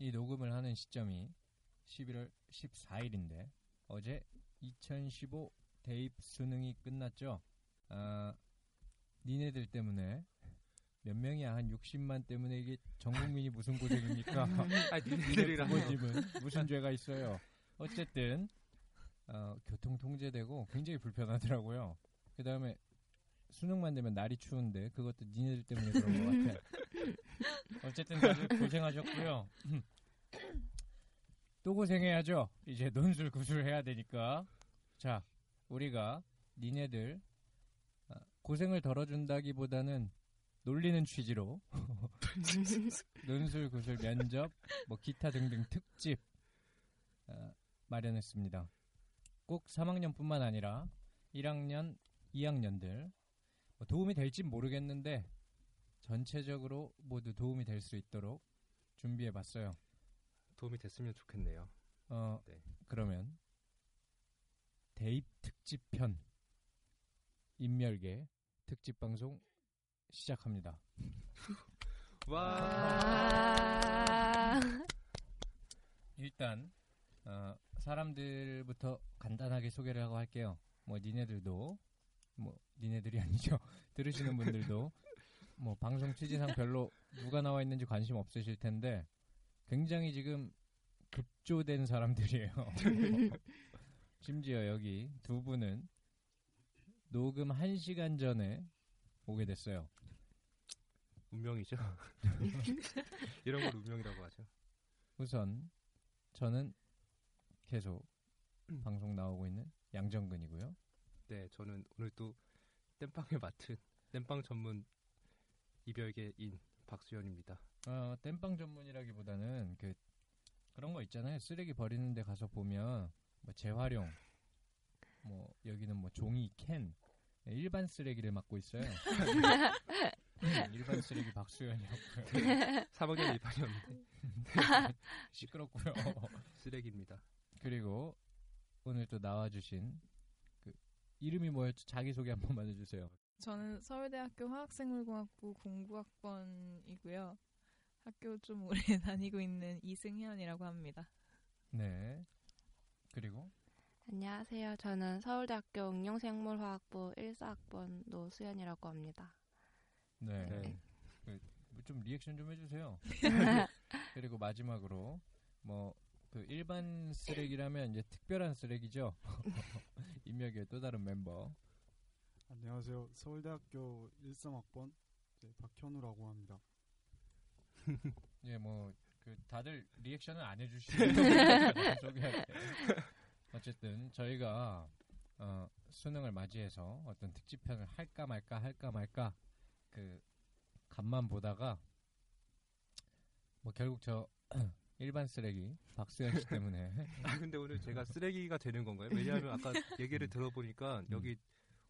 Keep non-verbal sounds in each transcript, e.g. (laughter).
이 녹음을 하는 시점이 11월 14일인데 어제 2015 대입 수능이 끝났죠. 아, 니네들 때문에 몇 명이야 한 60만 때문에 이게 전 국민이 무슨 고생입니까? (laughs) 아, 니네들이랑 무슨 죄가 있어요? 어쨌든 어, 교통 통제되고 굉장히 불편하더라고요. 그 다음에 수능만 되면 날이 추운데 그것도 니네들 때문에 그런 것 같아. (laughs) 어쨌든 다들 고생하셨고요. (clears throat) 또 고생해야죠. 이제 논술 구술 해야 되니까. 자, 우리가 니네들 아, 고생을 덜어준다기보다는 놀리는 취지로 (laughs) 논술 구술 면접 뭐 기타 등등 특집 아, 마련했습니다. 꼭 3학년뿐만 아니라 1학년, 2학년들 뭐 도움이 될진 모르겠는데 전체적으로 모두 도움이 될 수 있도록 준비해 봤어요. 도움이 됐으면 좋겠네요. 어, 네. 그러면 대입 특집편 인멸계 특집 방송 시작합니다. (laughs) 와. (laughs) 일단 어, 사람들부터 간단하게 소개를 하고 할게요. 뭐 니네들도 뭐 니네들이 아니죠. (laughs) 들으시는 분들도 뭐 방송 취지상 별로 누가 나와 있는지 관심 없으실 텐데 굉장히 지금 급조된 사람들이에요. (laughs) 심지어 여기 두 분은 녹음 1시간 전에 오게 됐어요. 운명이죠. (laughs) 이런 걸 운명이라고 하죠. 우선 저는 계속 방송 나오고 있는 양정근이고요. 네, 저는 오늘 또 땜빵을 맡은 땜빵 전문 이별계인 박수현입니다. 어, 땜빵 전문이라기보다는 그 그런 거 있잖아요. 쓰레기 버리는 데 가서 보면 뭐 재활용 뭐 여기는 뭐 종이 캔 네, 일반 쓰레기를 맡고 있어요. (laughs) 음, 일반 쓰레기 박수현이었고요. 3학년 1반이었는데 (laughs) 시끄럽고요. 쓰레기입니다. 그리고 오늘 또 나와주신 그 이름이 뭐였죠? 자기 소개 한 번만 (laughs) 해주세요. 저는 서울대학교 화학생물공학부 공부학번이고요. 학교 좀 오래 (laughs) 다니고 있는 이승현이라고 합니다. 네. 그리고 안녕하세요. 저는 서울대학교 응용생물화학부 1사학번 노수연이라고 합니다. 네. 네. 그, 뭐좀 리액션 좀 해주세요. (laughs) 그리고 마지막으로 뭐 그 일반 쓰레기라면 이제 특별한 쓰레기죠. (laughs) 인명의 또 다른 멤버. 안녕하세요. 서울대학교 13학번 박현우라고 합니다. (laughs) 예, 뭐 그 다들 리액션을 안 해주시는 소개할 때. 어쨌든 저희가 어, 수능을 맞이해서 어떤 특집편을 할까 말까 할까 말까 그 간만 보다가 뭐 결국 저 일반 쓰레기 박수현 씨 때문에 (laughs) 아, 근데 오늘 제가 쓰레기가 되는 건가요? 왜냐하면 아까 얘기를 들어보니까 여기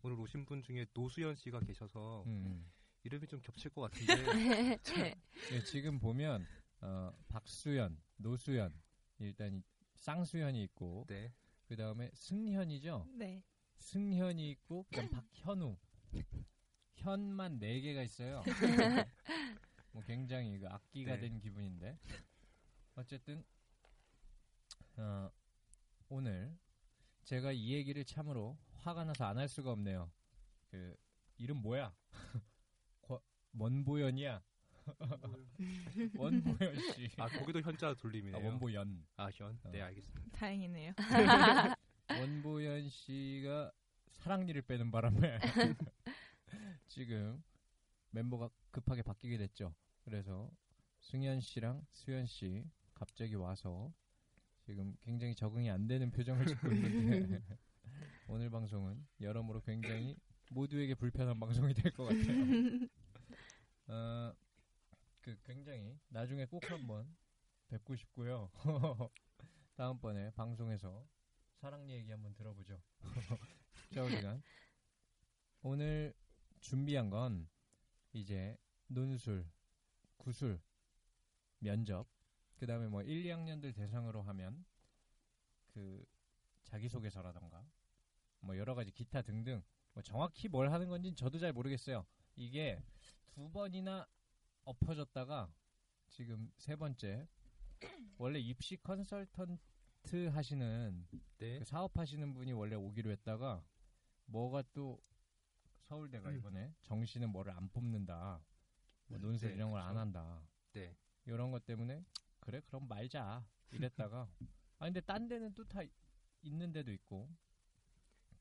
오늘 오신 분 중에 노수연 씨가 계셔서 음, 이름이 좀 겹칠 것 같은데 예, (laughs) 지금 보면 어, 박수현, 노수현 일단 이 쌍수현이 있고 네. 그 다음에 승현이죠. 네. 승현이 있고 그다음 박현우 현만 네 개가 있어요. (laughs) 뭐 굉장히 그 악기가 네. 된 기분인데 어쨌든 어, 오늘 제가 이 얘기를 참으로 화가 나서 안 할 수가 없네요. 그 이름 뭐야? (laughs) 권- 원보연이야. 원보연 씨. 아 거기도 현자 돌림이네요. 아, 원보연. 아 현. 어. 네 알겠습니다. 다행이네요. (laughs) 원보연 씨가 사랑니를 빼는 바람에 (laughs) 지금 멤버가 급하게 바뀌게 됐죠. 그래서 승현 씨랑 수현 씨 갑자기 와서 지금 굉장히 적응이 안 되는 표정을 짓고 있는데 (laughs) 오늘 방송은 여러모로 굉장히 모두에게 불편한 방송이 될 것 같아요. (laughs) 어, 그 굉장히 나중에 꼭 한번 뵙고 싶고요. (laughs) 다음번에 방송에서 사랑 얘기 한번 들어보죠. 샤워 시간. 오늘 준비한 건 이제 논술, 구술, 면접, 그 다음에 뭐 1, 2학년들 대상으로 하면 그 자기소개서라던가 뭐 여러 가지 기타 등등 뭐 정확히 뭘 하는 건지 저도 잘 모르겠어요. 이게 두 번이나 엎어졌다가 지금 세 번째 원래 입시 컨설턴트 하시는 네. 그 사업 하시는 분이 원래 오기로 했다가 뭐가 또 서울대가 음. 이번에 정시는 뭐를 안 뽑는다. 뭐 논술 네, 이런 걸 안. 한다. 네. 이런 것 때문에 그래 그럼 말자 이랬다가 (laughs) 아 근데 딴 데는 또 다 있는 데도 있고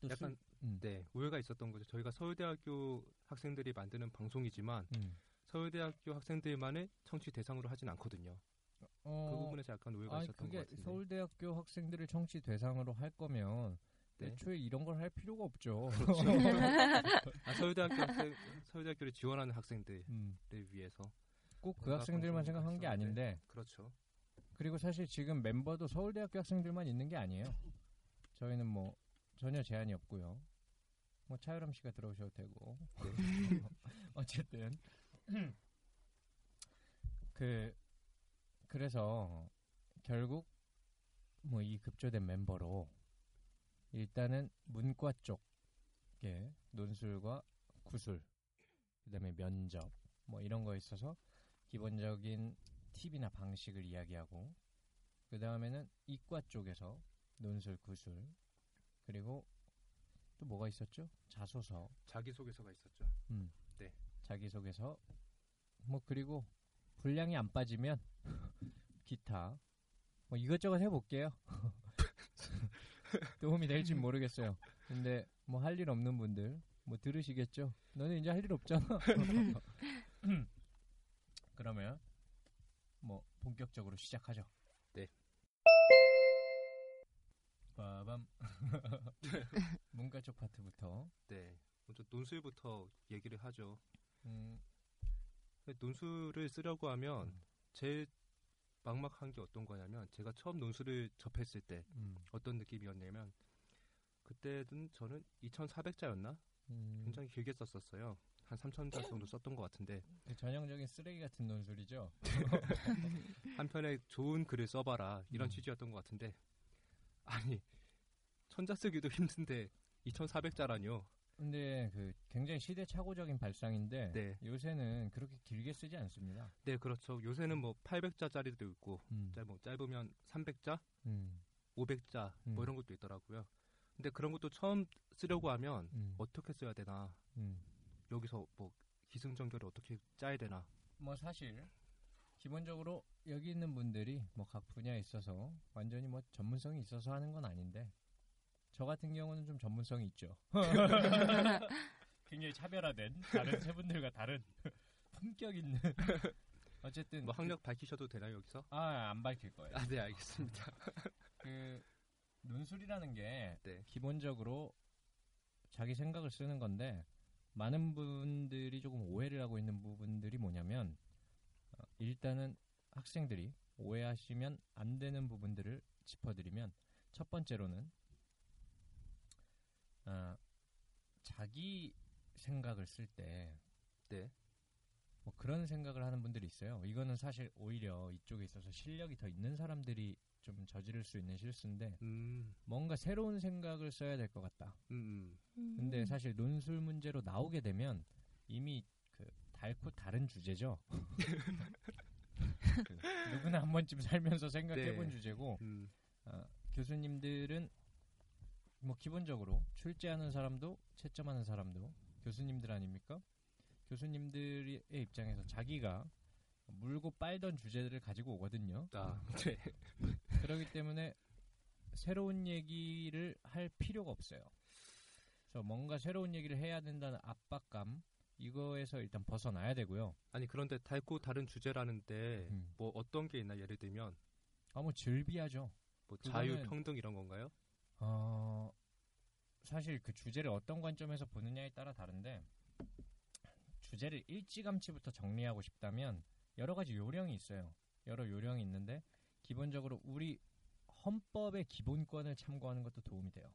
또 약간 술- 음, 네 오해가 있었던 거죠. 저희가 서울대학교 학생들이 만드는 방송이지만 음. 서울대학교 학생들만의 청취 대상으로 하진 않거든요. 어, 그 부분에서 약간 오해가 아니 있었던 그게. 서울대학교 학생들을 청취 대상으로 할 거면 네. 애초에 이런 걸 할 필요가 없죠. (laughs) 아, 서울대학교 학생, 서울대학교를 지원하는 학생들을 음, 위해서 꼭 그 학생들만 생각한 게 있었는데. 아닌데 그렇죠. 그리고 사실 지금 멤버도 서울대학교 학생들만 있는 게 아니에요. 저희는 뭐 전혀 제한이 없고요. 뭐 차유람 씨가 들어오셔도 되고. (laughs) 어쨌든 (clears throat) 그 그래서 결국 뭐 이 급조된 멤버로 일단은 문과 쪽에 논술과 구술 그다음에 면접 뭐 이런 거에 있어서 기본적인 팁이나 방식을 이야기하고 그 다음에는 이과 쪽에서 논술 구술 그리고 또 뭐가 있었죠? 자소서 자기소개서가 있었죠. 음. 네. 자기소개서 뭐 그리고 분량이 안 빠지면 (laughs) 기타 뭐 이것저것 해볼게요. (laughs) 도움이 될지 모르겠어요. 근데 뭐 할 일 없는 분들 뭐 들으시겠죠? 너는 이제 할 일 없잖아. (laughs) 그러면 뭐 본격적으로 시작하죠. 네. 빠밤. (laughs) 문과 쪽 파트부터. 네. 먼저 논술부터 얘기를 하죠. 음, 논술을 쓰려고 하면 음. 제일 막막한 게 어떤 거냐면 제가 처음 논술을 접했을 때 음, 어떤 느낌이었냐면 그때는 저는 2,400자였나? 음. 굉장히 길게 썼었어요. 한 3,000자 정도 썼던 것 같은데 그 전형적인 쓰레기 같은 논술이죠. 한 편에 좋은 글을 써봐라 이런 음. 취지였던 것 같은데 아니 천자 쓰기도 힘든데 2,400자라뇨. 근데 그 굉장히 시대착오적인 발상인데 네, 요새는 그렇게 길게 쓰지 않습니다. 네 그렇죠. 요새는 뭐 800자짜리도 있고 음, 짧, 뭐 짧으면 300자, 음, 500자 음. 뭐 이런 것도 있더라고요. 근데 그런 것도 처음 쓰려고 하면 음, 어떻게 써야 되나 음. 여기서 뭐 기승전결을 어떻게 짜야 되나 뭐 사실 기본적으로 여기 있는 분들이 뭐 각 분야에 있어서 완전히 뭐 전문성이 있어서 하는 건 아닌데 저 같은 경우는 좀 전문성이 있죠. (laughs) 굉장히 차별화된 다른 세 분들과 다른 (laughs) 품격 있는 (laughs) 어쨌든 뭐 학력 밝히셔도 되나요 여기서? 아 안 밝힐 거예요. 아 네 알겠습니다. 그 논술이라는 게 네. 기본적으로 자기 생각을 쓰는 건데 많은 분들이 조금 오해를 하고 있는 부분들이 뭐냐면 어, 일단은 학생들이 오해하시면 안 되는 부분들을 짚어드리면 첫 번째로는 아, 자기 생각을 쓸때 네. 뭐 그런 생각을 하는 분들이 있어요. 이거는 사실 오히려 이쪽에 있어서 실력이 더 있는 사람들이 좀 저지를 수 있는 실수인데 음, 뭔가 새로운 생각을 써야 될 것 같다. 음, 음. 근데 사실 논술 문제로 나오게 되면 이미 그 달고 다른 주제죠. (laughs) 그 누구나 한 번쯤 살면서 생각해본 네. 주제고 음, 아, 교수님들은 뭐 기본적으로 출제하는 사람도 채점하는 사람도 교수님들 아닙니까? 교수님들의 입장에서 자기가 물고 빨던 주제들을 가지고 오거든요. 아, (laughs) 네. 그렇기 때문에 새로운 얘기를 할 필요가 없어요. 그래서 뭔가 새로운 얘기를 해야 된다는 압박감 이거에서 일단 벗어나야 되고요. 아니 그런데 달고 다른 주제라는데 음. 뭐 어떤 게 있나 예를 들면 아뭐 즐비하죠. 뭐 자유 평등 이런 건가요? 어 사실 그 주제를 어떤 관점에서 보느냐에 따라 다른데 주제를 일찌감치부터 정리하고 싶다면 여러 가지 요령이 있어요. 여러 요령이 있는데 기본적으로 우리 헌법의 기본권을 참고하는 것도 도움이 돼요.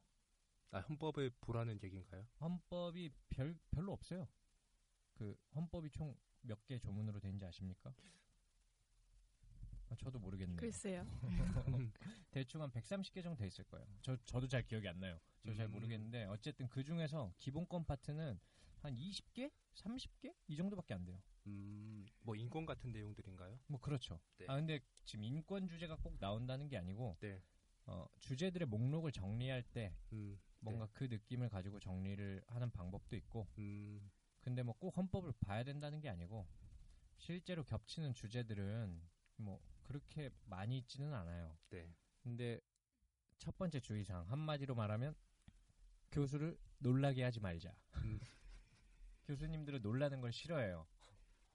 아, 헌법을 보라는 얘기인가요? 헌법이 별 별로 없어요. 그 헌법이 총 몇 개 조문으로 되는지 아십니까? 아, 저도 모르겠네요. 글쎄요. (laughs) 대충 한 130개 정도 돼 있을 거예요. 저 저도 잘 기억이 안 나요. 저잘 음. 모르겠는데 어쨌든 그 중에서 기본권 파트는 한 20개, 30개 이 정도밖에 안 돼요. 음, 뭐 인권 같은 내용들인가요? 뭐 그렇죠. 네. 아 근데 지금 인권 주제가 꼭 나온다는 게 아니고 네. 어, 주제들의 목록을 정리할 때 음, 뭔가 그 느낌을 가지고 정리를 하는 방법도 있고 음, 근데 뭐 꼭 헌법을 봐야 된다는 게 아니고 실제로 겹치는 주제들은 뭐 그렇게 많이 있지는 않아요. 네. 근데 첫 번째 주의사항 한마디로 말하면 교수를 놀라게 하지 말자. 음. (laughs) 교수님들은 놀라는 걸 싫어해요.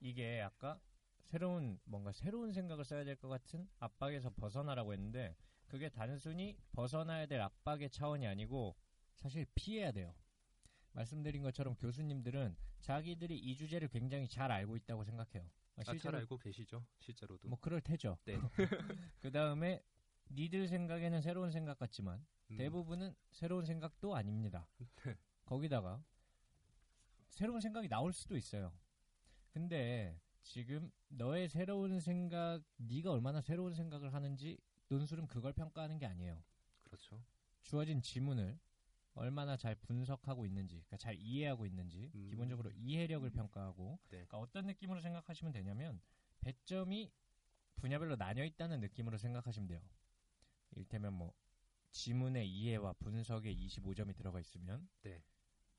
이게 아까 새로운 뭔가 새로운 생각을 써야 될 것 같은 압박에서 벗어나라고 했는데 그게 단순히 벗어나야 될 압박의 차원이 아니고 사실 피해야 돼요. 말씀드린 것처럼 교수님들은 자기들이 이 주제를 굉장히 잘 알고 있다고 생각해요. 아, 잘 실제로 알고 계시죠? 실제로도. 뭐 그럴 테죠. 네. (laughs) 그 다음에 니들 생각에는 새로운 생각 같지만 음, 대부분은 새로운 생각도 아닙니다. 거기다가 새로운 생각이 나올 수도 있어요. 근데 지금 너의 새로운 생각, 네가 얼마나 새로운 생각을 하는지 논술은 그걸 평가하는 게 아니에요. 그렇죠. 주어진 지문을 얼마나 잘 분석하고 있는지, 그러니까 잘 이해하고 있는지, 음. 기본적으로 이해력을 평가하고, 네. 그러니까 어떤 느낌으로 생각하시면 되냐면 배점이 분야별로 나뉘어 있다는 느낌으로 생각하시면 돼요. 이를테면 뭐 지문의 이해와 분석에 25점이 들어가 있으면, 네.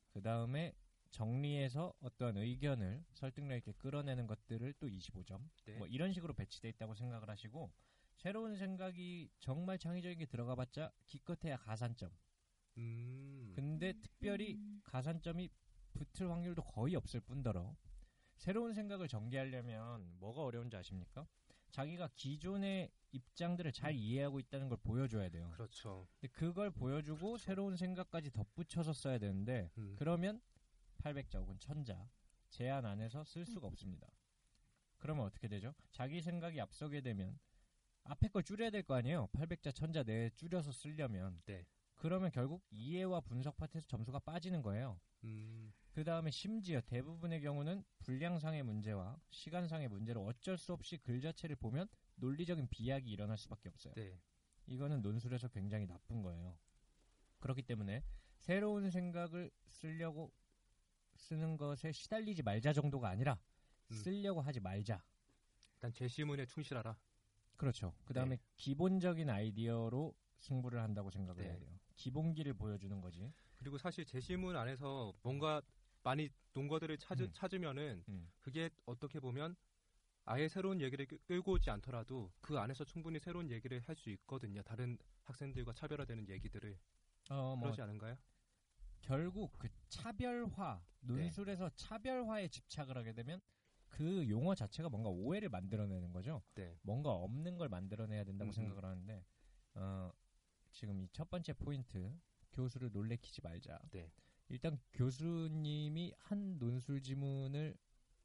그 다음에 정리해서 어떠한 의견을 설득력 있게 끌어내는 것들을 또 25점, 네. 뭐 이런 식으로 배치돼 있다고 생각을 하시고 새로운 생각이 정말 창의적인 게 들어가봤자 기껏해야 가산점. 음, 근데 특별히 가산점이 붙을 확률도 거의 없을 뿐더러 새로운 생각을 전개하려면 뭐가 어려운지 아십니까? 자기가 기존의 입장들을 잘 이해하고 있다는 걸 보여줘야 돼요. 그렇죠. 근데 그걸 보여주고 새로운 생각까지 덧붙여서 써야 되는데 음, 그러면 800자 혹은 1000자 제한 안에서 쓸 수가 없습니다. 그러면 어떻게 되죠? 자기 생각이 앞서게 되면 앞에 걸 줄여야 될 거 아니에요. 800자, 1000자 내에 줄여서 쓰려면 네. 그러면 결국 이해와 분석 파트에서 점수가 빠지는 거예요. 음, 그 다음에 심지어 대부분의 경우는 분량상의 문제와 시간상의 문제로 어쩔 수 없이 글 자체를 보면 논리적인 비약이 일어날 수밖에 없어요. 네. 이거는 논술에서 굉장히 나쁜 거예요. 그렇기 때문에 새로운 생각을 쓰려고 쓰는 것에 시달리지 말자 정도가 아니라 음. 쓰려고 하지 말자. 일단 제시문에 충실하라. 그렇죠. 그 다음에 네. 기본적인 아이디어로 승부를 한다고 생각을 네. 해야 돼요. 기본기를 보여주는 거지. 그리고 사실 제시문 안에서 뭔가 많이 논거들을 찾, 음. 찾으면은 음. 그게 어떻게 보면 아예 새로운 얘기를 끌- 끌고 오지 않더라도 그 안에서 충분히 새로운 얘기를 할 수 있거든요. 다른 학생들과 차별화되는 얘기들을 어, 뭐 그러지 않은가요? 결국 그 차별화 논술에서 차별화에 집착을 하게 되면 그 용어 자체가 뭔가 오해를 만들어내는 거죠. 네. 뭔가 없는 걸 만들어내야 된다고 음, 생각을 하는데 어, 지금 이 첫 번째 포인트 교수를 놀래키지 말자. 네. 일단 교수님이 한 논술 지문을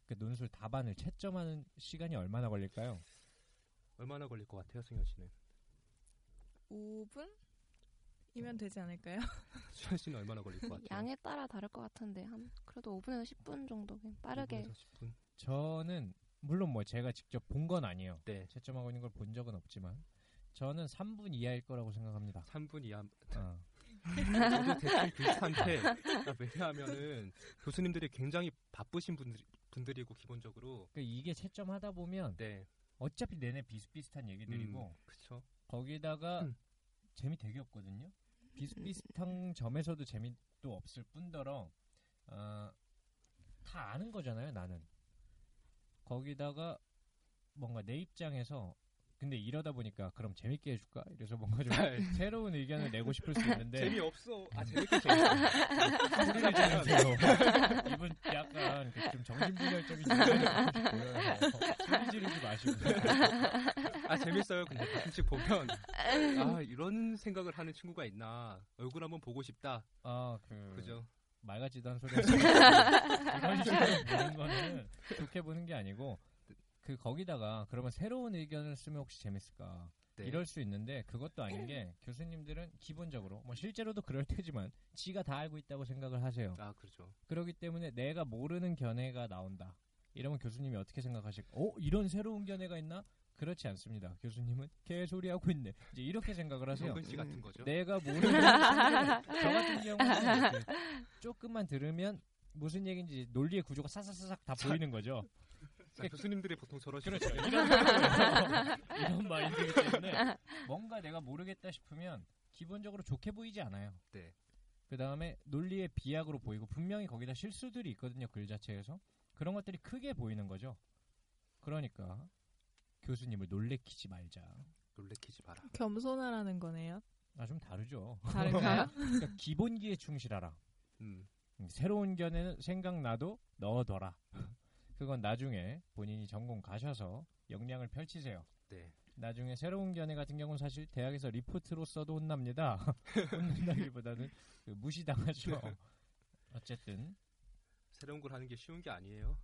그 논술 답안을 채점하는 시간이 얼마나 걸릴까요? 얼마나 걸릴 것 같아요, 승현 씨는? 5분? 이면 되지 않을까요? (laughs) 수현 씨는 얼마나 걸릴 것 같아요? 양에 따라 다를 것 같은데 한 그래도 5분에서 10분 정도 빠르게 5분에서 10분. 저는 물론 뭐 제가 직접 본 건 아니에요. 네. 채점하고 있는 걸 본 적은 없지만 저는 3분 이하일 거라고 생각합니다. 3분 이하. 어. 저도 대충 비슷한데 아, 왜냐하면은 교수님들이 굉장히 바쁘신 분들, 분들이고 기본적으로 그러니까 이게 채점하다 보면 네. 어차피 내내 비슷비슷한 얘기들이고 음, 그쵸. 거기다가 음. 재미 되게 없거든요. 비슷비슷한 점에서도 재미도 없을 뿐더러 어, 다 아는 거잖아요. 나는 거기다가 뭔가 내 입장에서 근데 이러다 보니까 그럼 재밌게 해줄까? 이래서 뭔가 좀 네. (laughs) 새로운 의견을 내고 싶을 수 있는데 재미없어. 아 재밌게. 소리를 지르세요. (laughs) 이분 약간 정신분열점이 있는 보여요. 소리 지르지 마시고. 아 재밌어요. 근데 가끔씩 보면 아 이런 생각을 하는 친구가 있나 얼굴 한번 보고 싶다. 아, 그 그죠? 말 같지도 않은 소리 하시고 (laughs) 이런 식으로 보는 거는 좋게 보는 게 아니고 그 거기다가 그러면 새로운 의견을 쓰면 혹시 재밌을까? 네. 이럴 수 있는데 그것도 아닌 (laughs) 게 교수님들은 기본적으로 뭐 실제로도 그럴 테지만 지가 다 알고 있다고 생각을 하세요. 아 그렇죠. 그렇기 때문에 내가 모르는 견해가 나온다. 이러면 교수님이 어떻게 생각하실까? 어, 이런 새로운 견해가 있나? 그렇지 않습니다. 교수님은 개소리 하고 있네. 이제 이렇게 생각을 하세요. 씨 같은 거죠. 내가 모르는 (laughs) 저 같은 경우는 그 조금만 들으면 무슨 얘기인지 논리의 구조가 사사사삭 다 보이는 거죠. 자, 교수님들이 보통 저러시죠. 그렇죠. 이런. 이런 마인드이기 때문에 (laughs) 뭔가 내가 모르겠다 싶으면 기본적으로 좋게 보이지 않아요. 네. 그 다음에 논리의 비약으로 보이고 분명히 거기다 실수들이 있거든요. 글 자체에서 그런 것들이 크게 보이는 거죠. 그러니까 교수님을 놀래키지 말자. 놀래키지 마라. 겸손하라는 거네요. 아 좀 다르죠. 다른가요? (laughs) 그러니까 기본기에 충실하라. 음. 음, 새로운 견해는 생각나도 넣어둬라. 그건 나중에 본인이 전공 가셔서 역량을 펼치세요. 네. 나중에 새로운 견해 같은 경우는 사실 대학에서 리포트로 써도 혼납니다. (laughs) 혼난다기보다는 그 무시당하죠. (laughs) 어쨌든 새로운 걸 하는 게 쉬운 게 아니에요.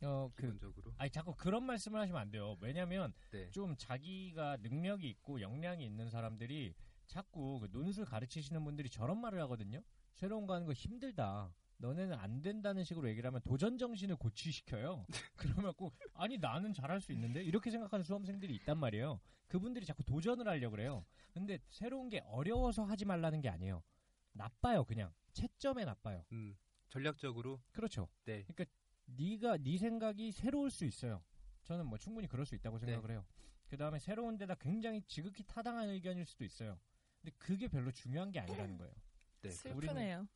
어그 기본적으로. 아니 자꾸 그런 말씀을 하시면 안 돼요. 왜냐면 네. 좀 자기가 능력이 있고 역량이 있는 사람들이 자꾸 그 논술 가르치시는 분들이 저런 말을 하거든요. 새로운 거 하는 거 힘들다. 너네는 안 된다는 식으로 얘기를 하면 도전 정신을 고취시켜요. (laughs) 그러면 꼭 아니 나는 잘할 수 있는데 이렇게 생각하는 수험생들이 있단 말이에요. 그분들이 자꾸 도전을 하려고 그래요. 근데 새로운 게 어려워서 하지 말라는 게 아니에요. 나빠요, 그냥. 채점에 나빠요. 음. 전략적으로 그렇죠. 네. 네가 네 생각이 새로울 수 있어요. 저는 뭐 충분히 그럴 수 있다고 네. 생각을 해요. 그 다음에 새로운 데다 굉장히 지극히 타당한 의견일 수도 있어요. 근데 그게 별로 중요한 게 아니라는 거예요. 네. 슬프네요.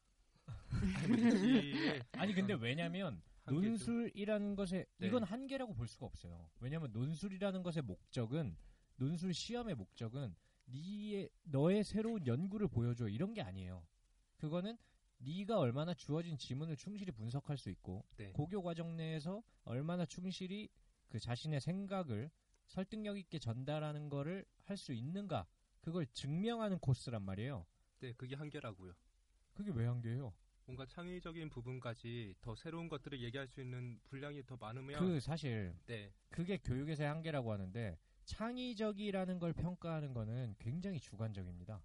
씨의 (laughs) 아니 근데 왜냐면 한계죠. 논술이라는 것의 네. 이건 한계라고 볼 수가 없어요. 왜냐면 논술이라는 것의 목적은 논술 시험의 목적은 네의 너의 새로운 연구를 보여줘 이런 게 아니에요. 그거는 네가 얼마나 주어진 지문을 충실히 분석할 수 있고 네. 고교 과정 내에서 얼마나 충실히 그 자신의 생각을 설득력 있게 전달하는 거를 할 수 있는가 그걸 증명하는 코스란 말이에요. 네, 그게 한계라고요. 그게 왜 한계예요? 뭔가 창의적인 부분까지 더 새로운 것들을 얘기할 수 있는 분량이 더 많으면 그 사실 네. 그게 교육에서의 한계라고 하는데 창의적이라는 걸 평가하는 거는 굉장히 주관적입니다.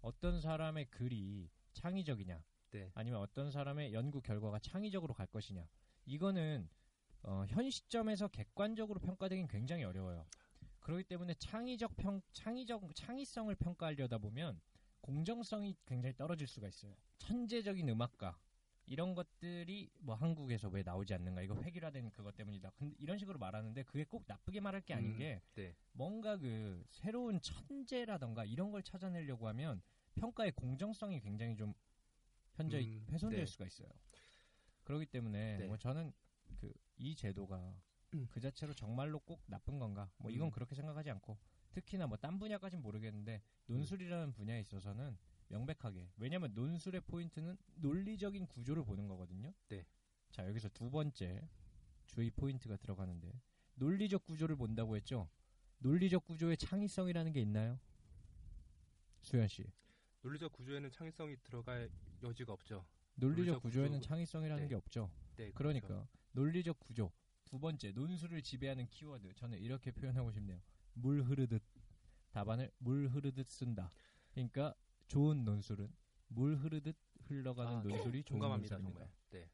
어떤 사람의 글이 창의적이냐, 네. 아니면 어떤 사람의 연구 결과가 창의적으로 갈 것이냐, 이거는 어, 현 시점에서 객관적으로 평가되긴 굉장히 어려워요. 그렇기 때문에 창의적 평, 창의적 창의성을 평가하려다 보면 공정성이 굉장히 떨어질 수가 있어요. 천재적인 음악가 이런 것들이 뭐 한국에서 왜 나오지 않는가 이거 획일화된 그것 때문이다. 근데 이런 식으로 말하는데 그게 꼭 나쁘게 말할 게 아닌 음, 게 네. 뭔가 그 새로운 천재라던가 이런 걸 찾아내려고 하면 평가의 공정성이 굉장히 좀 현저히 음, 훼손될 네. 수가 있어요. 그렇기 때문에 네. 뭐 저는 그 이 제도가 그 자체로 정말로 꼭 나쁜 건가? 뭐 이건 음. 그렇게 생각하지 않고 특히나 뭐 딴 분야까진 모르겠는데 논술이라는 분야에 있어서는 명백하게 왜냐면 논술의 포인트는 논리적인 구조를 보는 거거든요. 네. 자 여기서 두 번째 주의 포인트가 들어가는데 논리적 구조를 본다고 했죠. 논리적 구조의 창의성이라는 게 있나요? 수현 씨. 논리적 구조에는 창의성이 들어갈 여지가 없죠. 논리적 논리적 구조에는 구조- 창의성이라는 네. 게 없죠. 네. 그러니까 그렇죠. 논리적 구조 두 번째 논술을 지배하는 키워드 저는 이렇게 표현하고 싶네요. 물 흐르듯 답안을 물 흐르듯 쓴다. 그러니까 좋은 논술은 물 흐르듯 흘러가는 아, 네. 논술이 좋은 공감합니다, 논술입니다. 정말. 네.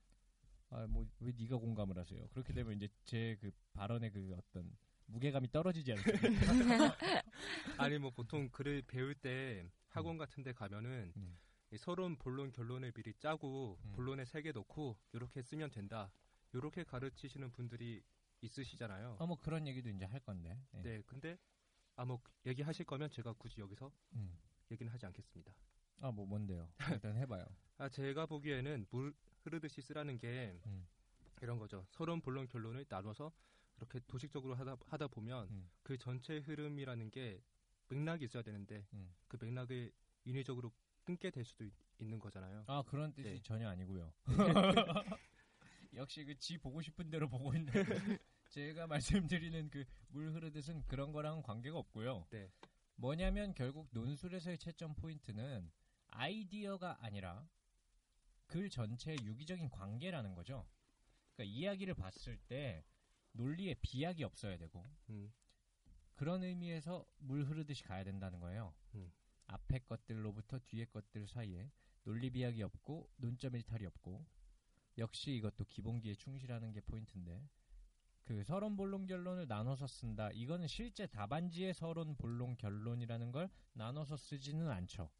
아 뭐 왜 네가 공감을 하세요? 그렇게 되면 이제 제 그 발언의 그 어떤 무게감이 떨어지지 않습니까? (laughs) 아니 뭐 보통 글을 배울 때 학원 같은 데 가면은 음. 이 서론 본론 결론을 미리 짜고 음. 본론에 세 개 넣고 이렇게 쓰면 된다. 이렇게 가르치시는 분들이 있으시잖아요. 어뭐 그런 얘기도 이제 할 건데. 예. 네. 근데 아 뭐 얘기하실 거면 제가 굳이 여기서 음. 얘기는 하지 않겠습니다. 아 뭐 뭔데요? 일단 해봐요. (laughs) 아 제가 보기에는 물 흐르듯이 쓰라는 게 음. 이런 거죠. 서론 본론 결론을 나눠서 이렇게 도식적으로 하다 하다 보면 음. 그 전체 흐름이라는 게 맥락이 있어야 되는데 음. 그 맥락을 인위적으로 끊게 될 수도 있, 는 거잖아요. 아 그런 뜻이 네. 전혀 아니고요. (laughs) (laughs) 역시 그 지 보고 싶은 대로 보고 있는 제가 (laughs) 말씀드리는 그 물 흐르듯은 그런 거랑 관계가 없고요. 네. 뭐냐면 결국 논술에서의 채점 포인트는 아이디어가 아니라 글 전체의 유기적인 관계라는 거죠. 그러니까 이야기를 봤을 때 논리에 비약이 없어야 되고 음, 그런 의미에서 물 흐르듯이 가야 된다는 거예요. 음. 앞에 것들로부터 뒤에 것들 사이에 논리 비약이 없고 논점 일탈이 없고 역시 이것도 기본기에 충실하는 게 포인트인데 그 서론 본론 결론을 나눠서 쓴다. 이거는 실제 답안지의 서론 본론 결론이라는 걸 나눠서 쓰지는 않죠.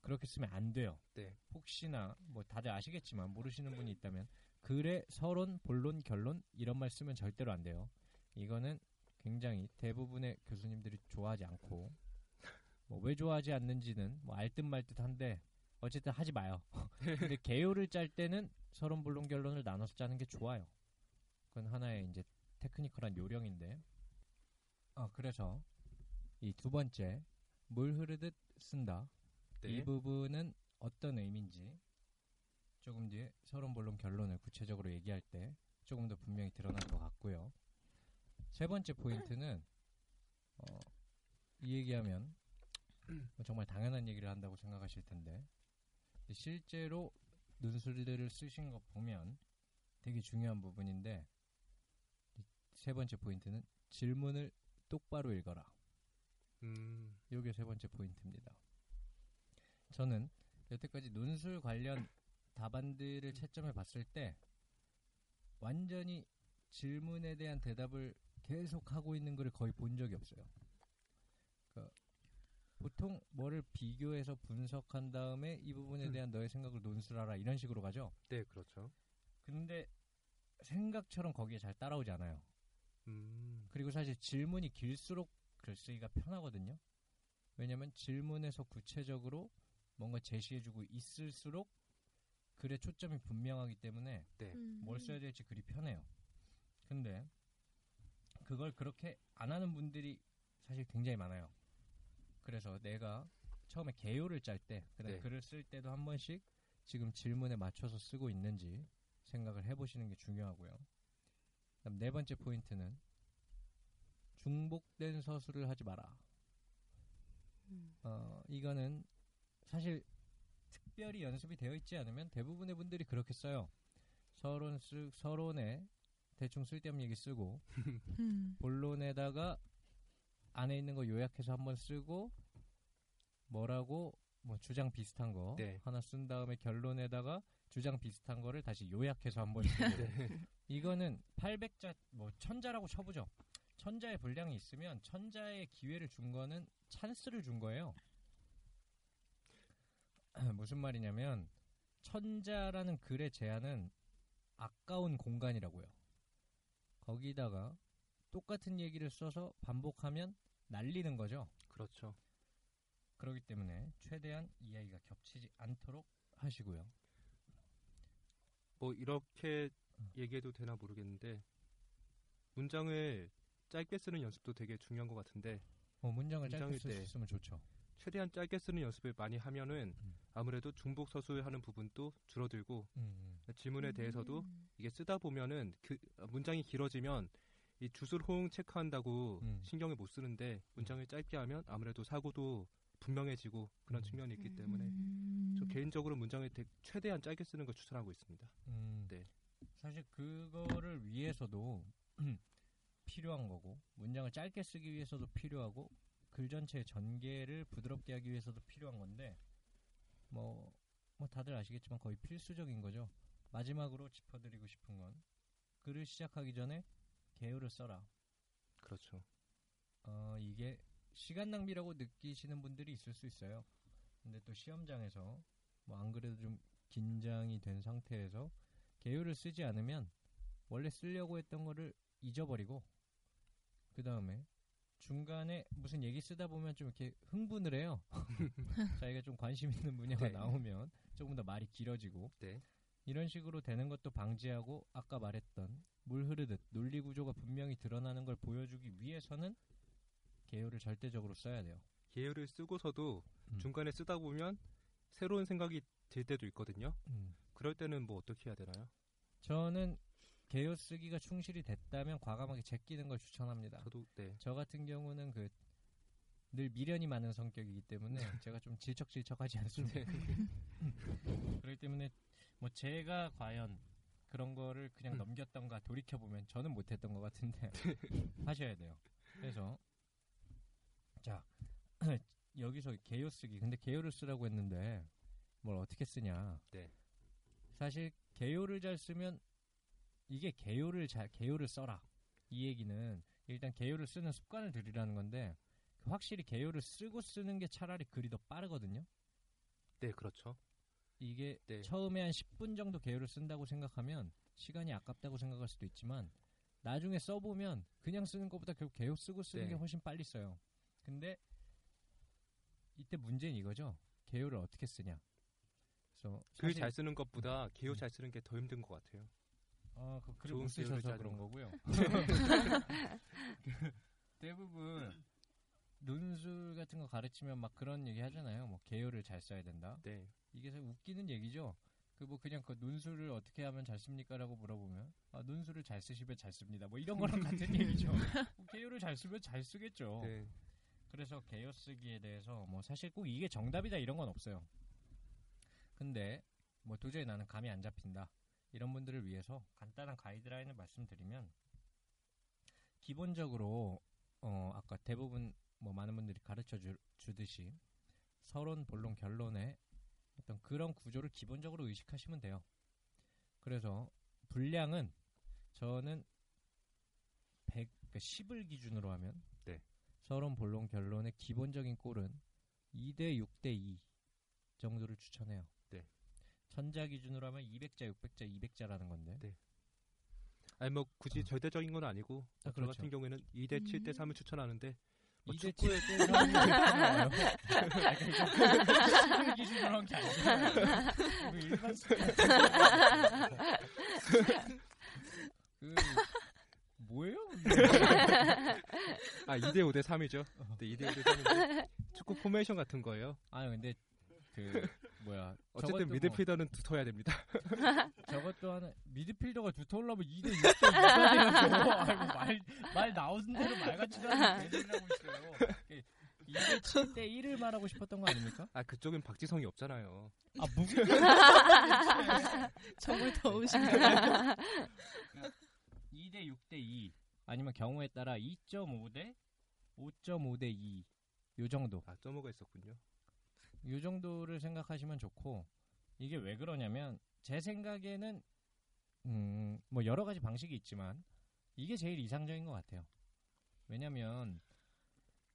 그렇게 쓰면 안 돼요. 네. 혹시나 뭐 다들 아시겠지만 모르시는 분이 있다면 글의 서론, 본론, 결론 이런 말 쓰면 절대로 안 돼요. 이거는 굉장히 대부분의 교수님들이 좋아하지 않고 뭐 왜 좋아하지 않는지는 뭐 알듯 말듯 한데 어쨌든 하지 마요. (laughs) 근데 개요를 짤 때는 서론, 본론, 결론을 나눠서 짜는 게 좋아요. 그건 하나의 이제 테크니컬한 요령인데 아 그래서 이 두 번째 물 흐르듯 쓴다. 네. 이 부분은 어떤 의미인지 조금 뒤에 서론 본론 결론을 구체적으로 얘기할 때 조금 더 분명히 드러날 것 같고요. 세 번째 포인트는 어, 이 얘기하면 뭐 정말 당연한 얘기를 한다고 생각하실 텐데 실제로 논술들을 쓰신 거 보면 되게 중요한 부분인데 이 세 번째 포인트는 질문을 똑바로 읽어라. 음, 이게 세 번째 포인트입니다. 저는 여태까지 논술 관련 답안들을 채점해 봤을 때 완전히 질문에 대한 대답을 계속 하고 있는 걸 거의 본 적이 없어요. 그러니까 보통 뭐를 비교해서 분석한 다음에 이 부분에 대한 너의 생각을 논술하라 이런 식으로 가죠. 네, 그렇죠. 근데 생각처럼 거기에 잘 따라오지 않아요. 음, 그리고 사실 질문이 길수록 글쓰기가 편하거든요. 왜냐면 질문에서 구체적으로 뭔가 제시해주고 있을수록 글의 초점이 분명하기 때문에 네. 음. 뭘 써야 될지 글이 편해요. 근데 그걸 그렇게 안 하는 분들이 사실 굉장히 많아요. 그래서 내가 처음에 개요를 짤 때, 그다음에 네. 글을 쓸 때도 한 번씩 지금 질문에 맞춰서 쓰고 있는지 생각을 해보시는 게 중요하고요. 그다음 네 번째 포인트는 중복된 서술을 하지 마라. 음. 어, 이거는 사실 특별히 연습이 되어 있지 않으면 대부분의 분들이 그렇게 써요. 서론 쓰, 서론에 대충 쓸데없는 얘기 쓰고 (laughs) 음. 본론에다가 안에 있는 거 요약해서 한번 쓰고 뭐라고 뭐 주장 비슷한 거 네. 하나 쓴 다음에 결론에다가 주장 비슷한 거를 다시 요약해서 한번 (laughs) 네. 이거는 800자 뭐 천자라고 쳐보죠. 천자의 분량이 있으면 천자의 기회를 준 거는 찬스를 준 거예요. (clears throat) 무슨 말이냐면 천자라는 글의 제한은 아까운 공간이라고요. 거기다가 똑같은 얘기를 써서 반복하면 날리는 거죠. 그렇죠. 그렇기 때문에 최대한 이야기가 겹치지 않도록 하시고요. 뭐 이렇게 얘기해도 되나 모르겠는데 문장을 짧게 쓰는 연습도 되게 중요한 것 같은데 뭐 문장을 짧게 쓸수때 있으면 좋죠. 최대한 짧게 쓰는 연습을 많이 하면은 음. 아무래도 중복 서술하는 부분도 줄어들고 음, 질문에 대해서도 음. 이게 쓰다 보면은 그 문장이 길어지면 이 주술 호응 체크한다고 음. 신경을 못 쓰는데 문장을 짧게 하면 아무래도 사고도 분명해지고 그런 음. 측면이 있기 때문에 음. 저 개인적으로 문장을 되- 최대한 짧게 쓰는 걸 추천하고 있습니다. 음. 네. 사실 그거를 위해서도 (clears throat) 필요한 거고 문장을 짧게 쓰기 위해서도 필요하고 글 전체의 전개를 부드럽게 하기 위해서도 필요한 건데 뭐, 뭐 다들 아시겠지만 거의 필수적인 거죠. 마지막으로 짚어드리고 싶은 건 글을 시작하기 전에 개요를 써라. 그렇죠. 어, 이게 시간 낭비라고 느끼시는 분들이 있을 수 있어요. 근데 또 시험장에서 뭐 안 그래도 좀 긴장이 된 상태에서 개요를 쓰지 않으면 원래 쓰려고 했던 거를 잊어버리고 그 다음에 중간에 무슨 얘기 쓰다 보면 좀 이렇게 흥분을 해요. (laughs) 자기가 좀 관심 있는 분야가 네. 나오면 조금 더 말이 길어지고 네. 이런 식으로 되는 것도 방지하고 아까 말했던 물 흐르듯 논리 구조가 분명히 드러나는 걸 보여주기 위해서는 개요를 절대적으로 써야 돼요. 개요를 쓰고서도 음. 중간에 쓰다 보면 새로운 생각이 들 때도 있거든요. 음. 그럴 때는 뭐 어떻게 해야 되나요? 저는 개요 쓰기가 충실히 됐다면 과감하게 제끼는 걸 추천합니다. 저도 네. 저 같은 경우는 그 늘 미련이 많은 성격이기 때문에 제가 좀 질척질척하지 않습니다. (laughs) 그렇기 때문에 뭐 제가 과연 그런 거를 그냥 넘겼던가 돌이켜 보면 저는 못했던 것 같은데 하셔야 돼요. 그래서 자 (clears throat) 여기서 개요 쓰기 근데 개요를 쓰라고 했는데 뭘 어떻게 쓰냐? 네. 사실 개요를 잘 쓰면 이게 개요를 잘 개요를 써라 이 얘기는 일단 개요를 쓰는 습관을 들이라는 건데 확실히 개요를 쓰고 쓰는 게 차라리 글이 더 빠르거든요. 네, 그렇죠. 이게 네. 처음에 한 10분 정도 개요를 쓴다고 생각하면 시간이 아깝다고 생각할 수도 있지만 나중에 써보면 그냥 쓰는 것보다 결국 개요 쓰고 쓰는 네. 게 훨씬 빨리 써요. 근데 이때 문제는 이거죠. 개요를 어떻게 쓰냐. 그래서 글 잘 쓰는 것보다 개요 음. 잘 쓰는 게 더 힘든 것 같아요. 어, 그 글을 못 쓰셔서 그런 거. 거고요. (laughs) (laughs) 그 대부분 논술 같은 거 가르치면 막 그런 얘기 하잖아요. 뭐 개요를 잘 써야 된다. 네. 이게 사실 웃기는 얘기죠. 그 뭐 그냥 그 논술을 어떻게 하면 잘 씁니까라고 물어보면 아 논술을 잘 쓰시면 잘 씁니다. 뭐 이런 거랑 같은 얘기죠. (laughs) 뭐 개요를 잘 쓰면 잘 쓰겠죠. 네. 그래서 개요 쓰기에 대해서 뭐 사실 꼭 이게 정답이다 이런 건 없어요. 근데 뭐 도저히 나는 감이 안 잡힌다. 이런 분들을 위해서 간단한 가이드라인을 말씀드리면 기본적으로 어 아까 대부분 뭐 많은 분들이 가르쳐 주, 주듯이 서론, 본론, 결론의 어떤 그런 구조를 기본적으로 의식하시면 돼요. 그래서 분량은 저는 100, 그러니까 10을 기준으로 하면 네. 서론, 본론, 결론의 기본적인 꼴은 2대 6대 2 정도를 추천해요. 네. 천자 기준으로 하면 200자, 600자, 200자라는 건데 네. 아니 뭐 굳이 절대적인 건 아니고 아, 저 그렇죠. 같은 경우에는 2대 7대 3을 추천하는데 뭐 2대 축구에 7대 3이 그러니까 기준으로 한게 아니라 그 일반 (laughs) 그 뭐예요? (laughs) 아 2대 5대 3이죠. 네, 2대 5대 3인데 축구 포메이션 같은 거예요. 아니 근데 그 뭐야 어쨌든 저것도 뭐- 미드필더는 두터워야 됩니다. 저것도 하나 미드필더가 두터우려면 2대 6대 2가 돼야죠. 아이고 말말 나오는 대로 말 같지도 않은 (laughs) 개소리를 하고 있어요. 2대 7대 1을 말하고 싶었던 거 아닙니까? 아 그쪽엔 박지성이 없잖아요. 아 무슨 (laughs) 정말 더우신가요? 2대 6대 2 아니면 경우에 따라 2.5대 5.5대 2 요 정도 아 점호가 있었군요. 요 정도를 생각하시면 좋고 이게 왜 그러냐면 제 생각에는 음, 뭐 여러 가지 방식이 있지만 이게 제일 이상적인 것 같아요. 왜냐면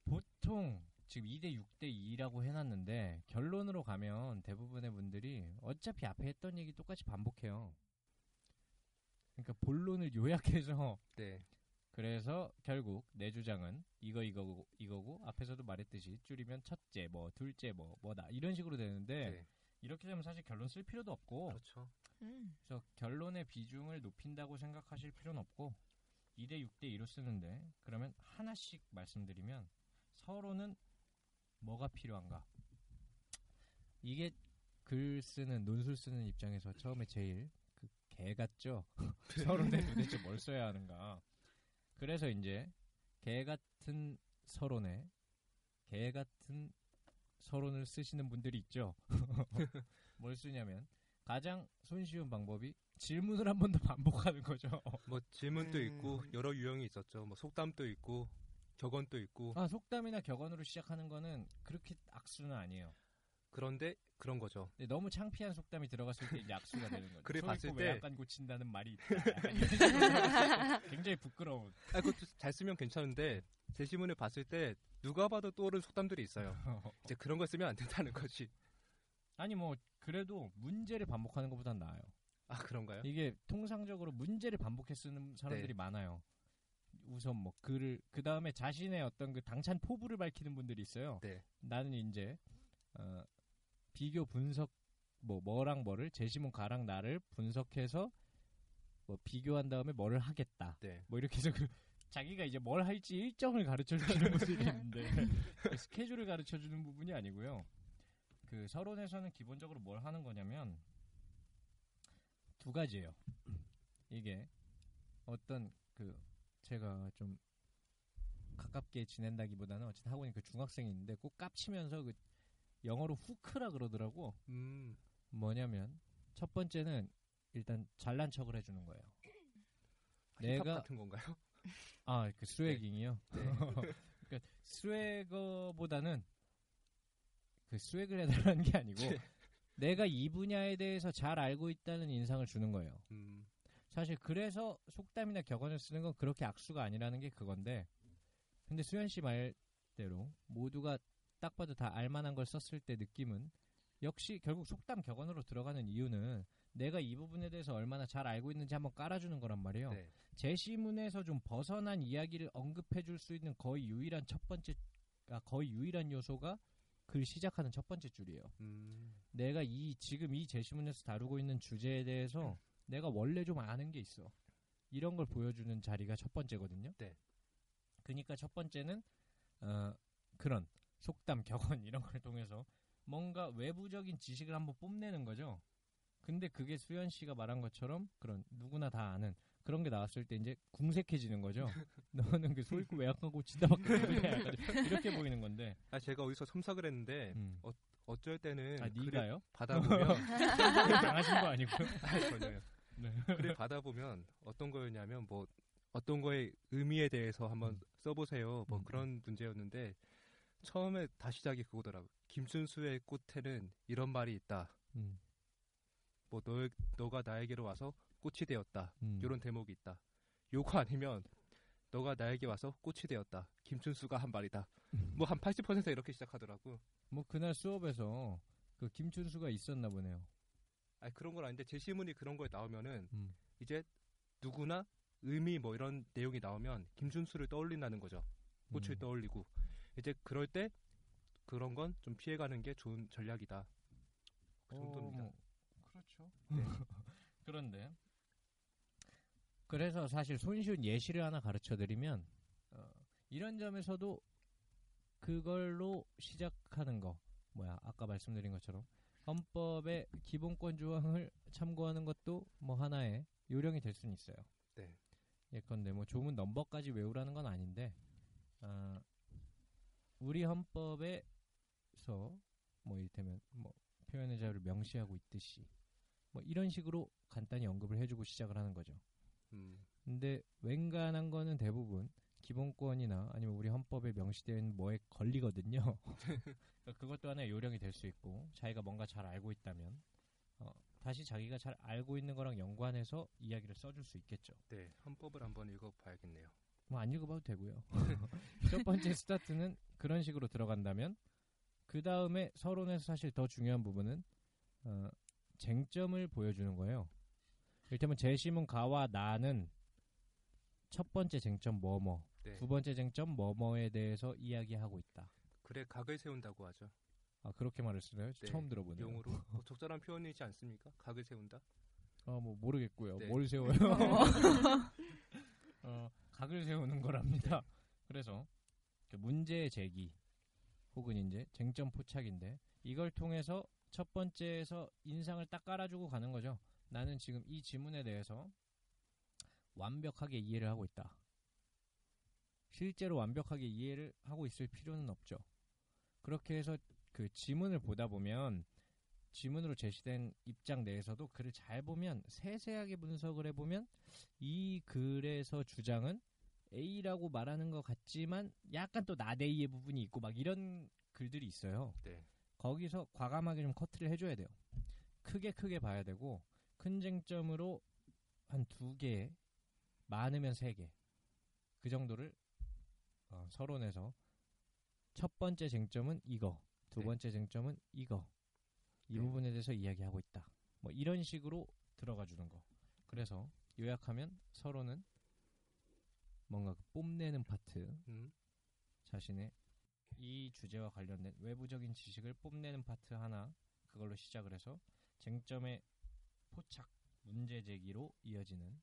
보통 지금 2대 6대 2라고 해놨는데 결론으로 가면 대부분의 분들이 어차피 앞에 했던 얘기 똑같이 반복해요. 그러니까 본론을 요약해서 (laughs) 네. 그래서 결국 내 주장은 이거 이거고 이거고 앞에서도 말했듯이 줄이면 첫째 뭐 둘째 뭐 뭐다 이런 식으로 되는데 네. 이렇게 되면 사실 결론 쓸 필요도 없고 그렇죠. 음. 그래서 결론의 비중을 높인다고 생각하실 필요는 없고 2대 6대 2로 쓰는데 그러면 하나씩 말씀드리면 서로는 뭐가 필요한가 이게 글 쓰는 논술 쓰는 입장에서 처음에 제일 그 개 같죠 (laughs) 서론에 도대체 뭘 써야 하는가 그래서 이제 개 같은 서론에 개 같은 서론을 쓰시는 분들이 있죠 (laughs) 뭘 쓰냐면 가장 손쉬운 방법이 질문을 한 번 더 반복하는 거죠. (laughs) 뭐 질문도 음. 있고 여러 유형이 있었죠. 뭐 속담도 있고 격언도 있고 아, 속담이나 격언으로 시작하는 거는 그렇게 악수는 아니에요. 그런데 그런 거죠. 근데 너무 창피한 속담이 들어갔을 때 악수가 되는 거죠. 소 봤을 때- 외양간 고친다는 말이 있다. 약간 (laughs) 굉장히 부끄러운. 아 그것도 잘 쓰면 괜찮은데 제 지문을 봤을 때 누가 봐도 떠오른 속담들이 있어요. (laughs) 이제 그런 걸 쓰면 안 된다는 거지. 아니 뭐 그래도 문제를 반복하는 것보단 나아요. 아 그런가요? 이게 통상적으로 문제를 반복해 쓰는 사람들이 네. 많아요. 우선 뭐 글을 그 다음에 자신의 어떤 그 당찬 포부를 밝히는 분들이 있어요. 네. 나는 이제 어, 비교 분석 뭐 뭐랑 뭐를 제시문 가랑 나를 분석해서 뭐 비교한 다음에 뭐를 하겠다. 네. 뭐 이렇게 해서 그 자기가 이제 뭘 할지 일정을 가르쳐 주는 모습이 (laughs) 있는데 그 스케줄을 가르쳐 주는 부분이 아니고요. 그 서론에서는 기본적으로 뭘 하는 거냐면 두 가지예요. 이게 어떤 그 제가 좀 가깝게 지낸다기보다는 어쨌든 학원에 그 중학생이 있는데 꼭 깝치면서 그 영어로 후크라 그러더라고. 음. 뭐냐면 첫 번째는 일단 잘난 척을 해주는 거예요. 힙합 내가 같은 건가요? 아, 그 스웨깅이요. 네. (laughs) 그러니까 스웨거보다는 그 스웨그를 해달라는 게 아니고 네. 내가 이 분야에 대해서 잘 알고 있다는 인상을 주는 거예요. 음. 사실 그래서 속담이나 격언을 쓰는 건 그렇게 악수가 아니라는 게 그건데 근데 수현 씨 말대로 모두가 딱 봐도 다 알만한 걸 썼을 때 느낌은 역시 결국 속담 격언으로 들어가는 이유는 내가 이 부분에 대해서 얼마나 잘 알고 있는지 한번 깔아주는 거란 말이에요. 네. 제시문에서 좀 벗어난 이야기를 언급해 줄 수 있는 거의 유일한 첫 번째 아, 거의 유일한 요소가 글 시작하는 첫 번째 줄이에요. 음. 내가 이 지금 이 제시문에서 다루고 있는 주제에 대해서 내가 원래 좀 아는 게 있어. 이런 걸 보여주는 자리가 첫 번째거든요. 네. 그러니까 첫 번째는 어, 그런 속담, 격언 이런 걸 통해서 뭔가 외부적인 지식을 한번 뽐내는 거죠. 근데 그게 수현 씨가 말한 것처럼 그런 누구나 다 아는 그런 게 나왔을 때 이제 궁색해지는 거죠. (laughs) 너는 그 소입고 외약하고 지다밖에 이렇게 보이는 건데. 아 제가 어디서 첨삭을 했는데 음. 어쩔 때는 아, 네가요? 받아보면 (laughs) 당하신 거 아니고요? (laughs) 아, 전혀요. 네. 글을 받아보면 어떤 거였냐면 뭐 어떤 거의 의미에 대해서 한번 음. 써보세요. 뭐 음. 그런 문제였는데 처음에 다 시 작이 그거더라고. 김춘수의 꽃에는 이런 말이 있다. 음, 뭐 너, 너가 나에게로 와서 꽃이 되었다. 음. 이런 대목이 있다. 요거 아니면 너가 나에게 와서 꽃이 되었다. 김춘수가 한 말이다. 뭐 한 80% 이렇게 시작하더라고. 뭐 그날 수업에서 그 김춘수가 있었나 보네요. 아 그런 건 아닌데 제시문이 그런 거에 나오면은 음. 이제 누구나 의미 뭐 이런 내용이 나오면 김준수를 떠올린다는 거죠. 꽃을 음. 떠올리고 이제 그럴 때 그런 건 좀 피해가는 게 좋은 전략이다. 그 정도입니다. 어, 뭐, 그렇죠. (laughs) 그런데 그래서 사실 손쉬운 예시를 하나 가르쳐 드리면 어, 이런 점에서도 그걸로 시작하는 거 뭐야 아까 말씀드린 것처럼 헌법의 기본권 조항을 참고하는 것도 뭐 하나의 요령이 될 수는 있어요. 네. 예컨대 뭐 조문 넘버까지 외우라는 건 아닌데 아, 우리 헌법에서 뭐 이를테면 뭐 표현의 자유를 명시하고 있듯이 뭐 이런 식으로 간단히 언급을 해주고 시작을 하는 거죠. 음, 근데 웬간한 거는 대부분 기본권이나 아니면 우리 헌법에 명시되어 있는 뭐에 걸리거든요. (laughs) 그러니까 그것도 하나의 요령이 될 수 있고 자기가 뭔가 잘 알고 있다면 어, 다시 자기가 잘 알고 있는 거랑 연관해서 이야기를 써줄 수 있겠죠. 네 헌법을 한번 읽어봐야겠네요. 뭐 안 읽어봐도 되고요. (laughs) 첫 번째 스타트는 그런 식으로 들어간다면 그 다음에 서론에서 사실 더 중요한 부분은 어, 쟁점을 보여주는 거예요. 이를테면 제시문 가와 나는 첫 번째 쟁점 뭐뭐, 네. 두 번째 쟁점 뭐뭐에 대해서 이야기하고 있다. 그래 각을 세운다고 하죠. 아 그렇게 말을 쓰나요? 네, 처음 들어보네요. 용어로 (laughs) 뭐 적절한 표현이지 않습니까? 각을 세운다. 아 뭐 모르겠고요. 네. 뭘 세워요? (laughs) 어, 각을 세우는 거랍니다. (laughs) 그래서 그 문제 제기 혹은 이제 쟁점 포착인데 이걸 통해서 첫 번째에서 인상을 딱 깔아주고 가는 거죠. 나는 지금 이 지문에 대해서 완벽하게 이해를 하고 있다. 실제로 완벽하게 이해를 하고 있을 필요는 없죠. 그렇게 해서 그 지문을 보다 보면 지문으로 제시된 입장 내에서도 글을 잘 보면 세세하게 분석을 해보면 이 글에서 주장은 A라고 말하는 것 같지만 약간 또 나대이의 부분이 있고 막 이런 글들이 있어요. 네. 거기서 과감하게 좀 커트를 해줘야 돼요. 크게 크게 봐야 되고 큰 쟁점으로 한 두 개, 많으면 세 개. 그 정도를 어, 서론에서 첫 번째 쟁점은 이거, 두 네. 번째 쟁점은 이거. 이 네. 부분에 대해서 이야기하고 있다. 뭐 이런 식으로 들어가 주는 거. 그래서 요약하면 서론은 뭔가 그 뽐내는 파트, 음, 자신의 이 주제와 관련된 외부적인 지식을 뽐내는 파트 하나 그걸로 시작을 해서 쟁점의 포착, 문제 제기로 이어지는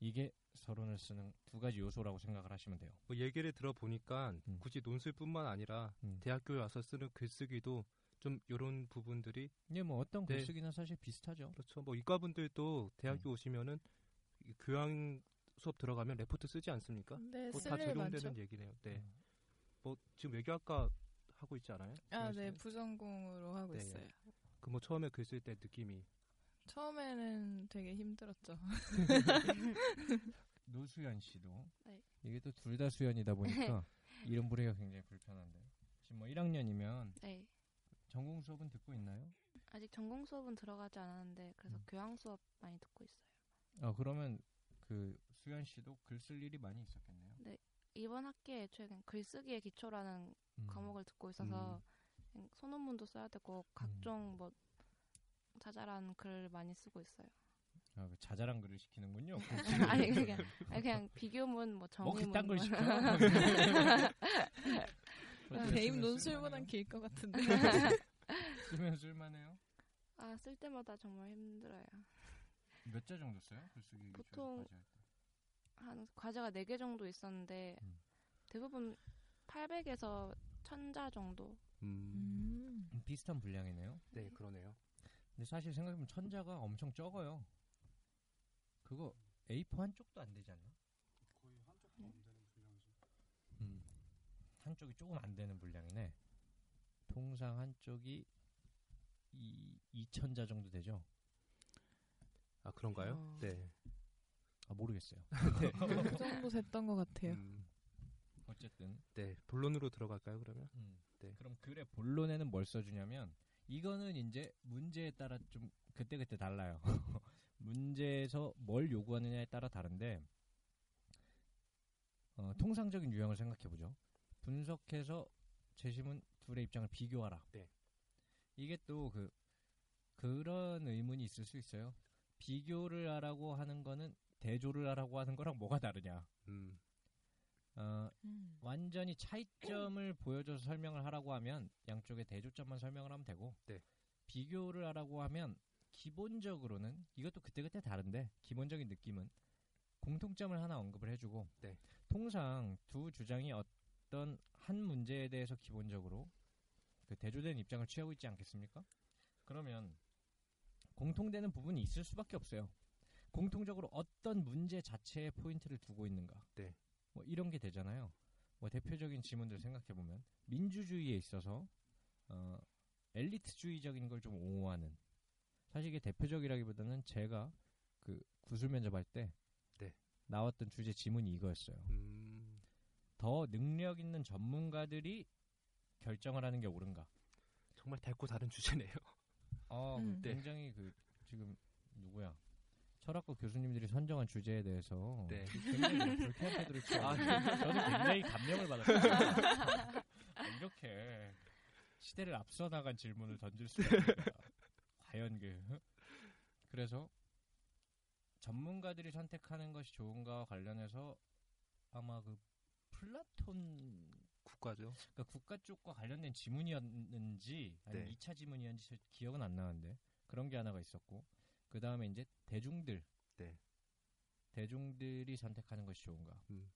이게 서론을 쓰는 두 가지 요소라고 생각을 하시면 돼요. 뭐 얘기를 들어보니까 음. 굳이 논술뿐만 아니라 음. 대학교에 와서 쓰는 글쓰기도 좀 이런 부분들이 이게 뭐 어떤 네. 글쓰기나 사실 비슷하죠. 그렇죠. 뭐 이과분들도 대학교 음. 오시면은 이 교양 수업 들어가면 레포트 쓰지 않습니까? 네, 뭐다 쓸일 많죠. 적용되는 얘기네요. 네. 음. 뭐 지금 외교학과 하고 있지 않아요? 아, 네? 부전공으로 하고 네. 있어요. 그 뭐 처음에 글 쓸 때 느낌이 처음에는 되게 힘들었죠. (laughs) 노수연 씨도 네. 이게 또 둘 다 수연이다 보니까 (laughs) 이름 부르기가 굉장히 불편한데 지금 뭐 1학년이면 네. 전공 수업은 듣고 있나요? 아직 전공 수업은 들어가지 않았는데 그래서 음. 교양 수업 많이 듣고 있어요. 아 그러면 그 수연 씨도 글 쓸 일이 많이 있었겠네요. 이번 학기에 그냥 글쓰기의 기초라는 음. 과목을 듣고 있어서 그냥 소논문도 써야 되고 각종 뭐 자잘한 글 많이 쓰고 있어요. 아, 그 자잘한 글을 시키는군요. (laughs) 아니 그냥 (laughs) 아니, 그냥 비교문 뭐뭐 정의문 그딴 걸뭐 시켜? (laughs) 대입 논술보단? 길 것 같은데. 쓰면 쓸만해요. 아, 쓸 때마다 정말 힘들어요. 몇 자 정도 써요? 글쓰기 보통 기초에서 과제할 때? 한 과제가 4개 정도 있었는데 음. 대부분 800에서 1000자 정도. 음. 음. 비슷한 분량이네요. 네, 그러네요. 근데 사실 생각해보면 천자가 엄청 적어요. 그거 A4 한 쪽도 안 되지 않나? 거의 한쪽도 안 되는 분량이죠. 음. 한쪽이 조금 안 되는 분량이네. 통상 한쪽이 이 2천자 정도 되죠? 아, 그런가요? 어. 네. 아 모르겠어요. (laughs) (laughs) 그 정도 됐던 것 같아요. 음, 어쨌든 네. 본론으로 들어갈까요, 그러면? 음. 네. 그럼 글의 본론에는 뭘 써주냐면 이거는 이제 문제에 따라 좀 그때그때 달라요. (laughs) 문제에서 뭘 요구하느냐에 따라 다른데 어, 통상적인 유형을 생각해보죠. 분석해서 재심은 둘의 입장을 비교하라. 네. 이게 또 그 그런 의문이 있을 수 있어요. 비교를 하라고 하는 거는 대조를 하라고 하는 거랑 뭐가 다르냐. 음. 어, 음. 완전히 차이점을 보여줘서 설명을 하라고 하면 양쪽의 대조점만 설명을 하면 되고 네. 비교를 하라고 하면 기본적으로는 이것도 그때그때 다른데 기본적인 느낌은 공통점을 하나 언급을 해주고 네. 통상 두 주장이 어떤 한 문제에 대해서 기본적으로 그 대조된 입장을 취하고 있지 않겠습니까? 그러면 공통되는 부분이 있을 수밖에 없어요. 공통적으로 어떤 문제 자체에 포인트를 두고 있는가. 네. 뭐 이런 게 되잖아요. 뭐 대표적인 지문들 생각해 보면 민주주의에 있어서 어, 엘리트주의적인 걸 좀 옹호하는 사실 이게 대표적이라기보다는 제가 그 구술 면접할 때 네. 나왔던 주제 지문이 이거였어요. 음. 더 능력 있는 전문가들이 결정을 하는 게 옳은가? 정말 달고 다른 주제네요. 어, 음. 네. 굉장히 그 지금 누구야? 철학과 교수님들이 선정한 주제에 대해서 네. 굉장히 불쾌한 태도를 취하고 아, 저는 굉장히 감명을 받았어요. (laughs) 아, 이렇게 시대를 앞서 나간 질문을 던질 수가 있는가? 과연 그 그래서 전문가들이 선택하는 것이 좋은가와 관련해서 아마 그 플라톤 국가죠. 그러니까 국가 쪽과 관련된 지문이었는지 아니면 네. 2차 지문이었는지 저 기억은 안 나는데 그런 게 하나가 있었고 그 다음에 이제 대중들 네. 대중들이 선택하는 것이 좋은가 음.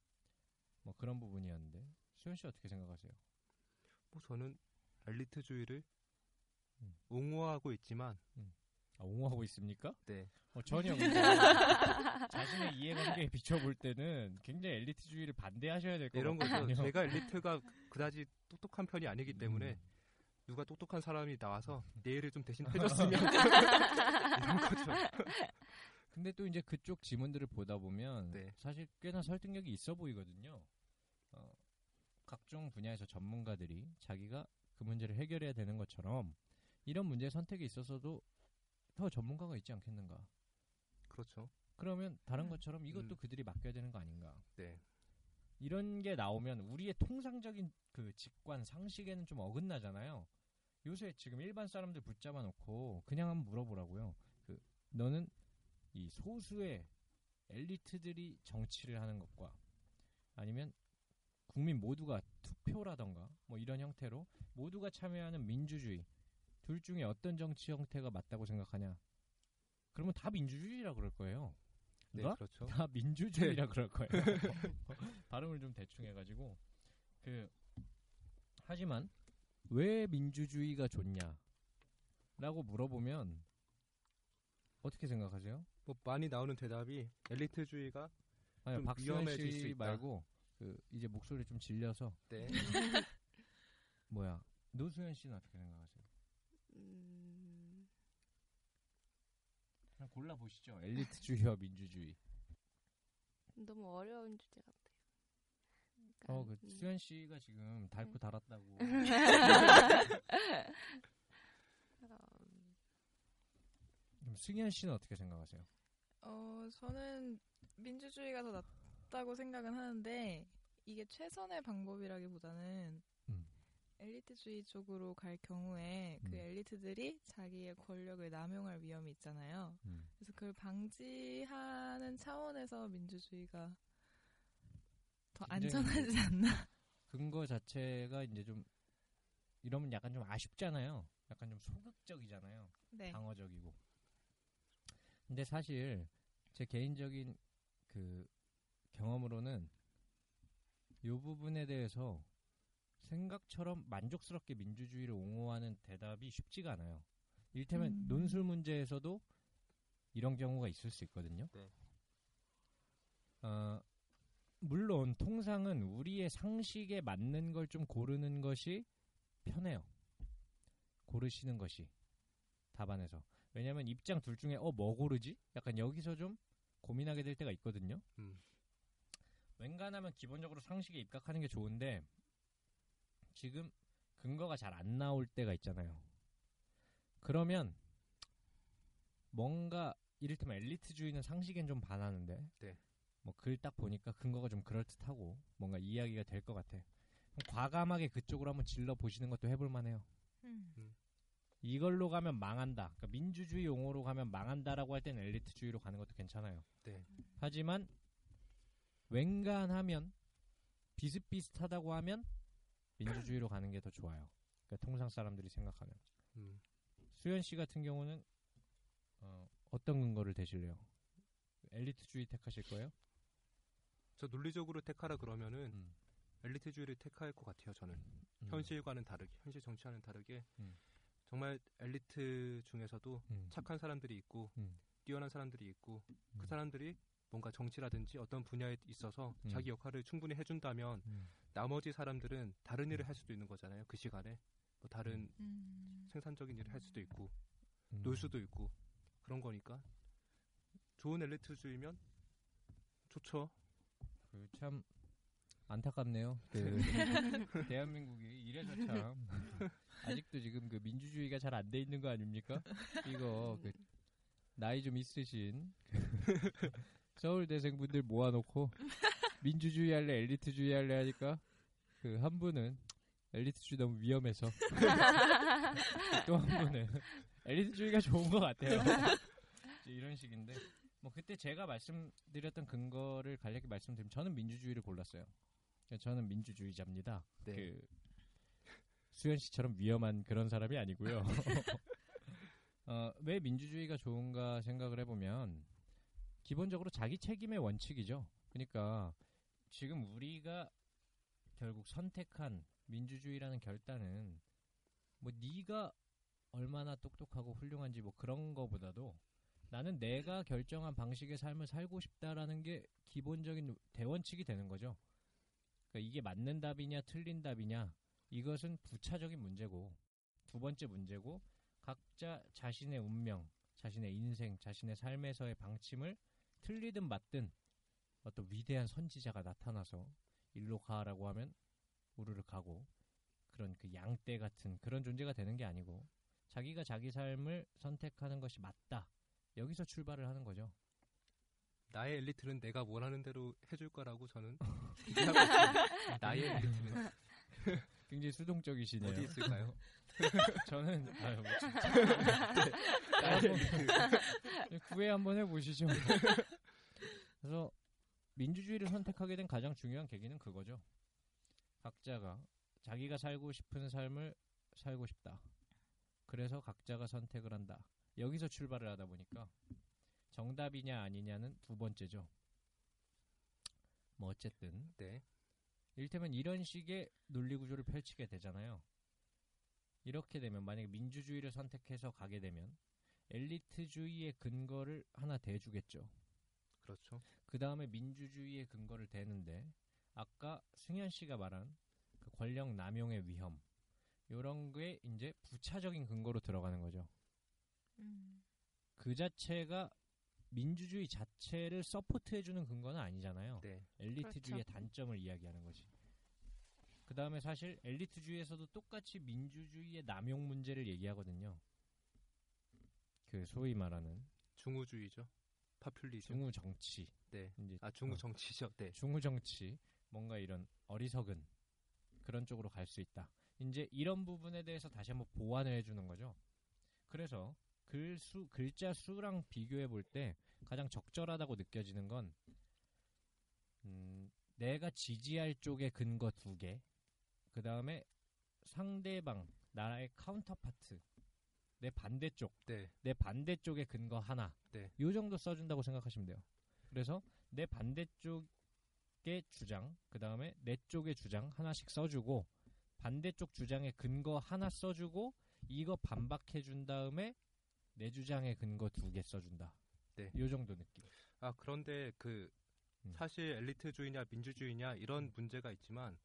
뭐 그런 부분이었는데 수현 씨 어떻게 생각하세요? 뭐 저는 엘리트주의를 음. 옹호하고 있지만 아, 옹호하고 있습니까? 네. 어, 전혀 (laughs) 자신의 이해관계에 비춰볼 때는 굉장히 엘리트주의를 반대하셔야 될것 이런 거죠. 같거든요. 제가 엘리트가 그다지 똑똑한 편이 아니기 때문에 음. 누가 똑똑한 사람이 나와서 내일을 좀 대신 (laughs) 해줬으면 (laughs) 이런 거죠. 근데 또 이제 그쪽 지문들을 보다 보면 네. 사실 꽤나 설득력이 있어 보이거든요. 어, 각종 분야에서 전문가들이 자기가 그 문제를 해결해야 되는 것처럼 이런 문제 선택에 있어서도 더 전문가가 있지 않겠는가. 그렇죠. 그러면 다른 음. 것처럼 이것도 음. 그들이 맡겨야 되는 거 아닌가. 네. 이런 게 나오면 우리의 통상적인 그 직관 상식에는 좀 어긋나잖아요. 요새 지금 일반 사람들 붙잡아 놓고 그냥 한번 물어보라고요. 그 너는 이 소수의 엘리트들이 정치를 하는 것과 아니면 국민 모두가 투표라던가 뭐 이런 형태로 모두가 참여하는 민주주의 둘 중에 어떤 정치 형태가 맞다고 생각하냐? 그러면 다 민주주의라 그럴 거예요. 네, 누가? 그렇죠. 다 민주주의라 그럴 거예요. (laughs) 발음을 좀 대충 해가지고 그 하지만 왜 민주주의가 좋냐?라고 물어보면 어떻게 생각하세요? 뭐 많이 나오는 대답이 엘리트주의가 아니 좀 박수현 씨 있다. 말고 그 이제 목소리 좀 질려서 네. (laughs) 뭐야 노수현 씨는 어떻게 생각하세요? 음, 그냥 골라 보시죠. 엘리트주의와 (laughs) 민주주의. 너무 어려운 주제 같아요. 어, 그 음. 수현 씨가 지금 달고 달았다고. 음, (laughs) 그럼 승현 씨는 어떻게 생각하세요? 어, 저는 민주주의가 더 낫다고 생각은 하는데 이게 최선의 방법이라기보다는 음. 엘리트주의 쪽으로 갈 경우에 음. 그 엘리트들이 자기의 권력을 남용할 위험이 있잖아요. 음. 그래서 그걸 방지하는 차원에서 민주주의가 더 안전하지 않나. (laughs) 근거 자체가 이제 좀 이러면 약간 좀 아쉽잖아요. 약간 좀 소극적이잖아요. 네. 방어적이고. 근데 사실 제 개인적인 그 경험으로는 이 부분에 대해서 생각처럼 만족스럽게 민주주의를 옹호하는 대답이 쉽지가 않아요. 이를테면 음. 논술 문제에서도 이런 경우가 있을 수 있거든요. 네. 어, 물론 통상은 우리의 상식에 맞는 걸 좀 고르는 것이 편해요. 고르시는 것이 답안에서. 왜냐하면 입장 둘 중에 어 뭐 고르지? 약간 여기서 좀 고민하게 될 때가 있거든요. 음. 웬간하면 기본적으로 상식에 입각하는 게 좋은데 지금 근거가 잘 안 나올 때가 있잖아요. 그러면 뭔가 이를테면 엘리트주의는 상식엔 좀 반하는데 네. 뭐글 딱 보니까 근거가 좀 그럴듯하고 뭔가 이야기가 될 것 같아. 과감하게 그쪽으로 한번 질러 보시는 것도 해볼 만해요. 음. 이걸로 가면 망한다. 그러니까 민주주의 용어로 가면 망한다라고 할 때는 엘리트주의로 가는 것도 괜찮아요. 네. 하지만 웬간하면 비슷비슷하다고 하면 민주주의로 가는 게 더 좋아요. 그러니까 통상 사람들이 생각하는. 음. 수현 씨 같은 경우는 어, 어떤 근거를 대실래요? 엘리트주의 택하실 거예요? 저 논리적으로 택하라 그러면은 음. 엘리트주의를 택할 것 같아요. 저는 음. 현실과는 다르게 현실 정치와는 다르게 음. 정말 엘리트 중에서도 음. 착한 사람들이 있고 음. 뛰어난 사람들이 있고 음. 그 사람들이 뭔가 정치라든지 어떤 분야에 있어서 음. 자기 역할을 충분히 해준다면 음. 나머지 사람들은 다른 일을 할 수도 있는 거잖아요. 그 시간에 뭐 다른 음. 생산적인 일을 할 수도 있고 음. 놀 수도 있고 그런 거니까 좋은 엘리트주의면 좋죠. 그 참 안타깝네요. 그 (laughs) 대한민국이 이래서 참 (laughs) 아직도 지금 그 민주주의가 잘 안 돼 있는 거 아닙니까? 이거 그 나이 좀 있으신 그 (laughs) 서울대생 분들 모아놓고 (laughs) 민주주의 할래 엘리트주의 할래 하니까 그 한 분은 엘리트주의 너무 위험해서 (laughs) 또 한 분은 엘리트주의가 좋은 것 같아요. 이런 식인데 뭐 그때 제가 말씀드렸던 근거를 간략히 말씀드리면 저는 민주주의를 골랐어요. 저는 민주주의자입니다. 네. 그 수현 씨처럼 위험한 그런 사람이 아니고요. (laughs) 어, 왜 민주주의가 좋은가 생각을 해보면 기본적으로 자기 책임의 원칙이죠. 그러니까 지금 우리가 결국 선택한 민주주의라는 결단은 뭐 네가 얼마나 똑똑하고 훌륭한지 뭐 그런 거보다도 나는 내가 결정한 방식의 삶을 살고 싶다라는 게 기본적인 대원칙이 되는 거죠. 그러니까 이게 맞는 답이냐 틀린 답이냐 이것은 부차적인 문제고 두 번째 문제고 각자 자신의 운명, 자신의 인생, 자신의 삶에서의 방침을 틀리든 맞든 어떤 위대한 선지자가 나타나서 일로 가라고 하면 우르르 가고 그런 그 양떼 같은 그런 존재가 되는 게 아니고 자기가 자기 삶을 선택하는 것이 맞다. 여기서 출발을 하는 거죠. 나의 엘리트는 내가 원하는 대로 해줄 거라고 저는. (laughs) 나의 엘리트는 (laughs) 굉장히 수동적이시네요. 어디 있을까요? (laughs) 저는 아유 뭐 진짜 한번 구애 한번 해보시죠. 그래서 민주주의를 선택하게 된 가장 중요한 계기는 그거죠. 각자가 자기가 살고 싶은 삶을 살고 싶다. 그래서 각자가 선택을 한다. 여기서 출발을 하다 보니까 정답이냐 아니냐는 두 번째죠. 뭐 어쨌든 네. 이를테면 이런 식의 논리 구조를 펼치게 되잖아요. 이렇게 되면 만약에 민주주의를 선택해서 가게 되면 엘리트주의의 근거를 하나 대주겠죠. 그렇죠. 그 다음에 민주주의의 근거를 대는데 아까 승현 씨가 말한 그 권력 남용의 위험 이런 게 이제 부차적인 근거로 들어가는 거죠. 음. 그 자체가 민주주의 자체를 서포트해주는 근거는 아니잖아요. 네. 엘리트주의의 그렇죠. 단점을 이야기하는 거지. 그 다음에 사실 엘리트주의에서도 똑같이 민주주의의 남용 문제를 얘기하거든요. 그 소위 말하는 중우주의죠. 파퓰리즘. 중우 정치. 네. 이제 아 중우 어. 정치죠. 네. 중우 정치 뭔가 이런 어리석은 그런 쪽으로 갈 수 있다. 이제 이런 부분에 대해서 다시 한번 보완을 해주는 거죠. 그래서 글 수 글자 수랑 비교해 볼 때 가장 적절하다고 느껴지는 건 음, 내가 지지할 쪽의 근거 두 개, 그 다음에 상대방 나라의 counterpart 내 반대쪽 네. 내 반대쪽의 근거 하나. 네. 요 정도 써준다고 생각하시면 돼요. 그래서 내 반대쪽의 주장, 그 다음에 내 쪽의 주장 하나씩 써주고, 반대쪽 주장의 근거 하나 써주고, 이거 반박해 준 다음에 내 주장의 근거 두 개 써준다. 네. 요 정도 느낌. 아 그런데 그 음. 사실 엘리트주의냐 민주주의냐 이런 문제가 있지만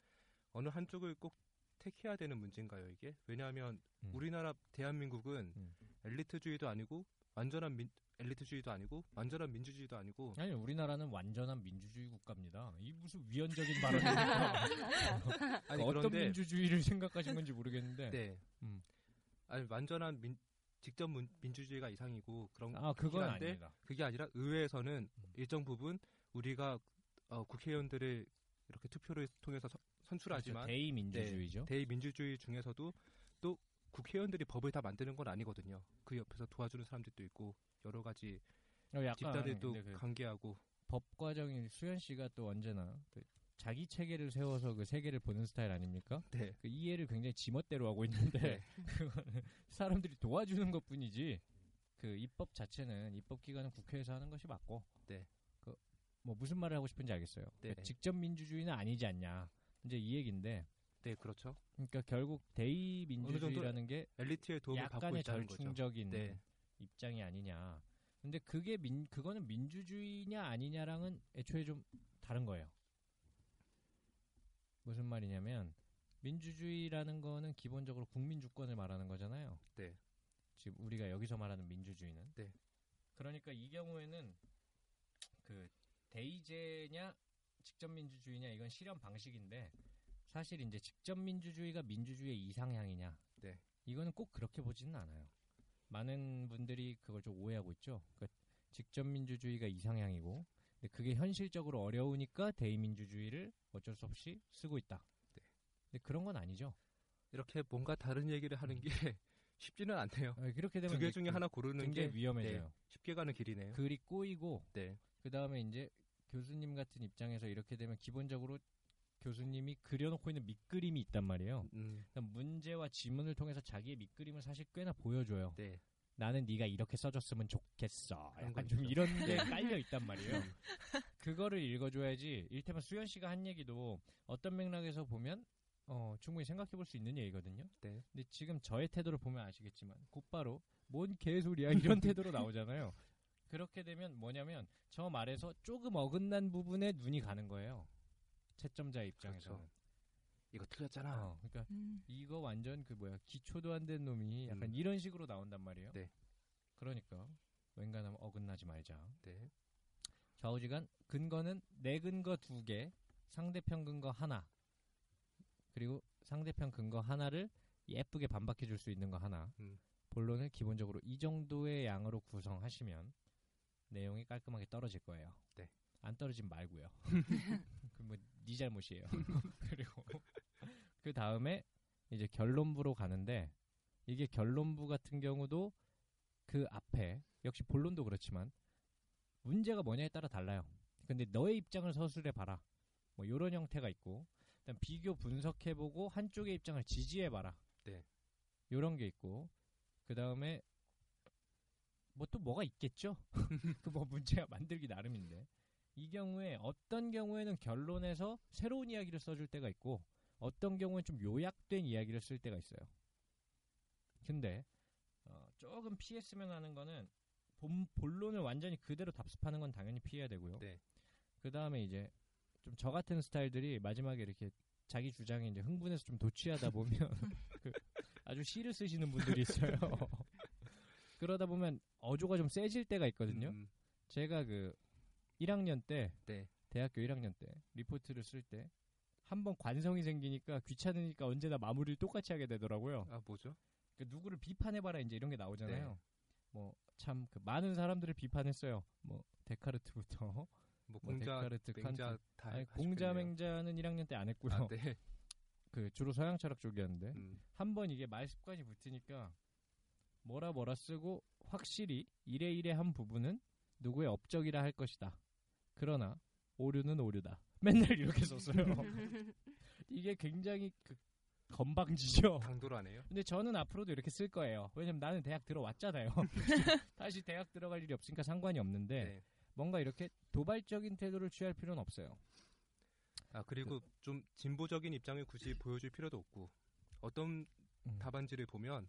어느 한쪽을 꼭 택해야 되는 문제인가요 이게? 왜냐하면 음. 우리나라 대한민국은 음. 엘리트주의도 아니고 완전한 민, 엘리트주의도 아니고 완전한 민주주의도 아니고 아니, 우리나라는 완전한 민주주의 국가입니다. 이 무슨 위헌적인 발언입니까? (laughs) 아니 어떤 그런데 민주주의를 생각하신 건지 모르겠는데. 네. 음. 아니 완전한 민, 직접 문- 민주주의가 이상이고 그런 아, 그건 한데 아닙니다. 그게 아니라 의회에서는 음. 일정 부분 우리가 어, 국회의원들을 이렇게 투표를 통해서 서- 선출하지만 그렇죠. 대의 민주주의죠. 대의민주주의 중에서도 또 국회의원들이 법을 다 만드는 건 아니거든요. 그 옆에서 도와주는 사람들도 있고 여러 가지 어, 약간 집단들도 근데 그 관계하고 법 과정이 수현 씨가 또 언제나 그 자기 체계를 세워서 그 세계를 보는 스타일 아닙니까? 네. 그 이해를 굉장히 지멋대로 하고 있는데 네. (laughs) 그거는 사람들이 도와주는 것뿐이지 그 입법 자체는 입법 기관은 국회에서 하는 것이 맞고 네. 그 뭐 무슨 말을 하고 싶은지 알겠어요. 네. 그 직접 민주주의는 아니지 않냐 이제 이 얘기인데 네, 그렇죠. 그러니까 결국 대의 민주주의라는 게 엘리트의 도움을 받고 있다는 거죠. 절충적인 네. 입장이 아니냐. 근데 그게 민 그거는 민주주의냐 아니냐랑은 애초에 좀 다른 거예요. 무슨 말이냐면 민주주의라는 거는 기본적으로 국민 주권을 말하는 거잖아요. 네. 지금 우리가 여기서 말하는 민주주의는. 네. 그러니까 이 경우에는 그 대의제냐 직접 민주주의냐 이건 실현 방식인데 사실 이제 직접 민주주의가 민주주의의 이상향이냐 네. 이거는 꼭 그렇게 보지는 않아요. 많은 분들이 그걸 좀 오해하고 있죠. 그 직접 민주주의가 이상향이고, 근데 그게 현실적으로 어려우니까 대의민주주의를 어쩔 수 없이 쓰고 있다. 네. 근데 그런 건 아니죠. 이렇게 뭔가 다른 얘기를 하는 게 (laughs) 쉽지는 않네요. 아, 그렇게 되면 두 개 중에 그 하나 고르는 게 위험해져요. 네, 쉽게 가는 길이네요. 글이 꼬이고, 네. 그 다음에 이제 교수님 같은 입장에서 이렇게 되면 기본적으로 교수님이 그려놓고 있는 밑그림이 있단 말이에요. 음, 그러니까 문제와 지문을 통해서 자기의 밑그림을 사실 꽤나 보여줘요. 네. 나는 네가 이렇게 써줬으면 좋겠어. 약간 거 좀. 이런 게 깔려 있단 말이에요. 그거를 읽어줘야지. 일테면 수현 씨가 한 얘기도 어떤 맥락에서 보면 어, 충분히 생각해 볼 수 있는 얘기거든요. 네. 근데 지금 저의 태도를 보면 아시겠지만 곧바로 뭔 개소리야 이런 (laughs) 태도로 나오잖아요. 그렇게 되면 뭐냐면 저 말에서 조금 어긋난 부분에 눈이 가는 거예요. 채점자 입장에서는. 그렇죠. 이거 틀렸잖아. 어, 그러니까 음. 이거 완전 그 뭐야 기초도 안 된 놈이 약간 음. 이런 식으로 나온단 말이에요. 네. 그러니까 웬간하면 어긋나지 말자. 네. 좌우지간 근거는 내 근거 두 개, 상대편 근거 하나, 그리고 상대편 근거 하나를 예쁘게 반박해 줄 수 있는 거 하나. 음. 본론을 기본적으로 이 정도의 양으로 구성하시면 내용이 깔끔하게 떨어질 거예요. 네. 안 떨어지면 말고요. (laughs) (laughs) 그뭐네 잘못이에요. (laughs) 그리고 그 다음에 이제 결론부로 가는데 이게 결론부 같은 경우도 그 앞에 역시 본론도 그렇지만 문제가 뭐냐에 따라 달라요. 근데 너의 입장을 서술해 봐라. 뭐 이런 형태가 있고, 그다음 비교 분석해 보고 한쪽의 입장을 지지해 봐라. 네. 요런 게 있고, 그 다음에 뭐 또 뭐가 있겠죠? (laughs) 그 뭐 문제가 만들기 나름인데 이 경우에 어떤 경우에는 결론에서 새로운 이야기를 써줄 때가 있고 어떤 경우엔 좀 요약된 이야기를 쓸 때가 있어요. 근데 어, 조금 피했으면 하는 거는 본, 본론을 완전히 그대로 답습하는 건 당연히 피해야 되고요. 네. 그 다음에 이제 좀 저 같은 스타일들이 마지막에 이렇게 자기 주장에 이제 흥분해서 좀 도취하다 보면 (laughs) 그 아주 시를 쓰시는 분들이 있어요. 그러다 보면 어조가 좀 세질 때가 있거든요. 음, 제가 그 1학년 때 네. 대학교 1학년 때 리포트를 쓸 때 한 번 관성이 생기니까 귀찮으니까 언제나 마무리를 똑같이 하게 되더라고요. 아 뭐죠? 그 누구를 비판해봐라 이제 이런 게 나오잖아요. 네. 뭐참 그 많은 사람들을 비판했어요. 뭐 데카르트부터 뭐 (laughs) 뭐 공자, 데카르트, 맹자. 다 아니, 하시겠네요. 공자 맹자는 1학년 때 안 했고요. 아, 네. (laughs) 그 주로 서양 철학 쪽이었는데 음, 한번 이게 말 습관이 붙으니까 뭐라 뭐라 쓰고 확실히 이래 이래 한 부분은 누구의 업적이라 할 것이다. 그러나 오류는 오류다. (laughs) 맨날 이렇게 썼어요. (laughs) 이게 굉장히 그 건방지죠. 강도라네요. 근데 저는 앞으로도 이렇게 쓸 거예요. 왜냐면 나는 대학 들어왔잖아요. (laughs) 다시 대학 들어갈 일이 없으니까 상관이 없는데 네. 뭔가 이렇게 도발적인 태도를 취할 필요는 없어요. 아 그리고 좀 진보적인 입장을 굳이 보여줄 필요도 없고 어떤 음. 답안지를 보면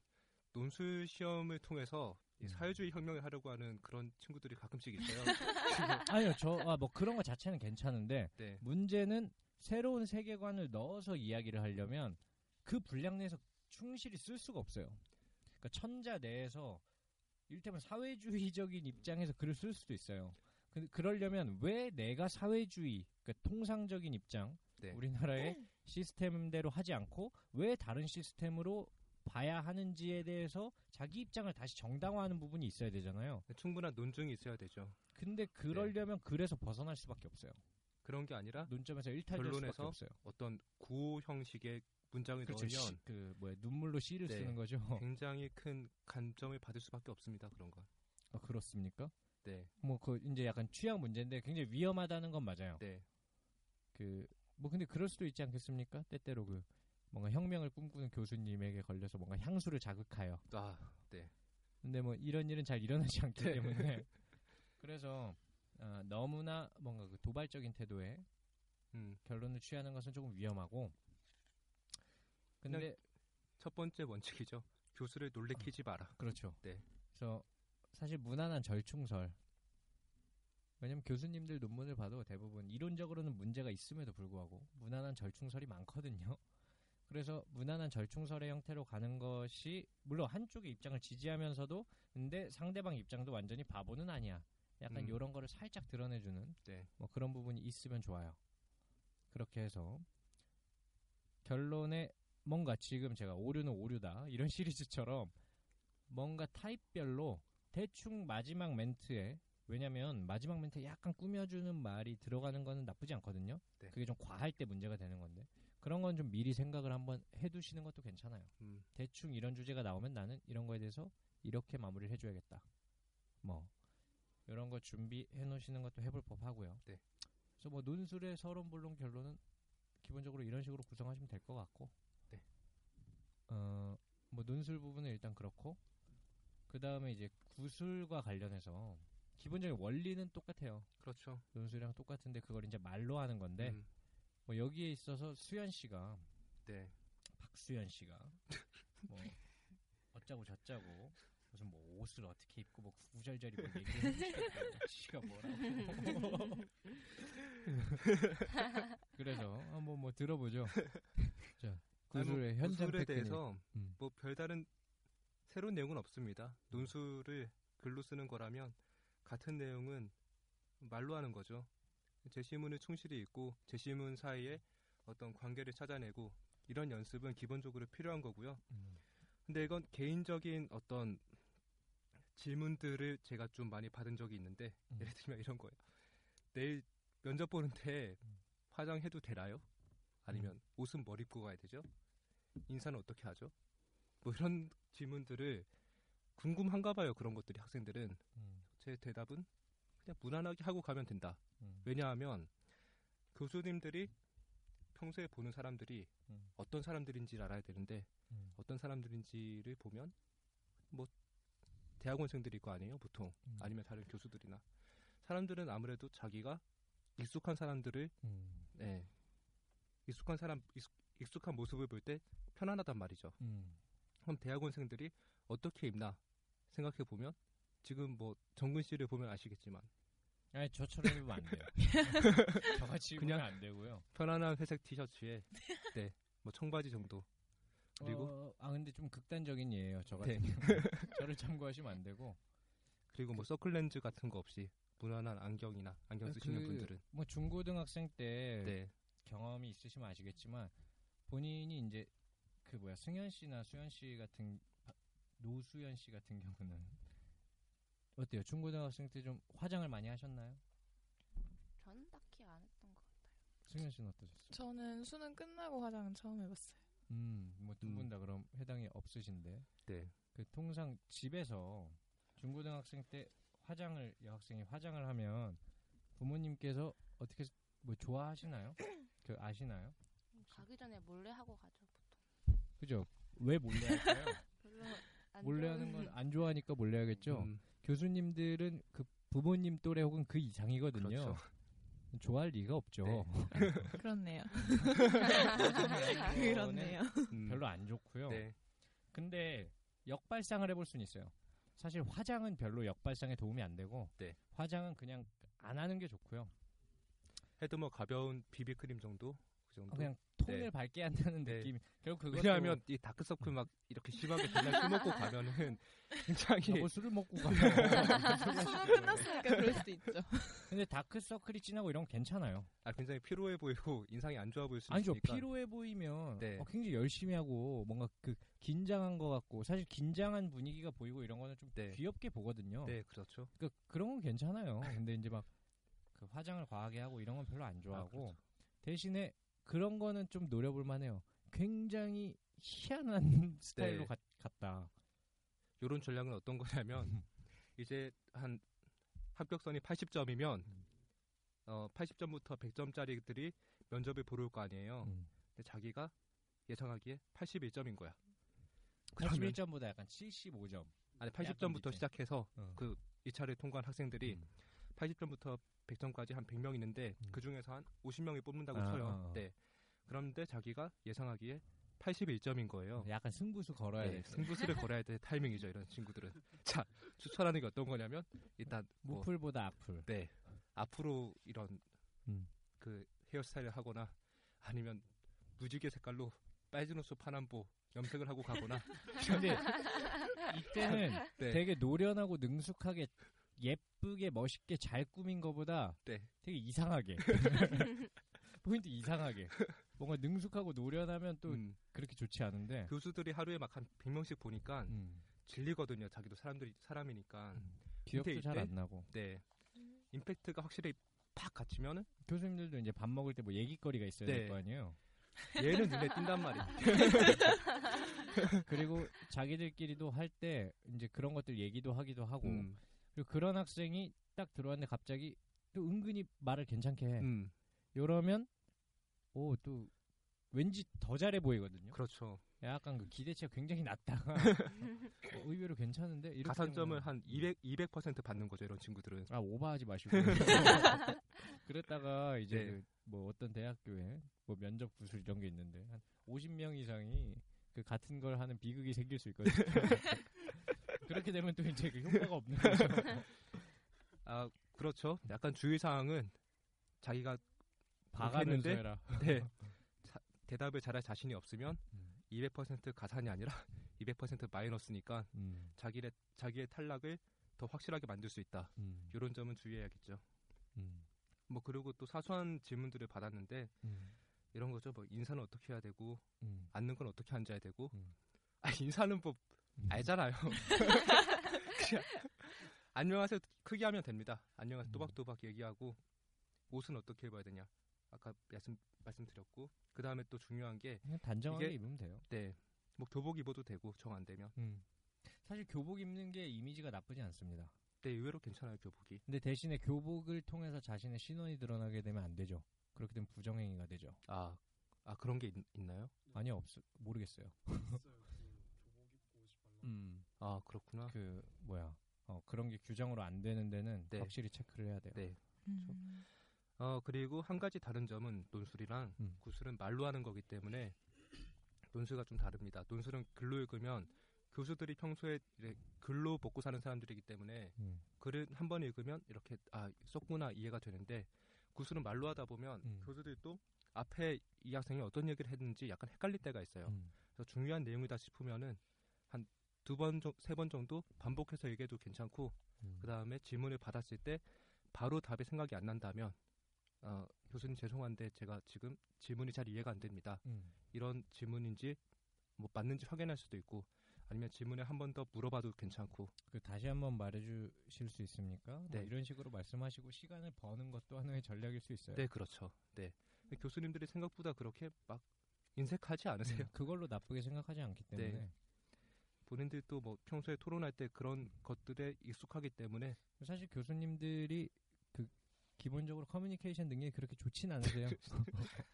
논술 시험을 통해서 이 음. 사회주의 혁명을 하려고 하는 그런 친구들이 가끔씩 있어요. (laughs) 아니요, 저뭐 그런 거 자체는 괜찮은데 네. 문제는 새로운 세계관을 넣어서 이야기를 하려면 그 분량 내에서 충실히 쓸 수가 없어요. 그러니까 천자 내에서 이를테면 사회주의적인 입장에서 글을 쓸 수도 있어요. 그, 그러려면 왜 내가 사회주의, 그러니까 통상적인 입장, 네. 우리나라의 시스템대로 하지 않고 왜 다른 시스템으로 봐야 하는지에 대해서 자기 입장을 다시 정당화하는 부분이 있어야 되잖아요. 충분한 논증이 있어야 되죠. 근데 그러려면 글에서 벗어날 수밖에 없어요. 그런 게 아니라 논점에서 일탈될 수밖에 없어요. 어떤 구호 형식의 문장을 그렇죠. 시, 넣으면 그 뭐야 눈물로 시를 네. 쓰는 거죠. (laughs) 굉장히 큰 감점을 받을 수밖에 없습니다. 그런 건. 아, 그렇습니까? 네. 뭐 그 이제 약간 취향 문제인데 굉장히 위험하다는 건 맞아요. 네. 그 뭐 근데 그럴 수도 있지 않겠습니까? 때때로 그 뭔가 혁명을 꿈꾸는 교수님에게 걸려서 뭔가 향수를 자극하여. 아, 네. 근데 뭐 이런 일은 잘 일어나지 않기 네. 때문에 (laughs) 그래서 아, 너무나 뭔가 그 도발적인 태도에 음. 결론을 취하는 것은 조금 위험하고. 근데 첫 번째 원칙이죠. 교수를 놀래키지 마라. 그렇죠. 네. 그래서 사실 무난한 절충설. 왜냐면 교수님들 논문을 봐도 대부분 이론적으로는 문제가 있음에도 불구하고 무난한 절충설이 많거든요. 그래서 무난한 절충설의 형태로 가는 것이 물론 한쪽의 입장을 지지하면서도 근데 상대방 입장도 완전히 바보는 아니야. 약간 음. 이런 거를 살짝 드러내주는 네. 뭐 그런 부분이 있으면 좋아요. 그렇게 해서 결론에 뭔가 지금 제가 오류는 오류다 이런 (laughs) 시리즈처럼 뭔가 타입별로 대충 마지막 멘트에 왜냐면 마지막 멘트에 약간 꾸며주는 말이 들어가는 거는 나쁘지 않거든요. 네. 그게 좀 과할 때 문제가 되는 건데 그런 건 좀 미리 생각을 한번 해두시는 것도 괜찮아요. 음. 대충 이런 주제가 나오면 나는 이런 거에 대해서 이렇게 마무리를 해줘야겠다. 뭐 이런 거 준비해 놓으시는 것도 해볼 법하고요. 네. 그래서 뭐 논술의 서론 본론 결론은 기본적으로 이런 식으로 구성하시면 될 것 같고. 네. 어뭐 논술 부분은 일단 그렇고 그 다음에 이제 구술과 관련해서 기본적인 원리는 똑같아요. 그렇죠. 논술이랑 똑같은데 그걸 이제 말로 하는 건데 음. 뭐 여기에 있어서 수현 씨가 네. 박수현 씨가 (laughs) 뭐 어쩌고 저쩌고 무슨 뭐 옷을 어떻게 입고 뭐뭐 (laughs) 얘기를 해주시겠다고 지가 뭐라고 (laughs) 그래서 한번 뭐 들어보죠 자 아니, 뭐 구술의 현장 구술에 대해서 음. 뭐 별다른 새로운 내용은 없습니다. 논술을 글로 쓰는 거라면 같은 내용은 말로 하는 거죠. 제시문을 충실히 읽고 제시문 사이에 어떤 관계를 찾아내고 이런 연습은 기본적으로 필요한 거고요. 음. 근데 이건 개인적인 어떤 질문들을 제가 좀 많이 받은 적이 있는데 음. 예를 들면 이런 거예요. 내일 면접 보는데 음. 화장해도 되나요? 아니면 옷은 뭘 입고 가야 되죠? 인사는 어떻게 하죠? 뭐 이런 질문들을 궁금한가 봐요. 그런 것들이 학생들은 음. 제 대답은 그냥 무난하게 하고 가면 된다. 음. 왜냐하면 교수님들이 평소에 보는 사람들이 음. 어떤 사람들인지를 알아야 되는데 음. 어떤 사람들인지를 보면 뭐 대학원생들일 거 아니에요, 보통. 음. 아니면 다른 교수들이나. 사람들은 아무래도 자기가 익숙한 사람들을 음. 네. 익숙한 사람 익숙, 익숙 한 모습을 볼 때 편안하단 말이죠. 음. 그럼 대학원생들이 어떻게 입나 생각해 보면 지금 뭐 정근 씨를 보면 아시겠지만 아니 저처럼 입으면 안 돼요. (laughs) 저같이 입으면 그냥- 안 되고요. 편안한 회색 티셔츠에 네, 뭐 청바지 정도. 그리고 어, 아 근데 좀 극단적인 예예요. 저 같은 네. (laughs) 저를 참고하시면 안 되고 그리고 뭐 서클렌즈 같은 거 없이 무난한 안경이나 안경 쓰시는 그 분들은 뭐 중고등학생 때 네. 경험이 있으시면 아시겠지만 본인이 이제 그 뭐야 승현 씨나 수현 씨 같은 아, 노수현 씨 같은 경우는 어때요? 중고등학생 때 좀 화장을 많이 하셨나요? 저는 딱히 안 했던 것 같아요. 승현 씨는 어떠셨어요? 저는 수능 끝나고 화장은 처음 해봤어요. 음, 뭐 두분 음. 다 그럼 해당이 없으신데 네. 그 통상 집에서 중고등학생 때 화장을 여학생이 화장을 하면 부모님께서 어떻게 뭐 좋아하시나요? (coughs) 그 아시나요? 가기 전에 몰래 하고 가죠 보통. 그죠? 왜 몰래 할까요? (laughs) 별로 안 몰래 하는 건안 좋아하니까 몰래 하겠죠. 음, 교수님들은 그 부모님 또래 혹은 그 이상이거든요. 그렇죠. 좋아할 리가 없죠. 네. (laughs) (laughs) 그렇네요. 그렇네요. 음, 별로 안 좋고요. 네. 근데 역발상을 해볼 수는 있어요. 사실 화장은 별로 역발상에 도움이 안 되고 네. 화장은 그냥 안 하는 게 좋고요. 해도 뭐 가벼운 비비크림 정도 그 정도. 그냥 톤을 네. 밝게 한다는 네. 느낌. 결국 그것도 왜냐하면 이 다크서클 막 이렇게 심하게 맨날 술 먹고 가면은 (laughs) 굉장히 뭐 술을 먹고 가요. 수능 끝났으니까 그럴 수도 있죠. (laughs) 근데 다크서클이 진하고 이런 건 괜찮아요. 아 굉장히 피로해 보이고 인상이 안 좋아 보일 수 아니죠. 있으니까. 피로해 보이면 네. 어, 굉장히 열심히 하고 뭔가 그 긴장한 것 같고 사실 긴장한 분위기가 보이고 이런 거는 좀 네. 귀엽게 보거든요. 네, 그렇죠. 그 그런 건 괜찮아요. (laughs) 근데 이제 막 그 화장을 과하게 하고 이런 건 별로 안 좋아하고 그렇죠. 대신에 그런 거는 좀 노려볼 만해요. 굉장히 희한한 (laughs) 스타일로 네. 갔, 갔다. 요런 전략은 어떤 거냐면 (laughs) 이제 한 합격선이 80점이면 음. 어 80점부터 100점짜리들이 면접을 보러 올 거 아니에요. 음. 근데 자기가 예상하기에 81점인 거야. 그러면 81점보다 약간 75점. 아니 약간 80점부터 밑에. 시작해서 어. 그 2차를 통과한 학생들이 음. 80점부터 100점까지 한 100명 있는데 음. 그 중에서 한 50명이 뽑는다고 아, 쳐요. 아, 아. 네. 그런데 자기가 예상하기에 81점인 거예요. 약간 승부수 걸어야 네, 돼. 승부수를 (laughs) 걸어야 될 타이밍이죠, 이런 친구들은. (laughs) 자, 추천하는 게 어떤 거냐면 일단 뭐, 무풀보다 악풀. 네. 앞으로 이런 음. 그 헤어스타일을 하거나 아니면 무지개 색깔로 빨진 옷 파남보 염색을 하고 가거나 (laughs) 근데 이때는 네. 되게 노련하고 능숙하게 예쁘게 멋있게 잘 꾸민 거보다 네. 되게 이상하게 (laughs) (laughs) 포인트 이상하게 뭔가 능숙하고 노련하면 또 음, 그렇게 좋지 않은데 교수들이 하루에 막 한 100명씩 보니까 음, 질리거든요. 자기도 사람들이 사람이니까. 기억도 근데 잘안 나고 네. 임팩트가 확실히 팍 갇히면은 교수님들도 이제 밥 먹을 때 뭐 얘기거리가 있어야 네. 될거 아니에요 얘는 눈에 띈단 말이에요. (laughs) 그리고 자기들끼리도 할 때 이제 그런 것들 얘기도 하기도 하고 음, 그리고 그런 학생이 딱 들어왔는데 갑자기 또 은근히 말을 괜찮게 해 음, 이러면 오 또 왠지 더 잘해 보이거든요. 그렇죠. 약간 그 기대치가 굉장히 낮다가 (laughs) 어, 의외로 괜찮은데 이렇게 가산점을 되면- 한 200, 200% 받는 거죠, 이런 친구들은. 아 오버하지 마시고 (laughs) (laughs) 그랬다가 이제 네. 그 뭐 어떤 대학교에 뭐 면접 구술 이런 게 있는데 한 50명 이상이 그 같은 걸 하는 비극이 생길 수 있거든요. 그렇게 되면 또 이제 그 효과가 없는 거죠. (laughs) 아, 그렇죠. 약간 주의사항은 자기가 해라. 네, (laughs) 자- 대답을 잘할 자신이 없으면 음. 200% 가산이 아니라 (laughs) 200% 마이너스니까 음, 자기의 자기의 탈락을 더 확실하게 만들 수 있다. 음, 이런 점은 주의해야겠죠. 음, 뭐 그리고 또 사소한 질문들을 받았는데 음, 이런 거죠. 뭐 인사는 어떻게 해야 되고 음, 앉는 건 어떻게 앉아야 되고. 음. 아 인사는 뭐 음. 알잖아요. (laughs) 안녕하세요 크게 하면 됩니다. 안녕하세요 음. 또박또박 얘기하고 옷은 어떻게 입어야 되냐. 아까 말씀 말씀드렸고 그 다음에 또 중요한 게 그냥 단정하게 이게- 입으면 돼요. 네. 뭐 교복 입어도 되고 정 안 되면. 음. 사실 교복 입는 게 이미지가 나쁘지 않습니다. 네, 의외로 괜찮아요, 교복이. 근데 대신에 교복을 통해서 자신의 신원이 드러나게 되면 안 되죠. 그렇게 되면 부정행위가 되죠. 아, 아 그런 게 있, 나요 아니요, 없 모르겠어요. 있어요. 그 교복 입고 옷이 발라. 음. 아 그렇구나. 그 뭐야 어, 그런 게 규정으로 안 되는 데는 네. 확실히 체크를 해야 돼요. 네. 음. 어 그리고 한 가지 다른 점은 논술이랑 음. 구술은 말로 하는 거기 때문에 논술과 좀 다릅니다. 논술은 글로 읽으면 교수들이 평소에 글로 먹고 사는 사람들이기 때문에 음. 글을 한 번 읽으면 이렇게 아 썼구나 이해가 되는데 구술은 말로 하다 보면 음. 교수들도 앞에 이 학생이 어떤 얘기를 했는지 약간 헷갈릴 때가 있어요. 음. 그래서 중요한 내용이다 싶으면은 한 두 번, 세 번 정도 반복해서 얘기해도 괜찮고 음. 그 다음에 질문을 받았을 때 바로 답이 생각이 안 난다면 어, 교수님 죄송한데 제가 지금 질문이 잘 이해가 안 됩니다. 음. 이런 질문인지 뭐 맞는지 확인할 수도 있고 아니면 질문을 한번 더 물어봐도 괜찮고 그 다시 한번 말해주실 수 있습니까? 뭐 네. 이런 식으로 말씀하시고 시간을 버는 것도 하나의 전략일 수 있어요. 네 그렇죠. 네 교수님들이 생각보다 그렇게 막 인색하지 않으세요. 음, 그걸로 나쁘게 생각하지 않기 때문에 네. 본인들도 뭐 평소에 토론할 때 그런 것들에 익숙하기 때문에 사실 교수님들이 그 기본적으로 커뮤니케이션 능력이 그렇게 좋진 않으세요. (laughs) (laughs)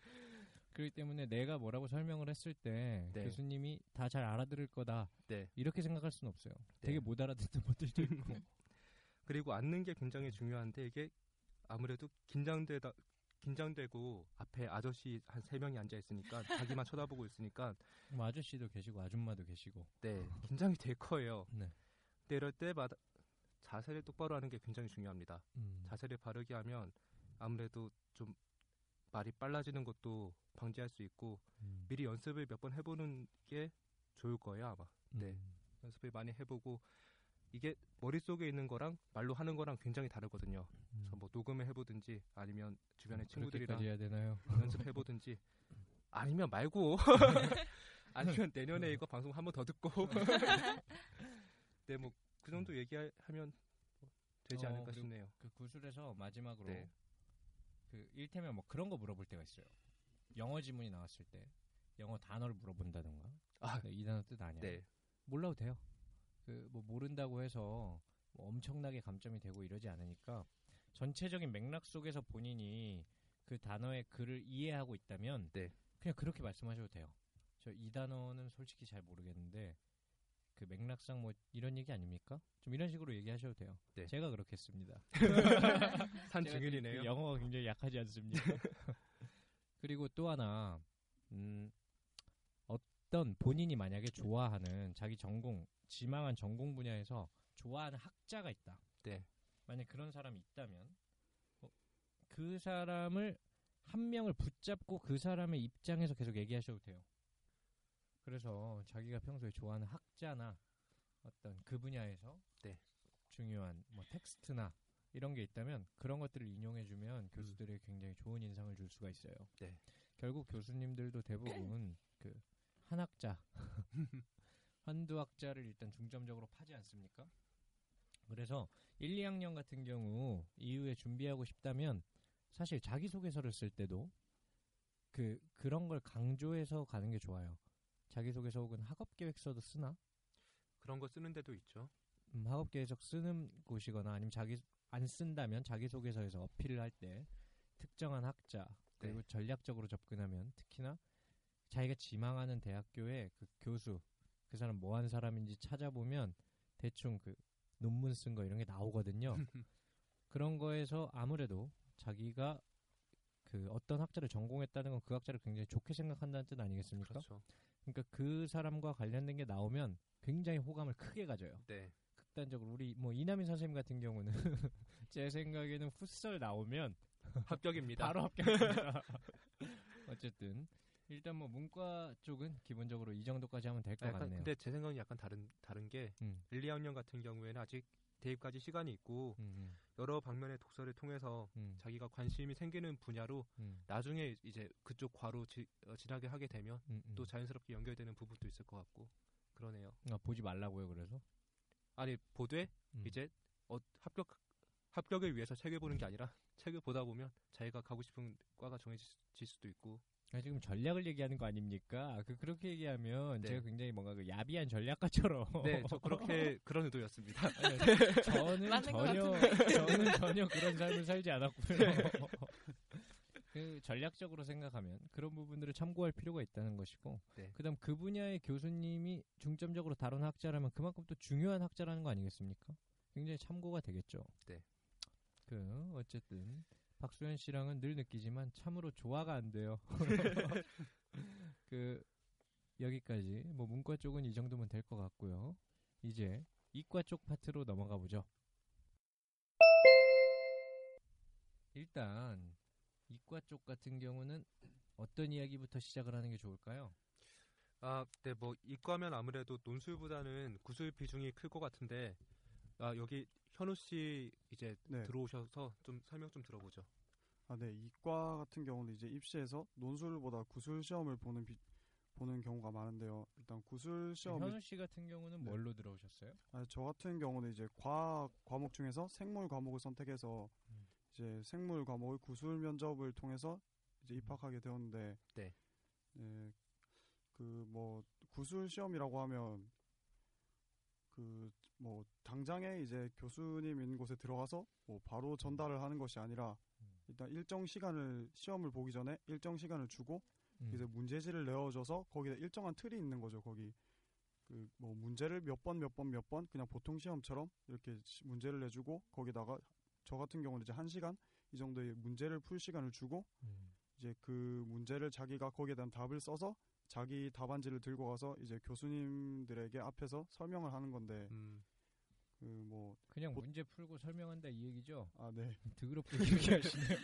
그렇기 때문에 내가 뭐라고 설명을 했을 때 네. 교수님이 다 잘 알아들을 거다 네. 이렇게 생각할 수는 없어요. 네. 되게 못 알아듣는 분들도 있고. (laughs) 그리고 앉는 게 굉장히 중요한데 이게 아무래도 긴장되다 긴장되고 앞에 아저씨 한 세 명이 앉아 있으니까 자기만 쳐다보고 있으니까 뭐 아저씨도 계시고 아줌마도 계시고. 네 긴장이 될 거예요. 네. 근데 이럴 때마다 자세를 똑바로 하는 게 굉장히 중요합니다. 음. 자세를 바르게 하면 아무래도 좀 말이 빨라지는 것도 방지할 수 있고 음. 미리 연습을 몇 번 해보는 게 좋을 거예요 아마. 네. 음. 연습을 많이 해보고 이게 머릿속에 있는 거랑 말로 하는 거랑 굉장히 다르거든요. 그래서 뭐 녹음을 해보든지 아니면 주변의 친구들이랑 음. 그렇게까지 해야 되나요? 연습해보든지 아니면 말고 (laughs) 아니면 내년에 이거 방송 한 번 더 듣고 (laughs) 네 뭐 그 정도 얘기하면 뭐 되지 어, 않을까 싶네요. 그 구술에서 마지막으로 네. 그 일테면 뭐 그런 거 물어볼 때가 있어요. 영어 지문이 나왔을 때 영어 단어를 물어본다던가 아, 네, 이 단어 뜻 아니야. 네. 몰라도 돼요. 그 뭐 모른다고 해서 뭐 엄청나게 감점이 되고 이러지 않으니까 전체적인 맥락 속에서 본인이 그 단어의 글을 이해하고 있다면 네. 그냥 그렇게 말씀하셔도 돼요. 저 이 단어는 솔직히 잘 모르겠는데 그 맥락상 뭐 이런 얘기 아닙니까? 좀 이런 식으로 얘기하셔도 돼요. 네. 제가 그렇게 했습니다. (laughs) 산 증인이네요. 그 영어가 굉장히 약하지 않습니까? (laughs) 그리고 또 하나 음, 어떤 본인이 만약에 좋아하는 자기 전공 지망한 전공 분야에서 좋아하는 학자가 있다. 네. 만약 그런 사람이 있다면 어, 그 사람을 한 명을 붙잡고 그 사람의 입장에서 계속 얘기하셔도 돼요. 그래서 자기가 평소에 좋아하는 학자나 어떤 그 분야에서 네. 중요한 뭐 텍스트나 이런 게 있다면 그런 것들을 인용해주면 교수들이 굉장히 좋은 인상을 줄 수가 있어요. 네. 결국 교수님들도 대부분 그 한 학자, (laughs) 한두 학자를 일단 중점적으로 파지 않습니까? 그래서 1, 2학년 같은 경우 이후에 준비하고 싶다면 사실 자기소개서를 쓸 때도 그 그런 걸 강조해서 가는 게 좋아요. 자기소개서 혹은 학업계획서도 쓰나? 그런 거 쓰는 데도 있죠. 음, 학업계획서 쓰는 곳이거나 아니면 자기 안 쓴다면 자기소개서에서 어필을 할 때 특정한 학자 그리고 네. 전략적으로 접근하면 특히나 자기가 지망하는 대학교의 그 교수 그 사람 뭐 하는 사람인지 찾아보면 대충 그 논문 쓴 거 이런 게 나오거든요. (laughs) 그런 거에서 아무래도 자기가 그 어떤 학자를 전공했다는 건 그 학자를 굉장히 좋게 생각한다는 뜻 아니겠습니까? 그렇죠. 그러니까 그 사람과 관련된 게 나오면 굉장히 호감을 크게 가져요. 네. 극단적으로 우리 뭐 이남인 선생님 같은 경우는 (laughs) 제 생각에는 풋설 나오면 합격입니다. 바로 합격입니다. (laughs) 어쨌든 일단 뭐 문과 쪽은 기본적으로 이 정도까지 하면 될것 아, 약간 같네요. 근데 제 생각은 약간 다른 다른 게 음, 1, 2 학년 같은 경우에는 아직 대입까지 시간이 있고 음, 여러 방면의 독서를 통해서 음, 자기가 관심이 생기는 분야로 음, 나중에 이제 그쪽 과로 지, 어, 진학을 하게 되면 음, 음. 또 자연스럽게 연결되는 부분도 있을 것 같고 그러네요. 아, 보지 말라고요. 그래서 아니 보되 음. 이제 어, 합격 합격을 위해서 책을 보는 게 아니라 (laughs) 책을 보다 보면 자기가 가고 싶은 과가 정해질 수도 있고 아, 지금 전략을 얘기하는 거 아닙니까? 그 그렇게 얘기하면 네. 제가 굉장히 뭔가 그 야비한 전략가처럼 네, 저 그렇게 (laughs) 그런 의도였습니다. 아니, 저는 맞는 것 전혀 (laughs) 저는 전혀 그런 삶을 살지 않았고요. (laughs) 그 전략적으로 생각하면 그런 부분들을 참고할 필요가 있다는 것이고 네. 그 다음 그 분야의 교수님이 중점적으로 다룬 학자라면 그만큼 또 중요한 학자라는 거 아니겠습니까? 굉장히 참고가 되겠죠. 네. 그 어쨌든 박수현 씨랑은 늘 느끼지만 참으로 조화가 안 돼요. (laughs) 그 여기까지 뭐 문과 쪽은 이 정도면 될 것 같고요. 이제 이과 쪽 파트로 넘어가 보죠. 일단 이과 쪽 같은 경우는 어떤 이야기부터 시작을 하는 게 좋을까요? 아, 네, 뭐 이과면 아무래도 논술보다는 구술 비중이 클 것 같은데 아, 여기 현우 씨 이제 네. 들어오셔서 좀 설명 좀 들어보죠. 아, 네. 이과 같은 경우는 이제 입시에서 논술보다 구술 시험을 보는 비, 보는 경우가 많은데요. 일단 구술 시험이 현우 씨 같은 경우는 네. 뭘로 들어오셨어요? 아, 저 같은 경우는 이제 과학 과목 중에서 생물 과목을 선택해서 음. 이제 생물 과목을 구술 면접을 통해서 이제 입학하게 되었는데 네. 그뭐 구술 시험이라고 하면 그 뭐 당장에 이제 교수님 있는 곳에 들어가서 뭐 바로 전달을 하는 것이 아니라 음. 일단 일정 시간을 시험을 보기 전에 일정 시간을 주고 음. 이제 문제지를 내어줘서 거기에 일정한 틀이 있는 거죠. 거기 그 뭐 문제를 몇 번 몇 번 몇번 그냥 보통 시험처럼 이렇게 시- 문제를 내주고 거기다가 저 같은 경우는 이제 한 시간 이 정도의 문제를 풀 시간을 주고 음. 이제 그 문제를 자기가 거기에 대한 답을 써서 자기 답안지를 들고 가서 이제 교수님들에게 앞에서 설명을 하는 건데 음, 그뭐 그냥 보- 문제 풀고 설명한다 이 얘기죠. 아 네. (laughs) 드럽게 길게 하시네요.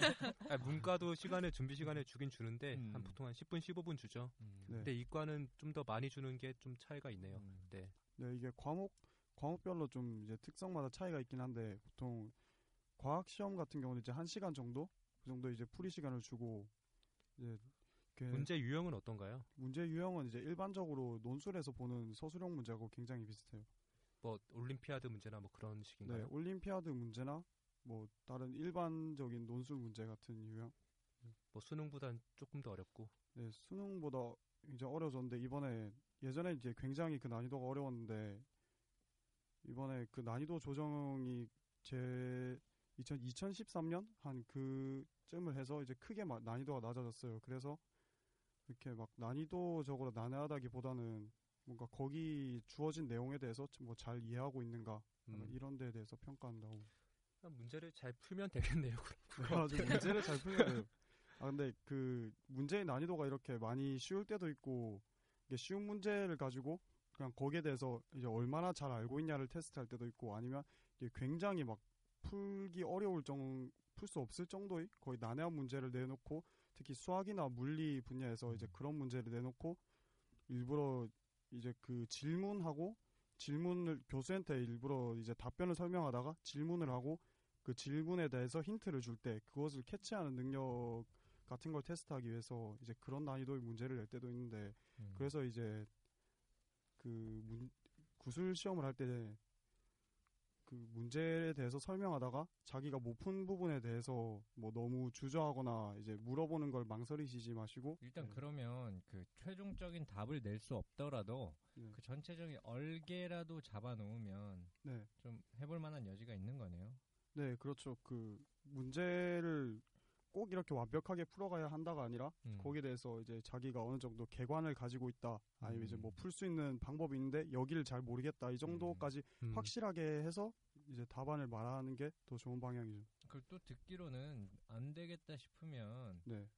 아, 문과도 시간을 준비 시간에 주긴 주는데 음. 한 보통 한 10분 15분 주죠. 음. 네. 근데 이과는 좀 더 많이 주는 게 좀 차이가 있네요. 음. 네. 네, 이게 과목 과목별로 좀 이제 특성마다 차이가 있긴 한데 보통 과학 시험 같은 경우는 이제 한 시간 정도 그 정도 이제 풀이 시간을 주고 이제 그 문제 유형은 어떤가요? 문제 유형은 이제 일반적으로 논술에서 보는 서술형 문제하고 굉장히 비슷해요. 뭐 올림피아드 문제나 뭐 그런 네, 식인가요? 올림피아드 문제나 뭐 다른 일반적인 논술 문제 같은 유형. 뭐 수능보단 조금 더 어렵고. 네, 수능보다 이제 어려졌는데 이번에 예전에 이제 굉장히 그 난이도가 어려웠는데 이번에 그 난이도 조정이 제 2000, 2013년 한 그쯤을 해서 이제 크게 막 난이도가 낮아졌어요. 그래서 이렇게 막 난이도적으로 난해하다기보다는 뭔가 거기 주어진 내용에 대해서 뭐 잘 이해하고 있는가 음. 이런 데에 대해서 평가한다고. 아, 문제를 잘 풀면 되겠네요. (laughs) 그래가지고 문제를 잘 풀면 돼요. 아 근데 그 문제의 난이도가 이렇게 많이 쉬울 때도 있고 이게 쉬운 문제를 가지고 그냥 거기에 대해서 이제 얼마나 잘 알고 있냐를 테스트할 때도 있고 아니면 이게 굉장히 막 풀기 어려울 정 풀 수 없을 정도의 거의 난해한 문제를 내놓고 특히 수학이나 물리 분야에서 이제 그런 문제를 내놓고 일부러 이제 그 질문하고 질문을 교수한테 일부러 이제 답변을 설명하다가 질문을 하고 그 질문에 대해서 힌트를 줄 때 그것을 캐치하는 능력 같은 걸 테스트하기 위해서 이제 그런 난이도의 문제를 낼 때도 있는데 음. 그래서 이제 그 문, 구술 시험을 할 때 그 문제에 대해서 설명하다가 자기가 못 푼 부분에 대해서 뭐 너무 주저하거나 이제 물어보는 걸 망설이시지 마시고 일단 네. 그러면 그 최종적인 답을 낼 수 없더라도 네. 그 전체적인 얼개라도 잡아놓으면 네. 좀 해볼 만한 여지가 있는 거네요. 네, 그렇죠. 그 문제를 꼭 이렇게 완벽하게 풀어가야 한다가 아니라 음. 거기에 대해서 이제 자기가 어느 정도 개관을 가지고 있다. 아니면 이제 음. 뭐풀 수 있는 방법이 있는데 여기를 잘 모르겠다. 이 정도까지 음. 확실하게 해서 이제 답안을 말하는 게 더 좋은 방향이죠. 그걸 또 듣기로는 안 되겠다 싶으면 네.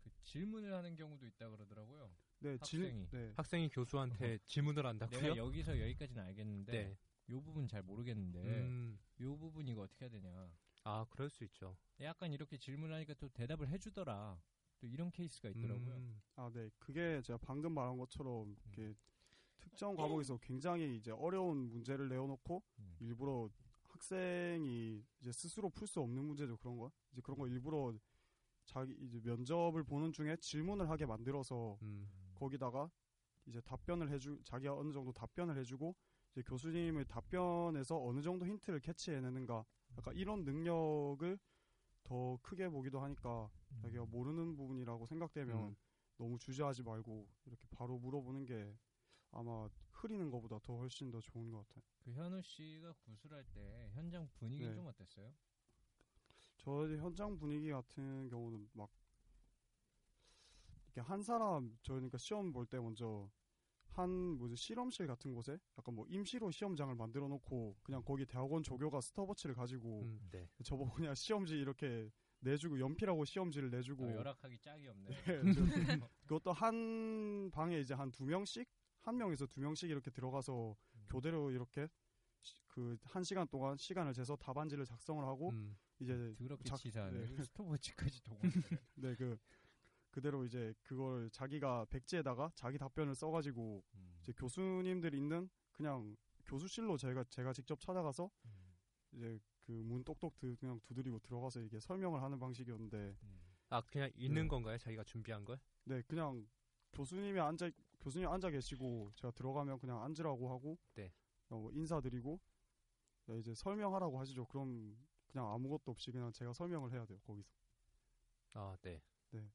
그 질문을 하는 경우도 있다 그러더라고요. 네, 학생이. 네. 학생이 교수한테 질문을 한다고요? 내가 여기서 여기까지는 알겠는데 네. 요 부분 잘 모르겠는데 음. 요 부분 이거 어떻게 해야 되냐. 아, 그럴 수 있죠. 약간 이렇게 질문하니까 또 대답을 해주더라. 또 이런 케이스가 있더라고요. 음. 아, 네. 그게 제가 방금 말한 것처럼 이렇게 특정 과목에서 굉장히 이제 어려운 문제를 내어놓고 음. 일부러 학생이 이제 스스로 풀 수 없는 문제죠 그런 거 이제 그런 거 일부러 자기 이제 면접을 보는 중에 질문을 하게 만들어서 음. 거기다가 이제 답변을 해주 자기가 어느 정도 답변을 해주고 이제 교수님의 답변에서 어느 정도 힌트를 캐치해내는가 약간 이런 능력을 더 크게 보기도 하니까 자기가 모르는 부분이라고 생각되면 음. 너무 주저하지 말고 이렇게 바로 물어보는 게 아마 흐리는 것보다 더 훨씬 더 좋은 것 같아요. 그 현우 씨가 구술할 때 현장 분위기 네. 좀 어땠어요? 저 현장 분위기 같은 경우는 막 이렇게 한 사람 저 그러니까 시험 볼 때 먼저 한 뭐지 실험실 같은 곳에 약간 뭐 임시로 시험장을 만들어 놓고 그냥 거기 대학원 조교가 스톱워치를 가지고 음, 네. 저보고 그냥 시험지 이렇게 내주고 연필하고 시험지를 내주고 어, 열악하기 짝이 없네. 네, 저- 그것도 한 방에 이제 한 두 명씩 한 명에서 두 명씩 이렇게 들어가서 음. 교대로 이렇게 그 한 시간 동안 시간을 재서 답안지를 작성을 하고 음, 이제 더럽게 작- 치사하네. 네. 스톱워치까지 동원. (laughs) 네 그 그대로 이제 그걸 자기가 백지에다가 자기 답변을 써가지고 음. 이제 교수님들 있는 그냥 교수실로 제가 제가 직접 찾아가서 음. 이제 그 문 똑똑 드, 그냥 두드리고 들어가서 이게 설명을 하는 방식이었는데 음. 아 그냥 있는 네. 건가요? 자기가 준비한 걸? 네 그냥 교수님이 앉아 교수님 앉아 계시고 제가 들어가면 그냥 앉으라고 하고 네. 어, 뭐 인사드리고 네, 이제 설명하라고 하시죠. 그럼 그냥 아무것도 없이 그냥 제가 설명을 해야 돼요 거기서. 아 네. 네.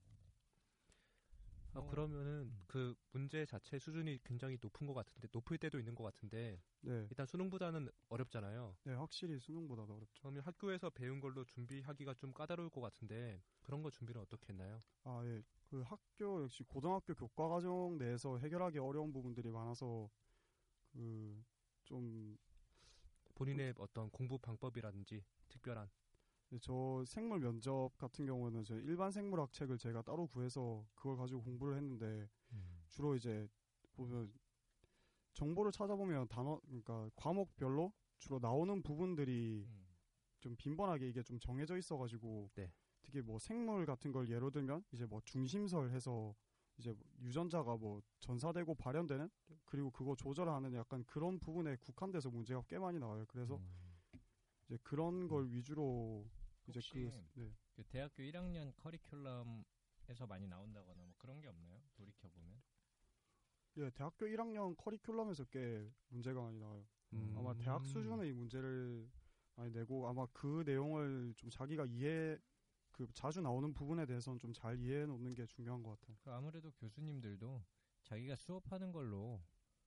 아, 어, 그러면은 음. 그 문제 자체 수준이 굉장히 높은 것 같은데 높을 때도 있는 것 같은데 네, 일단 수능보다는 어렵잖아요. 네 확실히 수능보다 더 어렵죠. 그러면 학교에서 배운 걸로 준비하기가 좀 까다로울 것 같은데 그런 거 준비를 어떻게 했나요? 아, 예. 그 학교 역시 고등학교 교과 과정 내에서 해결하기 어려운 부분들이 많아서 그 좀 본인의 어떤 공부 방법이라든지 특별한 예, 저 생물 면접 같은 경우는 저 일반 생물학 책을 제가 따로 구해서 그걸 가지고 공부를 했는데 음. 주로 이제 보면 정보를 찾아보면 단어 그러니까 과목별로 주로 나오는 부분들이 음. 좀 빈번하게 이게 좀 정해져 있어가지고 네. 특히 뭐 생물 같은 걸 예로 들면 이제 뭐 중심설 해서 이제 뭐 유전자가 뭐 전사되고 발현되는 그리고 그거 조절하는 약간 그런 부분에 국한돼서 문제가 꽤 많이 나와요. 그래서 음. 이제 그런 걸 위주로 이제 그 네. 그 대학교 1학년 커리큘럼에서 많이 나온다거나 뭐 그런 게 없나요? 돌이켜 보면. 예, 대학교 1학년 커리큘럼에서 꽤 문제가 많이 나와요. 아마 대학 음. 수준의 문제를 많이 내고 아마 그 내용을 좀 자기가 이해 그 자주 나오는 부분에 대해서는 좀 잘 이해해 놓는 게 중요한 것 같아요. 그 아무래도 교수님들도 자기가 수업하는 걸로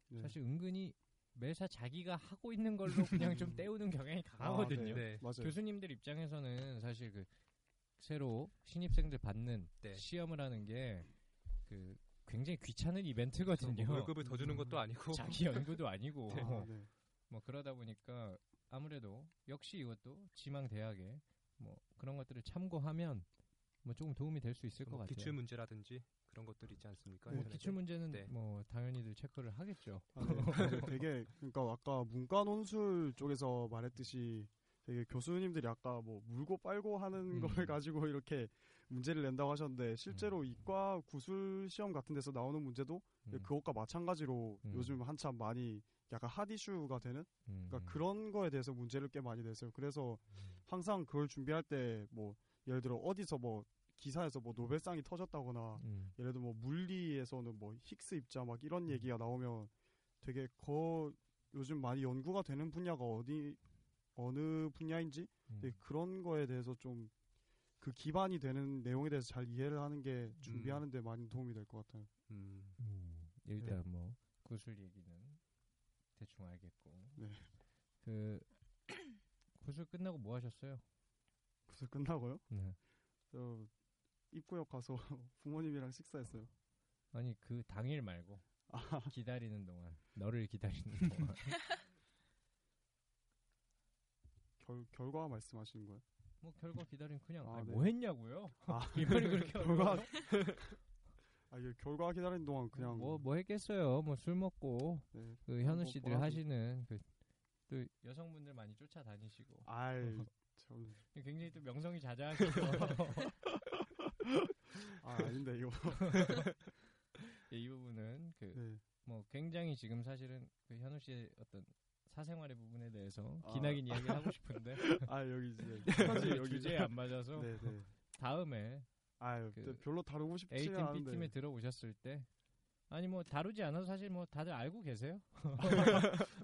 네. 사실 은근히 매사 자기가 하고 있는 걸로 그냥 좀 때우는 (laughs) 경향이 강하거든요. 네. 맞아요. 교수님들 입장에서는 사실 그 새로 신입생들 받는 네. 시험을 하는 게 그 굉장히 귀찮은 이벤트거든요. 뭐 월급을 더 주는 것도 아니고 자기 연구도 아니고 아, (laughs) 네. 뭐 그러다 보니까 아무래도 역시 이것도 지망 대학에 뭐 그런 것들을 참고하면 뭐 조금 도움이 될 수 있을 것뭐 같아요. 기출 문제라든지 그런 것들 있지 않습니까? 뭐? 기출 문제는 네. 뭐 당연히들 체크를 하겠죠. 아, 네. 근데 되게 그러니까 아까 문과 논술 쪽에서 말했듯이 되게 교수님들이 아까 뭐 물고 빨고 하는 음. 걸 가지고 이렇게 문제를 낸다고 하셨는데 실제로 음. 이과 구술 시험 같은 데서 나오는 문제도 음, 그것과 마찬가지로 음. 요즘 한참 많이 약간 핫 이슈가 되는 음, 그러니까 음. 그런 거에 대해서 문제를 꽤 많이 냈어요. 그래서 항상 그걸 준비할 때 뭐 예를 들어 어디서 뭐 기사에서 뭐 노벨상이 터졌다거나 음. 예를 들어 뭐 물리에서는 뭐 힉스 입자 막 이런 얘기가 나오면 되게 거 요즘 많이 연구가 되는 분야가 어디 어느 분야인지 음. 그런 거에 대해서 좀 그 기반이 되는 내용에 대해서 잘 이해를 하는 게 준비하는 데 많이 도움이 될 것 같아요. 음. 음, 일단 뭐 구술 얘기는 대충 알겠고. 네. 그 (clears throat) 구술 끝나고 뭐 하셨어요? 그래서 끝나고요. 네. 저 입구역 가서 (laughs) 부모님이랑 식사했어요. 아니 그 당일 말고 아. 기다리는 동안 너를 기다리는 (laughs) 동안 결 결과 말씀하시는 거예요? 뭐 결과 기다리면 그냥 아, 아니, 네. 뭐 했냐고요? 아, (laughs) 이 말이 그렇게 결과? 아 이게 결과 기다리는 동안 그냥 뭐뭐 했겠어요? 뭐 술 먹고 네. 그 현우 뭐 씨들 뭐라도. 하시는 그 또 여성분들 많이 쫓아다니시고 아이 참. 굉장히 또 명성이 자자하시죠. (laughs) 아 아닌데 이거. 예, 이 부분은 그 네. 뭐 굉장히 지금 사실은 그 현우 씨의 어떤 사생활의 부분에 대해서 아. 기나긴 이야기를 하고 싶은데 (laughs) 아 여기 이제 사실 (laughs) 여기 주제에 안 맞아서 네, 네. 다음에 아유, 그또 별로 다루고 싶지 A팀 않은데. B팀에 들어오셨을 때 아니 뭐 다루지 않아도 사실 뭐 다들 알고 계세요.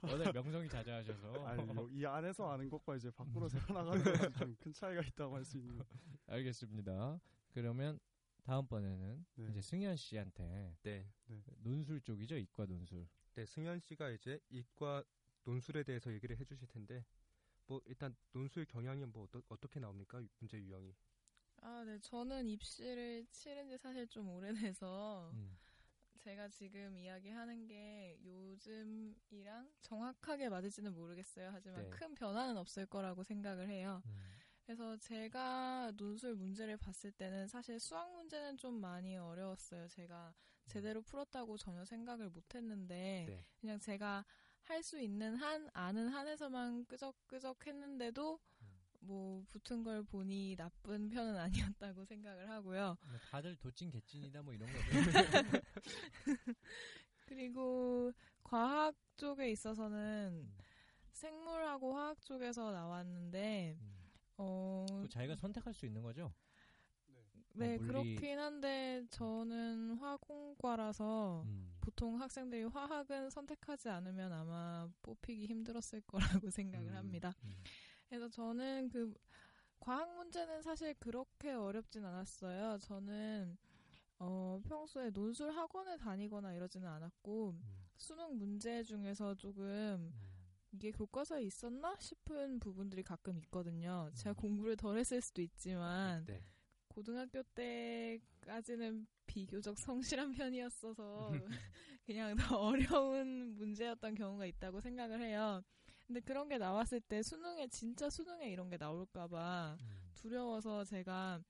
워낙 명성이 자자하셔서 아니, 요- 이 안에서 아는 것과 이제 밖으로 새어나가는 것은 좀큰 차이가 있다고 할 수 있는. 알겠습니다. 그러면 다음번에는 네. 이제 승현 씨한테 네. 논술 쪽이죠 이과 논술. 네, 승현 씨가 이제 이과 논술에 대해서 얘기를 해주실 텐데 뭐 일단 논술 경향이 뭐 어떠, 어떻게 나옵니까? 문제 유형이. 아, 네. 저는 입시를 치른 지 사실 좀 오래돼서 음. 제가 지금 이야기하는 게 요즘이랑 정확하게 맞을지는 모르겠어요. 하지만 네. 큰 변화는 없을 거라고 생각을 해요. 음. 그래서 제가 논술 문제를 봤을 때는 사실 수학 문제는 좀 많이 어려웠어요. 제가 제대로 풀었다고 전혀 생각을 못 했는데 네. 그냥 제가 할 수 있는 한 아는 한에서만 끄적끄적 했는데도 뭐 붙은 걸 보니 나쁜 편은 아니었다고 생각을 하고요. 뭐 다들 도찐 개찐이다 뭐 이런 거죠. (laughs) 그리고 과학 쪽에 있어서는 음. 생물하고 화학 쪽에서 나왔는데 음. 어그 자기가 선택할 수 있는 거죠. 네, 물리- 그렇긴 한데 저는 화공과라서 음. 보통 학생들이 화학은 선택하지 않으면 아마 뽑히기 힘들었을 거라고 (laughs) 생각을 음, 합니다. 음. 그래서 저는 그 과학 문제는 사실 그렇게 어렵진 않았어요. 저는 어, 평소에 논술 학원을 다니거나 이러지는 않았고 음. 수능 문제 중에서 조금 음. 이게 교과서에 있었나 싶은 부분들이 가끔 있거든요. 제가 음. 공부를 덜 했을 수도 있지만 네. 고등학교 때까지는 비교적 성실한 편이었어서 (laughs) 그냥 더 어려운 문제였던 경우가 있다고 생각을 해요. 근데 그런 게 나왔을 때 수능에 진짜 수능에 이런 게 나올까봐 음. 두려워서 제가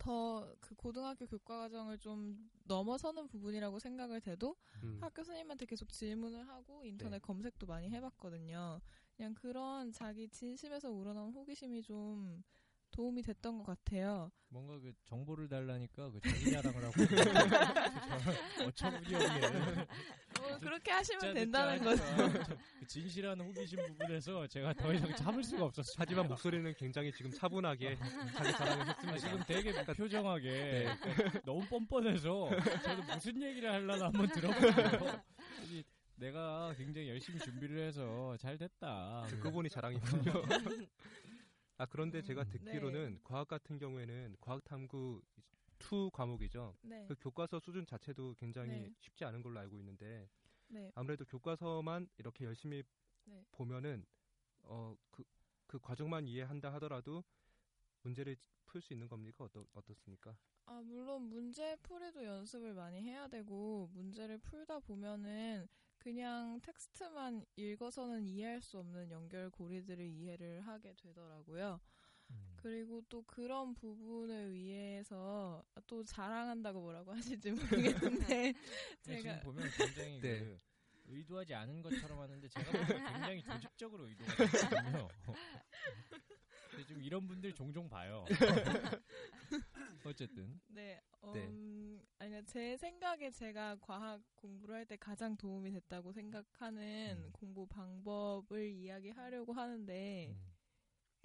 더 그 고등학교 교과 과정을 좀 넘어서는 부분이라고 생각을 돼도 음. 학교 선생님한테 계속 질문을 하고 인터넷 네. 검색도 많이 해봤거든요. 그냥 그런 자기 진심에서 우러나온 호기심이 좀 도움이 됐던 것 같아요. 뭔가 그 정보를 달라니까 그 자기 자랑을 하고 (laughs) 어처구니 없네. 뭐 그렇게 하시면 진짜 된다는 거죠. 저- 그 진실한 호기심 부분에서 제가 더 이상 참을 수가 없었어요. 하지만 목소리는 굉장히 지금 차분하게 자기 자랑을 했습니다. 아, 지금 되게 표정하게 그러니까 너무 뻔뻔해서 저도 무슨 얘기를 하려나 한번 들어보세요. 이 내가 굉장히 열심히 준비를 해서 잘 됐다. 듣고 보니 자랑이군요. (laughs) 아 그런데 제가 음, 듣기로는 과학 같은 경우에는 과학 탐구 2 과목이죠. 네. 그 교과서 수준 자체도 굉장히 네. 쉽지 않은 걸로 알고 있는데 네. 아무래도 교과서만 이렇게 열심히 네. 보면은 어그그 과정만 이해한다 하더라도 문제를 풀 수 있는 겁니까? 어떠, 어떻습니까? 아, 물론 문제 풀이도 연습을 많이 해야 되고, 문제를 풀다 보면은 그냥 텍스트만 읽어서는 이해할 수 없는 연결고리들을 이해를 하게 되더라고요. 음. 그리고 또 그런 부분을 위해서 또 자랑한다고 뭐라고 하실지 모르겠는데, 근데 (laughs) (laughs) 제가 지금 보면 굉장히 (laughs) 네. 그 의도하지 않은 것처럼 하는데 제가 보기엔 굉장히 조직적으로 의도가 되거든요. 근데 좀 이런 분들 종종 봐요. 어쨌든 네, (laughs) 네. 음, 아니, 그러니까 제 생각에 제가 과학 공부를 할 때 가장 도움이 됐다고 생각하는 음. 공부 방법을 이야기하려고 하는데, 음.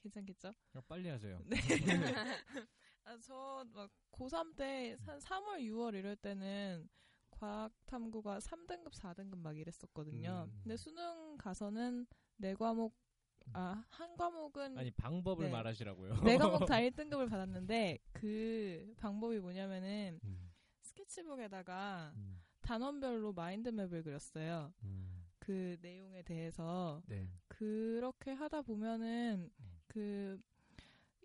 괜찮겠죠? 그냥 빨리 하세요. 네. (laughs) 아, 저, 막, 고3 때, 한 3월, 6월 이럴 때는 과학 탐구가 3등급, 4등급 막 이랬었거든요. 음. 근데 수능 가서는 네 과목, 아, 한 과목은 아니 방법을 네. 말하시라고요. 네 과목 (laughs) 다 1등급을 받았는데, 그 방법이 뭐냐면은, 음, 스케치북에다가 음, 단원별로 마인드맵을 그렸어요. 음, 그 내용에 대해서. 네. 그렇게 하다 보면은 음. 그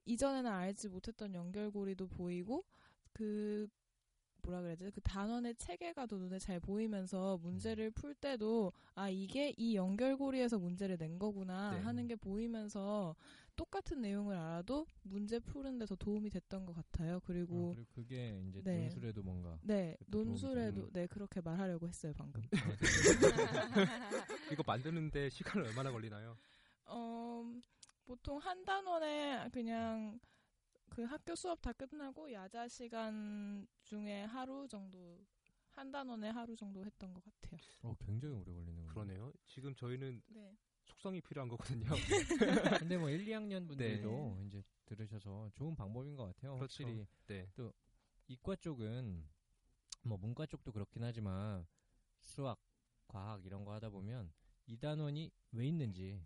이전에는 알지 못했던 연결고리도 보이고 그 뭐라 그래야지 그 단원의 체계가 더 눈에 잘 보이면서 문제를 풀 때도 아 이게 이 연결고리에서 문제를 낸 거구나 네. 하는 게 보이면서 똑같은 내용을 알아도 문제 푸는데 더 도움이 됐던 것 같아요. 어, 그리고 그리고 그게 이제 네. 논술에도 뭔가 네 논술에도 네 그렇게 말하려고 했어요 방금. (laughs) 이거 만드는데 시간 얼마나 걸리나요? 어, 보통 한 단원에 그냥 그 학교 수업 다 끝나고 야자 시간 중에 하루 정도 한 단원에 하루 정도 했던 것 같아요. 어, 굉장히 오래 걸리는 거예요. 그러네요. 지금 저희는 네. 속성이 필요한 거거든요. (laughs) 근데 뭐 1, 2학년 분들도 네. 이제 들으셔서 좋은 방법인 것 같아요. 그렇죠. 확실히 네. 이과 쪽은 뭐 문과 쪽도 그렇긴 하지만 수학, 과학 이런 거 하다 보면 이 단원이 왜 있는지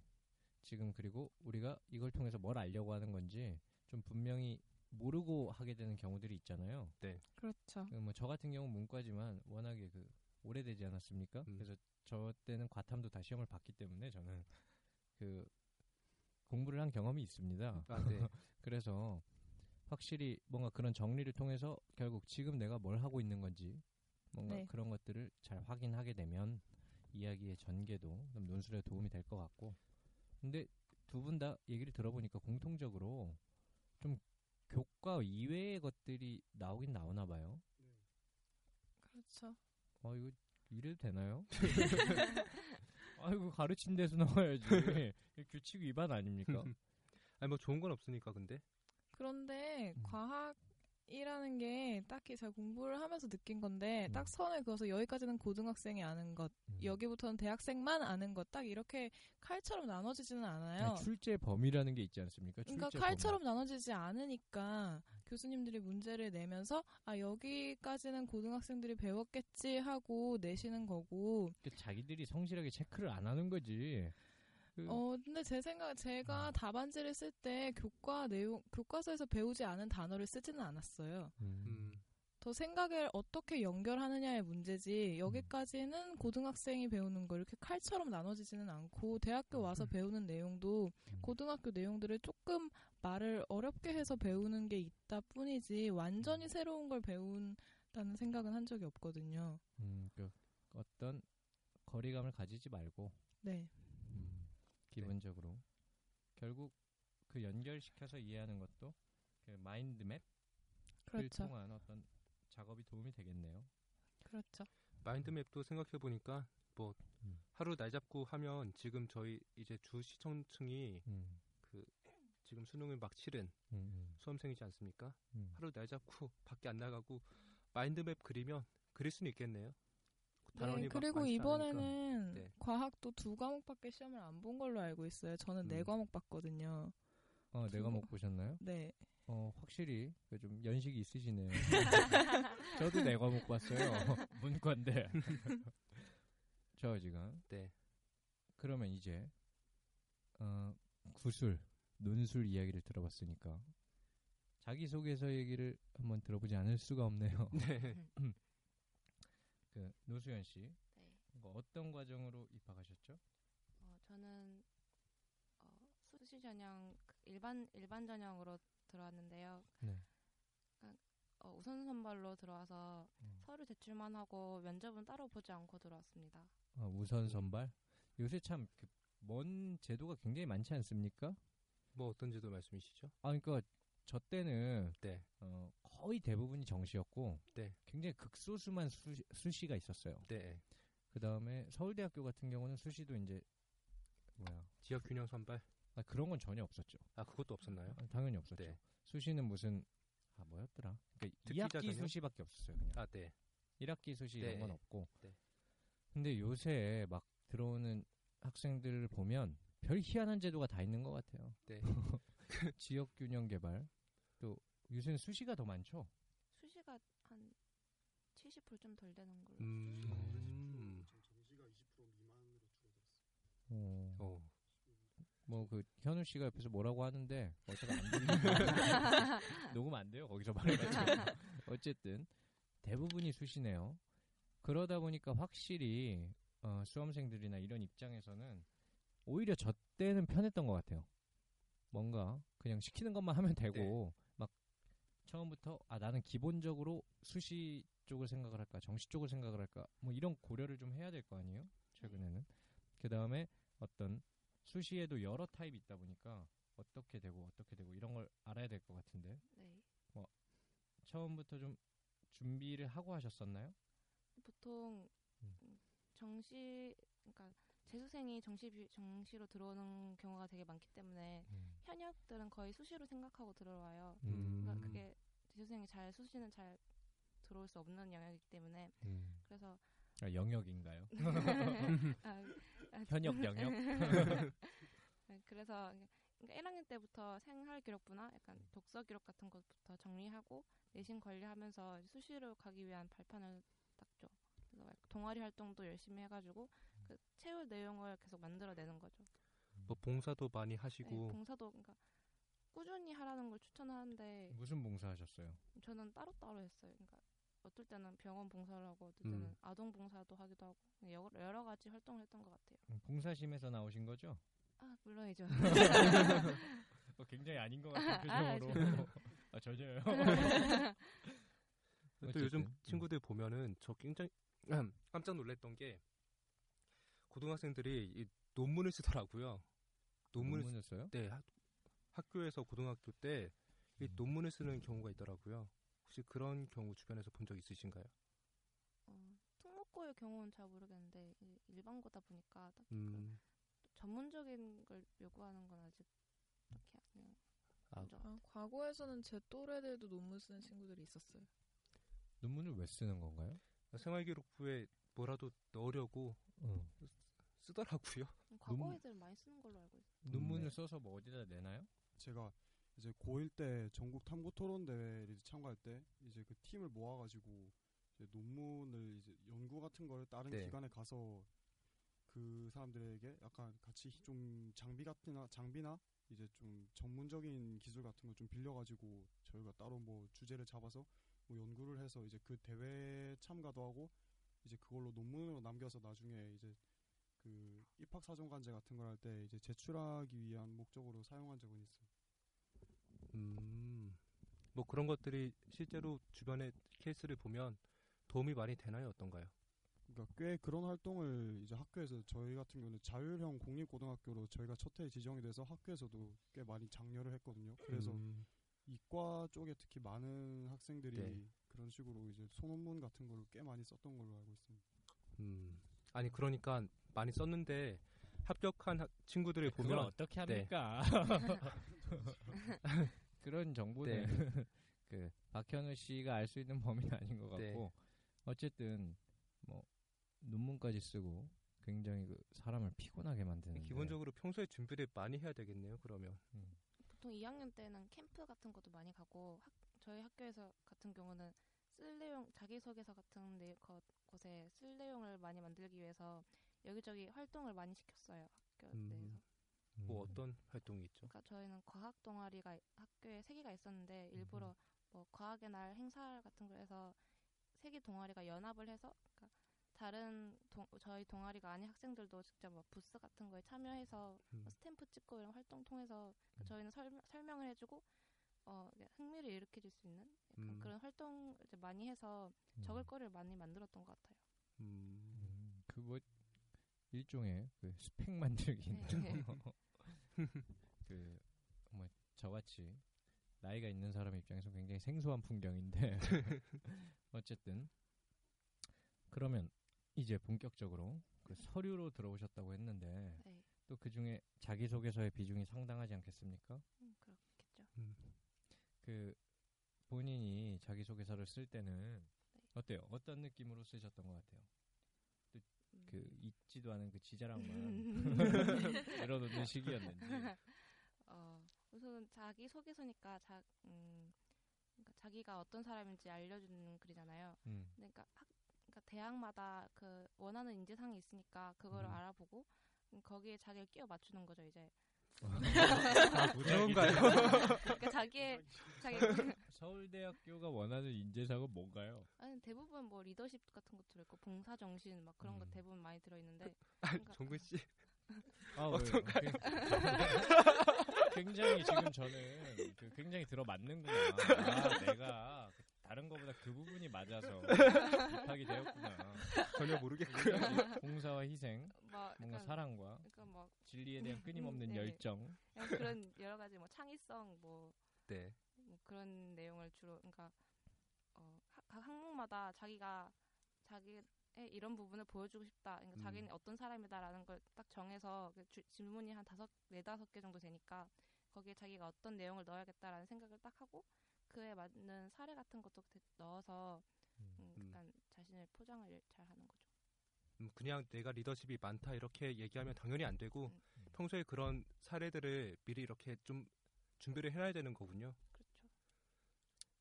지금 그리고 우리가 이걸 통해서 뭘 알려고 하는 건지 좀 분명히 모르고 하게 되는 경우들이 있잖아요. 그렇죠. 뭐저 같은 경우 는 문과지만 워낙에 그 오래되지 않았습니까? 음. 그래서 저 때는 과탐도 다 시험을 봤기 때문에 저는 그 공부를 한 경험이 있습니다. 아, 네. (laughs) 그래서 확실히 뭔가 그런 정리를 통해서 결국 지금 내가 뭘 하고 있는 건지 뭔가 네. 그런 것들을 잘 확인하게 되면 이야기의 전개도 좀 논술에 도움이 될 것 같고 근데 두 분 다 얘기를 들어보니까 공통적으로 좀 교과 이외의 것들이 나오긴 나오나 봐요. 그렇죠. 아 이거 이래도 되나요? (laughs) 아이고 가르친 데서 나와야지. 규칙 위반 아닙니까? (laughs) 아니 뭐 좋은 건 없으니까 근데 그런데 음. 과학 이라는 게 딱히 잘 공부를 하면서 느낀 건데 음. 딱 선을 그어서 여기까지는 고등학생이 아는 것, 음. 여기부터는 대학생만 아는 것, 딱 이렇게 칼처럼 나눠지지는 않아요. 아니, 출제 범위라는 게 있지 않습니까? 그러니까 칼처럼 나눠지지 않으니까 교수님들이 문제를 내면서 아 여기까지는 고등학생들이 배웠겠지 하고 내시는 거고 범위. 그 자기들이 성실하게 체크를 안 하는 거지. 그, 어 근데 제 생각 제가 답안지를 쓸 때 교과 내용 교과서에서 배우지 않은 단어를 쓰지는 않았어요. 음. 음, 더 생각을 어떻게 연결하느냐의 문제지 여기까지는 고등학생이 배우는 거 이렇게 칼처럼 나눠지지는 않고 대학교 와서 배우는 내용도 음. 고등학교 내용들을 조금 말을 어렵게 해서 배우는 게 있다 뿐이지 완전히 새로운 걸 배운다는 생각은 한 적이 없거든요. 음, 그 어떤 거리감을 가지지 말고 네. 음, 기본적으로 결국 그 연결시켜서 이해하는 것도 그 마인드맵을 그렇죠. 통한 어떤 작업이 도움이 되겠네요. 그렇죠. 마인드맵도 생각해 보니까 뭐 음. 하루 날 잡고 하면 지금 저희 이제 주 시청층이 음, 그 지금 수능을 막 치른 음, 음, 수험생이지 않습니까? 음. 하루 날 잡고 밖에 안 나가고 마인드맵 그리면 그릴 수는 있겠네요. 단원이 네, 막 그리고 이번에는. 네. 과학도 두 과목밖에 시험을 안 본 걸로 알고 있어요. 저는 네 음. 과목 봤거든요. 어, 내가 못 보셨나요? 네. 어, 확실히 그좀 연식이 있으시네요. (laughs) 저도 내 과목 봤어요. (laughs) 문과인데. (laughs) 저 지금. 네. 그러면 이제 어, 구술, 논술 이야기를 들어봤으니까 자기소개서 얘기를 한번 들어보지 않을 수가 없네요. 네. 그 노수연 씨, 네. 뭐 어떤 과정으로 입학하셨죠? 어, 저는 어, 수시 전형 그 일반 일반 전형으로 들어왔는데요. 네. 그러니까, 어, 우선 선발로 들어와서 음. 서류 제출만 하고 면접은 따로 보지 않고 들어왔습니다. 아, 우선 선발. 요새 참먼 제도가 굉장히 많지 않습니까? 뭐 어떤 제도 말씀이시죠? 아, 그러니까 저 때는 네. 어, 거의 대부분이 정시였고 네. 굉장히 극소수만 수, 수시가 있었어요. 네. 그 다음에 서울대학교 같은 경우는 수시도 이제 뭐야 지역 균형 선발. 아, 그런 건 전혀 없었죠. 아 그것도 없었나요? 아, 당연히 없었죠. 네. 수시는 무슨 아 뭐였더라? 그러니까 특기자 2학기 전형? 수시밖에 없었어요. 그냥 아 네. 1학기 수시 이런 네. 건 없고. 네. 근데 요새 막 들어오는 학생들을 보면 별 희한한 제도가 다 있는 것 같아요. 네. (laughs) (laughs) 지역 균형 개발 또 요새는 수시가 더 많죠. 수시가 한 70%좀 덜 되는 걸로. 음. 어, 어. 뭐그 현우 씨가 옆에서 뭐라고 하는데 어차피 안 (laughs) 들리는 녹음 안 돼요 거기서 말해가지고 (laughs) 어쨌든 대부분이 수시네요. 그러다 보니까 확실히 어, 수험생들이나 이런 입장에서는 오히려 저 때는 편했던 것 같아요. 뭔가 그냥 시키는 것만 하면 되고 막 처음부터 아 나는 기본적으로 수시 쪽을 생각을 할까 정시 쪽을 생각을 할까 뭐 이런 고려를 좀 해야 될 거 아니에요 최근에는 그 다음에 어떤 수시에도 여러 타입이 있다 보니까 어떻게 되고 어떻게 되고 이런 걸 알아야 될 것 같은데 네. 처음부터 좀 준비를 하고 하셨었나요? 보통 음. 음, 정시 그러니까 재수생이 정시 비- 정시로 들어오는 경우가 되게 많기 때문에 현역들은 거의 수시로 생각하고 들어와요. 음. 그러니까 그게 재수생이 잘 수시는 잘 들어올 수 없는 영역이기 때문에 음. 그래서 아, 영역인가요? (laughs) 아, 아, 현역 영역? (laughs) 네, 그래서 그러니까 1학년 때부터 생활 기록부나 약간 독서 기록 같은 것부터 정리하고 내신 관리하면서 수시로 가기 위한 발판을 닦죠. 그래서 막 동아리 활동도 열심히 해가지고 그 채울 내용을 계속 만들어내는 거죠. 뭐 봉사도 많이 네, 하시고 봉사도 그러니까 꾸준히 하라는 걸 추천하는데 무슨 봉사 하셨어요? 저는 따로따로 했어요. 그러니까 어떨 때는 병원 봉사를 하고 어떨 때는 음. 아동 봉사도 하기도 하고 여러, 여러 가지 활동을 했던 것 같아요. 음, 봉사심에서 나오신 거죠? 아 물론이죠. (laughs) 어, 굉장히 아닌 것 같은 아, 표정으로. 아, 전혀요. (laughs) 또 요즘 음. 친구들 보면은 저 굉장히 (clears throat) 깜짝 놀랐던 게 고등학생들이 이 논문을 쓰더라고요. 논문을, 논문을 써요? 네 학, 학교에서 고등학교 때이 음. 논문을 쓰는 경우가 있더라고요. 혹시 그런 경우 주변에서 본 적 있으신가요? 어, 특목고의 경우는 잘 모르겠는데 이- 일반고다 보니까 딱히 그 음, 전문적인 걸 요구하는 건 아직 딱히 그냥 아, 아, 과거에서는 제 또래들도 논문 쓰는 친구들이 있었어요. 논문을 왜 쓰는 건가요? 생활기록부에 뭐라도 넣으려고 어. 쓰더라고요. 과거 논문- 애들 많이 쓰는 걸로 알고 있어요. 논문을 네. 써서 뭐 어디다 내나요? 제가 이제 고1 때 전국 탐구 토론 대회를 이제 참가할 때 이제 그 팀을 모아가지고 이제 논문을 이제 연구 같은 걸 다른 네. 기관에 가서 그 사람들에게 약간 같이 좀 장비 같은 장비나 이제 좀 전문적인 기술 같은 거좀 빌려가지고 저희가 따로 뭐 주제를 잡아서 뭐 연구를 해서 이제 그 대회 참가도 하고 이제 그걸로 논문으로 남겨서 나중에 이제 그 입학 사정관제 같은 걸 할 때 이제 제출하기 위한 목적으로 사용한 적은 있어요. 음, 뭐 그런 것들이 실제로 주변의 케이스를 보면 도움이 많이 되나요? 어떤가요? 그러니까 꽤 그런 활동을 이제 학교에서 저희 같은 경우는 자율형 공립고등학교로 저희가 첫 해 지정이 돼서 학교에서도 꽤 많이 장려를 했거든요. 그래서 음, 이과 쪽에 특히 많은 학생들이 네. 그런 식으로 이제 소논문 같은 걸 꽤 많이 썼던 걸로 알고 있습니다. 음. 아니 그러니까 많이 썼는데 합격한 학- 친구들을 그걸 보면 어떻게 네. 합니까? (laughs) 그런 정보는 (laughs) 그 박현우 씨가 알 수 있는 범위는 아닌 것 네. 같고 어쨌든 뭐 논문까지 쓰고 굉장히 그 사람을 피곤하게 만드는 기본적으로 평소에 준비를 많이 해야 되겠네요. 그러면 보통 2학년 때는 캠프 같은 것도 많이 가고 학- 저희 학교에서 같은 경우는 쓸 내용 자기소개서 같은 데, 거- 곳에 쓸 내용을 많이 만들기 위해서 여기저기 활동을 많이 시켰어요 학교 음. 내에서. 뭐 어떤 활동이 있죠? 그러니까 저희는 과학 동아리가 학교에 세 개가 있었는데 일부러 뭐 과학의 날 행사 같은 걸 해서 세 개 동아리가 연합을 해서 그러니까 다른 동, 저희 동아리가 아닌 학생들도 직접 뭐 부스 같은 거에 참여해서 음. 뭐 스탬프 찍고 이런 활동 통해서 그러니까 음. 저희는 설, 설명을 해주고 어 흥미를 일으켜줄 수 있는 약간 음. 그런 활동 이제 많이 해서 음. 적을 거리를 많이 만들었던 것 같아요. 음, 그 뭐 일종의 그 스펙 만들기 네. (laughs) 그뭐 저같이 나이가 있는 사람 입장에서 굉장히 생소한 풍경인데 (laughs) 어쨌든 그러면 이제 본격적으로 그 서류로 들어오셨다고 했는데 네, 또그 중에 자기소개서의 비중이 상당하지 않겠습니까? 그 본인이 자기소개서를 쓸 때는 네. 어때요? 어떤 느낌으로 쓰셨던 것 같아요? 음. 그 잊지도 않은 그 지자랑만 (laughs) 내려놓는 시기였는지. 어, 우선 자기 소개서니까 자, 음, 그러니까 자기가 어떤 사람인지 알려주는 글이잖아요. 음. 그러니까 학, 그러니까 대학마다 그 원하는 인재상이 있으니까 그거를 음. 알아보고 음, 거기에 자기를 끼워 맞추는 거죠 이제. 아, 무서운가요? 그러니까 자기의 자기 (laughs) 서울대학교가 원하는 인재상은 뭔가요? 아니 대부분 뭐 리더십 같은 것도 들어있고 봉사 정신 막 그런 거 음. 대부분 많이 들어 있는데 아, 그러니까 정근 씨 아, 어떤가요? (laughs) 굉장히 지금 저는 그 굉장히 들어맞는구나. 아, 내가 다른 거보다 그 부분이 맞아서 (laughs) 접하게 되었구나. 전혀 모르겠고요. 봉사와 희생, 뭐 뭔가 약간 사랑과 그러니까 뭐 진리에 대한 (laughs) 끊임없는 네. 열정. 그런 여러 가지 뭐 창의성 뭐 네. 뭐 그런 내용을 주로 그러니까 어, 학- 각 항목마다 자기가 자기의 이런 부분을 보여주고 싶다. 그러니까 음. 자기는 어떤 사람이다라는 걸 딱 정해서 그 주- 질문이 한 다섯 네 다섯 개 정도 되니까 거기에 자기가 어떤 내용을 넣어야겠다라는 생각을 딱 하고 그에 맞는 사례 같은 것도 대- 넣어서 음, 음. 약간 자신을 포장을 잘 하는 거죠. 음, 그냥 내가 리더십이 많다 이렇게 얘기하면 당연히 안 되고 음. 평소에 그런 사례들을 미리 이렇게 좀 준비를 해놔야 되는 거군요. 그렇죠.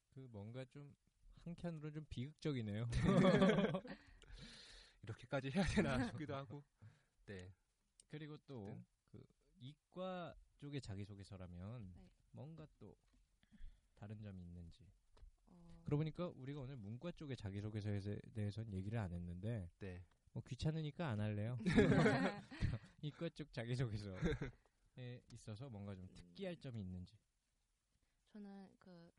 그 뭔가 좀 한켠으로 좀 비극적이네요. (laughs) 이렇게까지 해야 되나 (laughs) 싶기도 하고. 네. 그리고 또. 그 이과 쪽의 자기소개서라면 네. 뭔가 또 다른 점이 있는지. 어, 그러고 보니까 우리가 오늘 문과 쪽의 자기소개서에 대해서는 얘기를 안 했는데 네. 뭐 귀찮으니까 안 할래요. (laughs) 이과 쪽 자기소개서에 있어서 뭔가 좀 특이할 점이 있는지. 저는 그그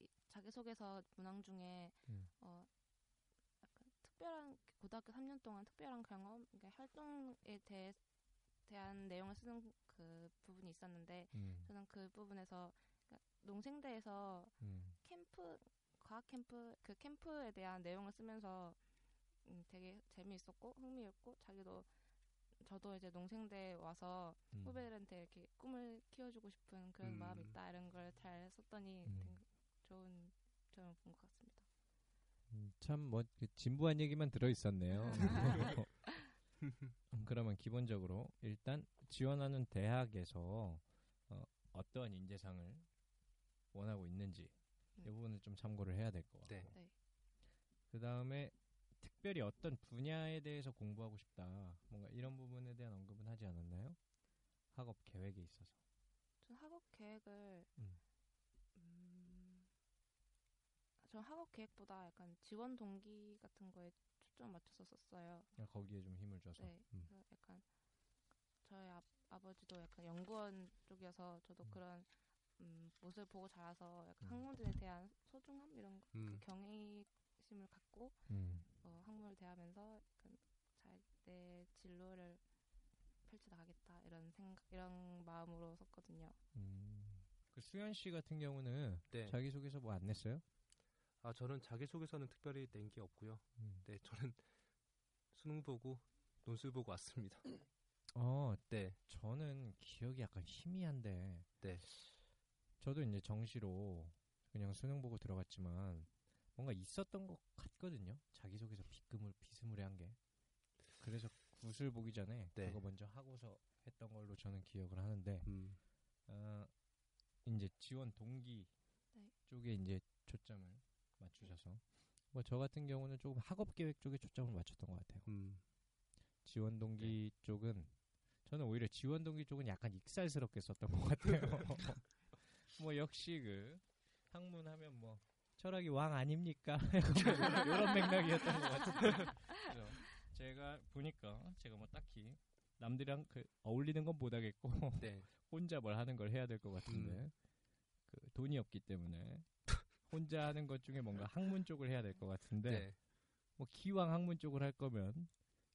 이- 자기소개서 문항 중에 음. 어 약간 특별한 고등학교 3년 동안 특별한 경험, 그러니까 활동에 대해 대한 내용을 쓰는 그 부분이 있었는데 음, 저는 그 부분에서 농생대에서 음, 캠프 과학 캠프 그 캠프에 대한 내용을 쓰면서 음, 되게 재미있었고 흥미있고 자기도 저도 이제 농생대 와서 음. 후배들한테 이렇게 꿈을 키워주고 싶은 그런 음. 마음이 있다 이런 걸 잘 썼더니 음. 좋은 점을 본 것 같습니다. 음, 참뭐 진부한 얘기만 들어 있었네요. (laughs) 음, 그러면 기본적으로 일단 지원하는 대학에서 어, 어떠한 인재상을 원하고 있는지 이 음. 부분을 좀 참고를 해야 될 것 같고 네. 네. 그 다음에 특별히 어떤 분야에 대해서 공부하고 싶다 뭔가 이런 부분에 대한 언급은 하지 않았나요? 학업 계획에 있어서 전 학업 계획을 음. 음, 전 학업 계획보다 약간 지원 동기 같은 거에 초점 맞춰서 썼어요. 아, 거기에 좀 힘을 줘서 네. 음. 그래서 약간 저희 아, 아버지도 약간 연구원 쪽이어서 저도 음. 그런 음, 모습을 보고 자라서 약간 음. 학문에 대한 소중함 이런 거, 음. 그 경외심을 갖고 음. 어, 학문을 대하면서 약간 잘내 진로를 펼쳐 나가겠다 이런 생각 이런 마음으로 썼거든요. 음. 그 수현 씨 같은 경우는 네. 자기 소개서 뭐 안 냈어요? 아 저는 자기 소개서는 특별히 낸 게 없고요. 음. 네, 저는 수능 보고 논술 보고 왔습니다. 어, 네. 저는 기억이 약간 희미한데. 네. 저도 이제 정시로 그냥 수능 보고 들어갔지만 뭔가 있었던 것 같거든요. 자기소개서 비스물 비스무리한 게. 그래서 구슬 보기 전에 네. 그거 먼저 하고서 했던 걸로 저는 기억을 하는데 음. 어, 이제 지원 동기 네. 쪽에 이제 초점을 맞추셔서 뭐 저 같은 경우는 조금 학업 계획 쪽에 초점을 맞췄던 것 같아요. 음. 지원 동기 쪽은 저는 오히려 지원 동기 쪽은 약간 익살스럽게 썼던 것 같아요. (laughs) 뭐 역시 그 학문하면 뭐 철학이 왕 아닙니까? (laughs) 이런 (laughs) 맥락이었던 것 같아요. 그래서 제가 보니까 제가 뭐 딱히 남들이랑 그 어울리는 건 못하겠고 (laughs) 네. 혼자 뭘 하는 걸 해야 될 것 같은데 그 돈이 없기 때문에 혼자 하는 것 중에 뭔가 학문 쪽을 해야 될 것 같은데 네. 뭐 기왕 학문 쪽을 할 거면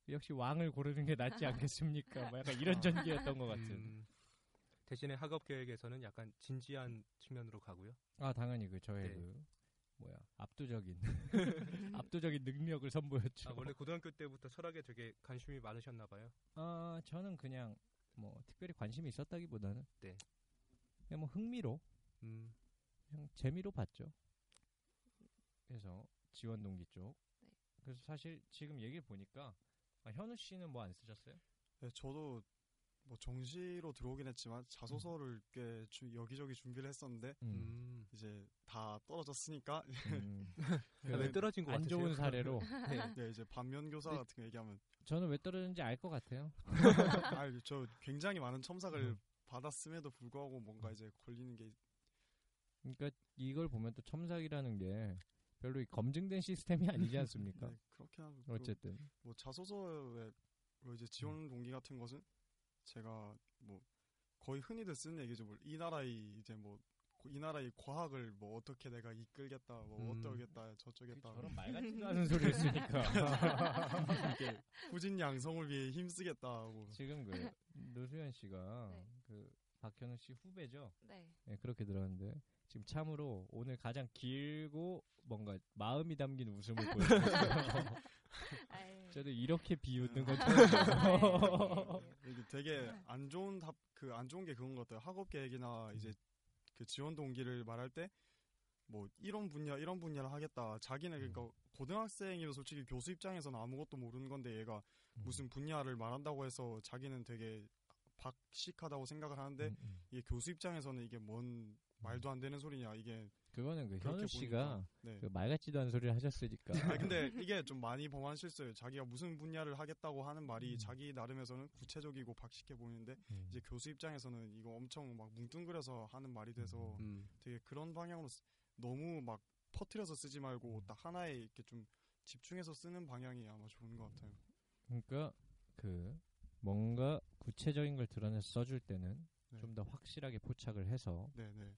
역시 왕을 고르는 게 낫지 않겠습니까? 뭐 약간 이런 전개였던 것 같은. 음. 대신에 학업 계획에서는 약간 진지한 측면으로 가고요. 아 당연히 그 저의 네. 그 뭐야 압도적인 (laughs) 압도적인 능력을 선보였죠. 아, 원래 고등학교 때부터 철학에 되게 관심이 많으셨나 봐요. 아 저는 그냥 뭐 특별히 관심이 있었다기보다는 네. 그냥 뭐 흥미로 음. 그냥 재미로 봤죠. 그래서 지원 동기 쪽. 네. 그래서 사실 지금 얘기를 보니까 아, 현우 씨는 뭐 안 쓰셨어요? 네, 저도 뭐 정시로 들어오긴 했지만 자소서를 꽤 주- 여기저기 준비를 했었는데 음. 이제 다 떨어졌으니까 음. 아, (laughs) 왜 떨어진 것안 같으세요? 좋은 사례로 (laughs) 네. 네, 이제 반면 교사 네. 같은 거 얘기하면 저는 왜 떨어졌는지 알 것 같아요. (laughs) 아, 저 굉장히 많은 첨삭을 음. 받았음에도 불구하고 뭔가 이제 걸리는 게 그러니까 이걸 보면 또 첨삭이라는 게 별로 이 검증된 시스템이 아니지 않습니까? 네, 그렇게 하면 어쨌든 뭐 자소서에 뭐 이제 음. 지원 동기 같은 것은 제가 뭐 거의 흔히들 쓰는 얘기죠. 뭐 이 나라의 이제 뭐 이 나라의 과학을 뭐 어떻게 내가 이끌겠다, 뭐 음. 어떠겠다, 저쩌겠다. 저런 말 (laughs) 같지도 않은 소리를 쓰니까 (laughs) 이렇게 후진 양성을 위해 힘쓰겠다 하고 지금 그 노수현 씨가 네. 그 박현우 씨 후배죠. 네. 네, 그렇게 들었는데 지금 참으로 오늘 가장 길고 뭔가 마음이 담긴 웃음을 보여주셨어요. (laughs) 저도 이렇게 비웃는 건 아, 처음이에요. 네. 이게 되게 안 좋은 답 그 안 좋은 게 그런 것 같아요. 학업 계획이나 이제 그 지원 동기를 말할 때 뭐 이런 분야 이런 분야를 하겠다. 자기는 그러니까 고등학생이면 솔직히 교수 입장에서는 아무것도 모르는 건데 얘가 무슨 분야를 말한다고 해서 자기는 되게 박식하다고 생각을 하는데 음, 음. 이게 교수 입장에서는 이게 뭔 말도 안 되는 소리냐 이게 그거는 그 현우 씨가 네. 그 말 같지도 않은 소리를 하셨으니까. 아 근데 이게 좀 많이 범한 실수예요. 자기가 무슨 분야를 하겠다고 하는 말이 음. 자기 나름에서는 구체적이고 박식해 보이는데 음. 이제 교수 입장에서는 이거 엄청 막 뭉뚱그려서 하는 말이 돼서 음. 되게 그런 방향으로 쓰- 너무 막 퍼트려서 쓰지 말고 딱 하나에 이렇게 좀 집중해서 쓰는 방향이 아마 좋은 것 같아요. 그러니까 그 뭔가 구체적인 걸 드러내서 써줄 때는 네. 좀더 확실하게 포착을 해서 네, 네.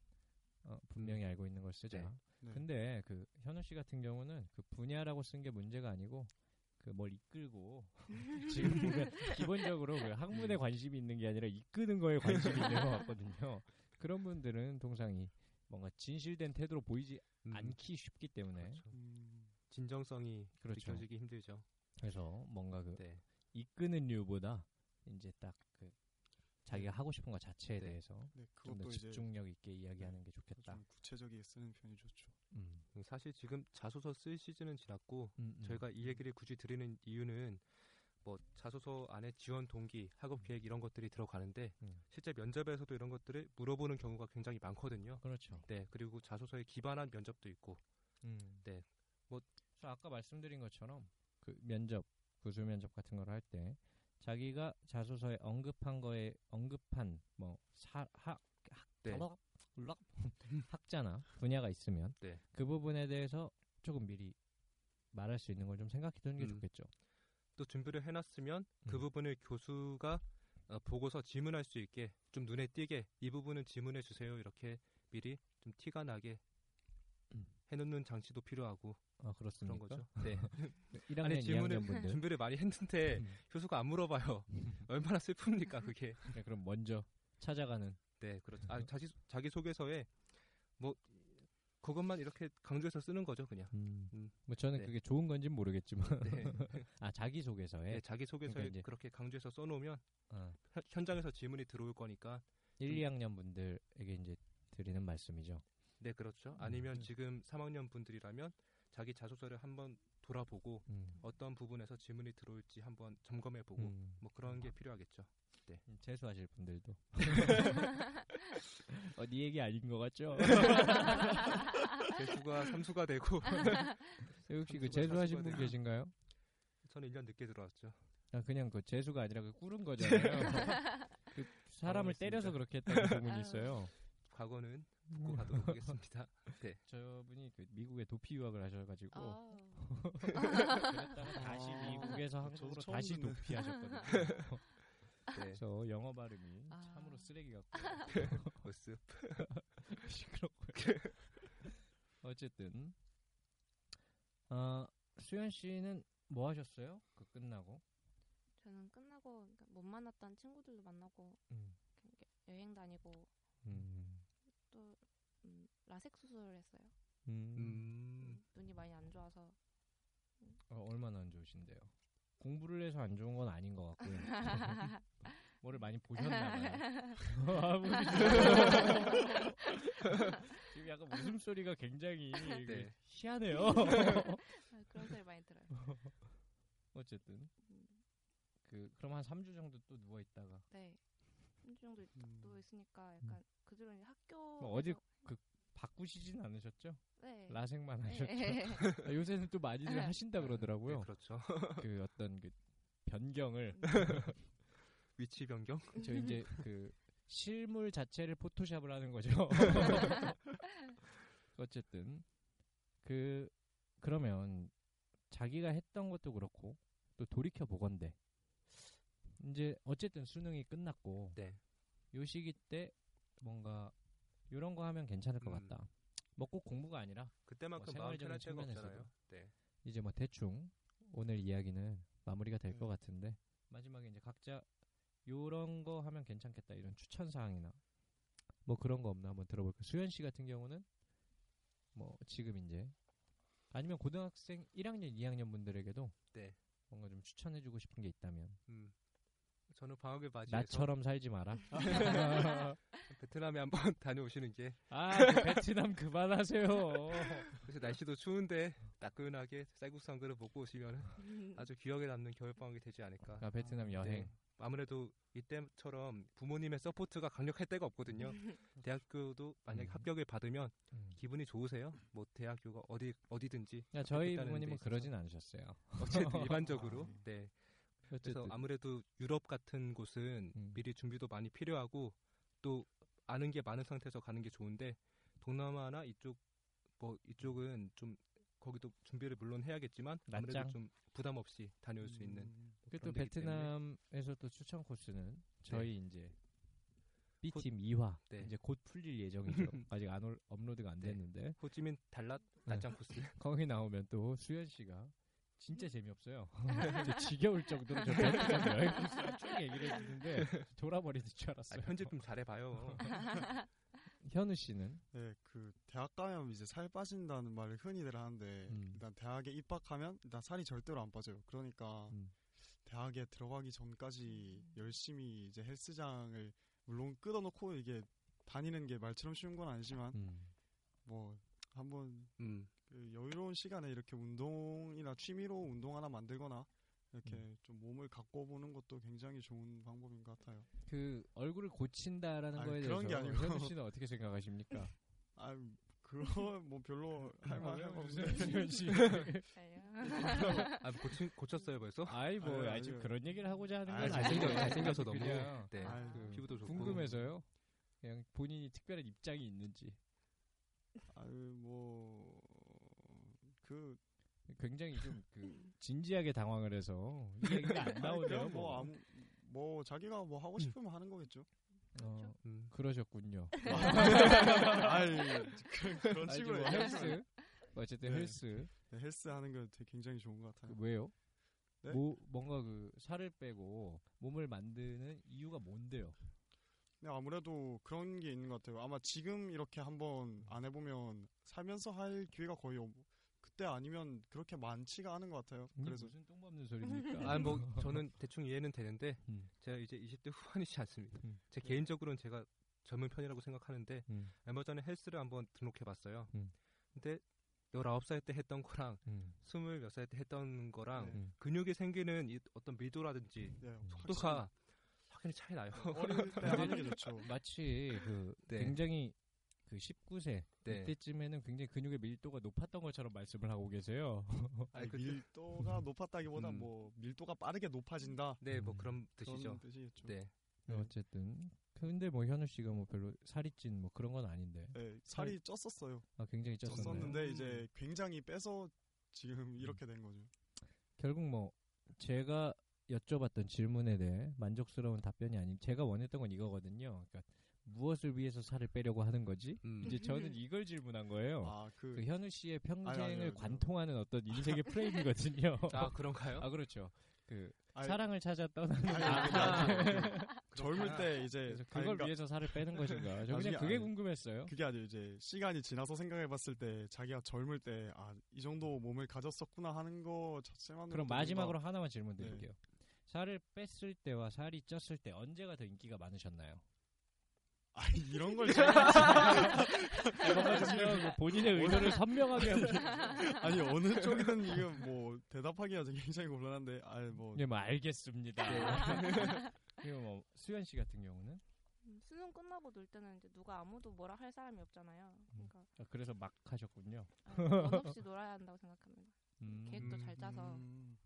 어, 분명히 알고 있는 걸 쓰자. 네. 네. 근데 그 현우 씨 같은 경우는 그 분야라고 쓴 게 문제가 아니고 그 뭘 이끌고 (laughs) 지금 보면 기본적으로 그 학문에 관심이 있는 게 아니라 이끄는 거에 관심이 있는 것 같거든요. 그런 분들은 통상 이 뭔가 진실된 태도로 보이지 음, 않기 쉽기 때문에 그렇죠. 음, 진정성이 그렇죠. 느껴지기 힘들죠. 그래서 뭔가 그 네. 이끄는 류보다 이제 딱 그 자기가 하고 싶은 것 자체에 네. 대해서 네, 좀 더 집중력 있게 이야기하는 게 좋겠다. 좀 구체적이게 쓰는 편이 좋죠. 음. 사실 지금 자소서 쓸 시즌은 지났고 음, 음. 저희가 이 얘기를 굳이 드리는 이유는 뭐 자소서 안에 지원 동기, 학업 계획 이런 것들이 들어가는데 음. 실제 면접에서도 이런 것들을 물어보는 경우가 굉장히 많거든요. 그렇죠. 네, 그리고 자소서에 기반한 면접도 있고. 음. 네. 뭐 아까 말씀드린 것처럼 그 면접, 구술 면접 같은 걸 할 때 자기가 자소서에 언급한 거에 언급한 뭐 사학 학 네. (laughs) 학자나 분야가 있으면 네. 그 부분에 대해서 조금 미리 말할 수 있는 걸 좀 생각해 두는 게 음. 좋겠죠. 또 준비를 해놨으면 그 음. 부분을 교수가 어, 보고서 질문할 수 있게 좀 눈에 띄게 이 부분은 질문해 주세요 이렇게 미리 좀 티가 나게 음. 해놓는 장치도 필요하고 아 그렇습니까? 그런 거죠. 네. 1학년, 아니, 질문을 2학년 분들 준비를 많이 했는데 음. 교수가 안 물어봐요. (laughs) 얼마나 슬픕니까 그게. 네, 그럼 먼저 찾아가는 네, 그렇죠. 아, 자기 자기 소개서에 뭐 그것만 이렇게 강조해서 쓰는 거죠, 그냥. 음. 음. 뭐 저는 네. 그게 좋은 건지는 모르겠지만 네. (laughs) 아 자기 소개서에 네, 자기 소개서에 그러니까 그렇게 강조해서 써놓으면 어, 현- 현장에서 질문이 들어올 거니까. 1, 2학년 분들에게 이제 드리는 말씀이죠. 네, 그렇죠. 음. 아니면 네. 지금 3학년 분들이라면 자기 자소서를 한번 돌아보고 음. 어떤 부분에서 질문이 들어올지 한번 점검해 보고 음. 뭐 그런 게 필요하겠죠. 음, 재수하실 분들도. (laughs) 어, 네 얘기 아닌 것 같죠? (laughs) 재수가 삼수가 되고 (laughs) 혹시 그 재수하신 분. 계신가요? 저는 1년 늦게 들어왔죠. 아, 그냥 그 재수가 아니라 그 꾸른 거잖아요. 그 사람을. 때려서 그렇게 했다는 소문이 있어요. 과거는 묻고 가도록 하겠습니다. 네. 저분이 그 미국에 도피 유학을 하셔가지고 어. 그랬다가 (laughs) 다시 아. 미국에서 한국으로 다시 듣는. 도피하셨거든요. (laughs) 네. 그래서 영어 발음이 아. 참으로 쓰레기 같고 (laughs) 모습. 시끄럽고요. 어쨌든 어, 수현 씨는 뭐 하셨어요? 그 끝나고? 저는 끝나고 그러니까 못 만났던 친구들도 만나고 음. 여행 다니고 음. 또 음, 라섹 수술을 했어요. 음. 음. 눈이 많이 안 좋아서 어, 얼마나 안 좋으신데요? 공부를 해서 안 좋은 건 아닌 것 같고요. (laughs) 뭐를 많이 보셨나봐요. (laughs) (laughs) 지금 약간 웃음소리가 굉장히 네. 희한해요. 아, 그런 소리 많이 들어요. 어쨌든 음, 그 그럼 한 3주 정도 또 누워 있다가 네. 한주 정도 음. 누워 있으니까 약간 그 뒤로 이제 학교 뭐 어디 그 바꾸시진 않으셨죠? 네. 라섹만 네. 하셨죠? (laughs) 아, 요새는 또 많이들 네. 하신다 그러더라고요. 네, 그렇죠. (laughs) 그 어떤 그 변경을 (laughs) 위치 변경? 저 이제 그 실물 자체를 포토샵을 하는 거죠. 어쨌든 그 그러면 자기가 했던 것도 그렇고 또 돌이켜 보건데 이제 어쨌든 수능이 끝났고 네. 요 시기 때 뭔가 이런 거 하면 괜찮을 것 음. 같다. 뭐꼭 공부가 아니라 그때만큼 뭐 마음 편할 생활적인 때가 측면에서도. 없잖아요. 네. 이제 뭐 대충 오늘 이야기는 마무리가 될것 네. 같은데 마지막에 이제 각자 요런 거 하면 괜찮겠다 이런 추천 사항이나 뭐 그런 거 없나 한번 들어볼게요. 수현 씨 같은 경우는 뭐 지금 이제 아니면 고등학생 1학년, 2학년 분들에게도 네. 뭔가 좀 추천해주고 싶은 게 있다면 음. 저는 방학을 맞이해서 나처럼 살지 마라. (laughs) 베트남에 한번 (laughs) 다녀오시는 게 아, 그 베트남 그만하세요. 그래서 날씨도 추운데 따끈하게 쌀국수 한 그릇 먹고 오시면 아주 기억에 남는 겨울 방학이 되지 않을까. 아, 베트남 여행. 네. 아무래도 이때처럼 부모님의 support가 강력할 때가 없거든요. (laughs) 대학교도 만약에 음. 합격을 받으면 음. 기분이 좋으세요. 뭐 대학교가 어디 어디든지 야, 저희 합격했다는 데 부모님은. 그러진 않으셨어요. 어쨌든 일반적으로 네. 그래서 아무래도 유럽 같은 곳은 음. 미리 준비도 많이 필요하고 또 아는 게 많은 상태에서 가는 게 좋은데 동남아나 이쪽 뭐 이쪽은 좀 거기도 준비를 물론 해야겠지만 아무래도. 좀 부담 없이 다녀올 수 있는 음, 그또 데기 때문에. 베트남에서 또 추천 코스는 저희 이제 B팀 2화 네. 이제 곧 풀릴 예정이죠. (laughs) 아직 안 올, 업로드가 안 네. 됐는데 호찌민 달랏 난장 코스. (laughs) 거기 나오면 또 수현 씨가 진짜 재미없어요. (laughs) 이제 지겨울 정도로 저 베트남 여행 코스를 쭉 얘기를 해주는데 돌아버리는 줄 아, 알았어요. 편집 좀 잘해봐요. (laughs) 현우 씨는 네, 그 대학 가면 이제 살 빠진다는 말을 흔히들 하는데 음. 일단 대학에 입학하면 일단 살이 절대로 안 빠져요. 그러니까 음. 대학에 들어가기 전까지 열심히 이제 헬스장을 물론 끊어놓고 이게 다니는 게 말처럼 쉬운 건 아니지만 음. 뭐 한번 음. 그 여유로운 시간에 이렇게 운동이나 취미로 운동 하나 만들거나 이렇게 음. 좀 몸을 갖고 보는 것도 굉장히 좋은 방법인 것 같아요. 그 얼굴을 고친다라는 아니, 거에 그런 대해서 게 아니고. 현우 씨는 어떻게 생각하십니까? (laughs) 아, 그거 뭐 별로 할 만한 거 주세요, 없는데. 수현 씨. (laughs) 아, 고친, 고쳤어요 벌써? 아이 뭐 아니, 지금. 그런 얘기를 하고자 하는 아, 건 잘생겨, 아니에요. 잘생겨서 너무. 그냥 네. 아유, 그 피부도 좋고. 궁금해서요. 그냥 본인이 특별한 입장이 있는지 아유 뭐 그 굉장히 좀 그 진지하게 당황을 해서 이 얘기가 안 (laughs) 나오네요. 뭐 뭐. 아무 뭐 자기가 뭐 하고 싶으면 하는 거겠죠. 어, 음. 그러셨군요. (laughs) 아이 그, 그런 식으로 뭐 헬스 마요. 어쨌든 네. 헬스 네, 헬스 하는 거 되게 굉장히 좋은 것그 같아요. 왜요? 네? 뭐 뭔가 그 살을 빼고 몸을 만드는 이유가 뭔데요? 근데 아무래도 그런 게 있는 것 같아요. 아마 지금 이렇게 한번 안 해보면 살면서 할 기회가 거의 없, 그 때 아니면 그렇게 많지가 않은 것 같아요. 그래서 무슨 똥 밟는 소리입니까? (laughs) 아, 뭐 (laughs) 저는 대충 이해는 되는데 음. 제가 이제 20대 후반이지 않습니까? 음. 제 개인적으로는 제가 젊은 편이라고 생각하는데 음. 얼마 전에 헬스를 한번 등록해봤어요. 음. 근데 19살 때 했던 거랑 음. 20몇 살 때 했던 거랑 네. 음. 근육이 생기는 이 어떤 미도라든지 네, 속도가 확연히 차이 나요. 어릴 때 하는 게 좋죠. (laughs) 마치 그 네. 굉장히 그 19세 네. 이때쯤에는 굉장히 근육의 밀도가 높았던 것처럼 말씀을 하고 계세요. (laughs) 아니, 그- 밀도가 높았다기보다 음. 뭐 밀도가 빠르게 높아진다. 네, 뭐 음. 그런 뜻이죠. 그런 뜻이겠죠. 네. 네. 어쨌든 근데 뭐 현우 씨가 뭐 별로 살이 찐 뭐 그런 건 아닌데 네, 살이 쪘었어요. 아 굉장히 쪘었나요? 쪘었는데 이제 굉장히 빼서 지금 이렇게 된 거죠. 결국 뭐 제가 여쭤봤던 질문에 대해 만족스러운 답변이 아닌 제가 원했던 건 이거거든요. 그러니까 무엇을 위해서 살을 빼려고 하는 거지? 음. 이제 저는 이걸 질문한 거예요. 아, 그, 그 현우 씨의 평생을 아니, 아니, 아니. 관통하는 어떤 인생의 프레임이거든요. (laughs) 아, 그런가요? 아, 그렇죠. 그 사랑을 찾아 떠나는 아, 그 (laughs) 젊을 때 이제 그걸 그러니까 위해서 살을 빼는 것인가? 저 그냥 그게 궁금했어요. 그게 아니고 이제 시간이 지나서 생각해봤을 때 자기가 젊을 때 아 이 정도 몸을 가졌었구나 하는 거 자체만으로 그럼 마지막으로 하나만 질문 드릴게요. 네. 살을 뺐을 때와 살이 쪘을 때 언제가 더 인기가 많으셨나요? 아 이런 걸 지금 이것만 좀그 본인의 의도를 선명하게 하고. 아니 어느 쪽이든 이거 뭐 대답하기가 굉장히 곤란한데 아뭐 네, 뭐 알겠습니다. (laughs) 그리고 뭐 수현 씨 같은 경우는 음, 수능 끝나고 놀 때는 이제 누가 아무도 뭐라 할 사람이 없잖아요. 그러니까 아, 그래서 막 하셨군요. 아, 원 없이 (laughs) 놀아야 한다고 생각합니다. 음, 계획도 잘 짜서 음,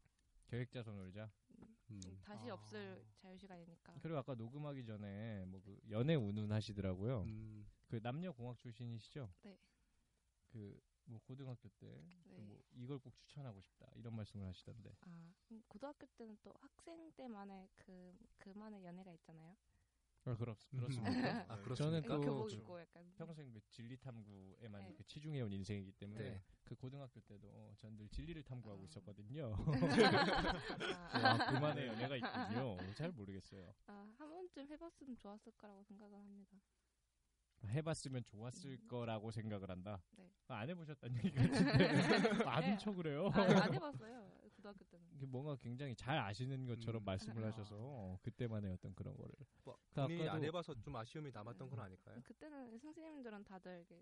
계획 짜서 놀자. 음. 다시 아. 없을 자유 시간이니까. 그리고 아까 녹음하기 전에 뭐 그 연애 운운 하시더라고요. 음. 그 남녀 공학 출신이시죠? 네. 그 뭐 고등학교 때 네. 뭐 이걸 꼭 추천하고 싶다 이런 말씀을 하시던데. 아 음, 고등학교 때는 또 학생 때만의 그 그만의 연애가 있잖아요. 아, 그렇, 음. 그렇습니까? 아? 저는 또 교복 저- 입고 약간 평생 그 진리 탐구에만 네. 그 치중해온 인생이기 때문에 네. 그 고등학교 때도 전 늘 진리를 탐구하고 아. 있었거든요. (laughs) 아, 와, 그만의 연애가 있군요. 잘 모르겠어요. 아, 한 번쯤 해봤으면 좋았을 거라고 생각을 합니다. 해봤으면 좋았을 거라고 생각을 한다. 네. 아, 안 해보셨다는 얘기 같은데 (laughs) 아는 네. 척을 해요. 아, 안 해봤어요. 고등학교 때는. 이게 뭔가 굉장히 잘 아시는 것처럼 음. 말씀을 아. 하셔서 그때만의 어떤 그런 거를. 뭐, 그 본인이 안 아까도- 해봐서 좀 아쉬움이 남았던 건 아닐까요? 그때는 선생님들은 다들 이게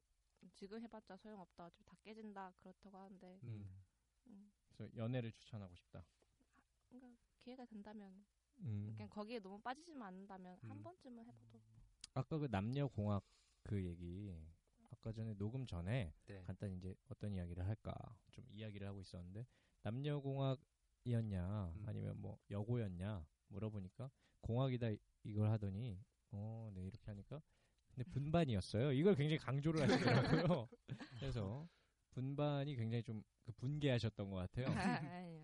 지금 해봤자 소용없다, 어차피 다 깨진다 그렇다고 하는데 음. 음, 그래서 연애를 추천하고 싶다. 그러니까 기회가 된다면 음. 그냥 거기에 너무 빠지지만 않는다면 한 음. 번쯤은 해봐도 아까 그 남녀 공학 그 얘기 아까 전에 녹음 전에 네. 간단히 이제 어떤 이야기를 할까 좀 이야기를 하고 있었는데 남녀 공학이었냐 음. 아니면 뭐 여고였냐 물어보니까 공학이다 이- 이걸 하더니 어 네 이렇게 하니까 근데 분반이었어요. 이걸 굉장히 강조를 하시더라고요. (laughs) 그래서 분반이 굉장히 좀그 분개하셨던 것 같아요. 아니.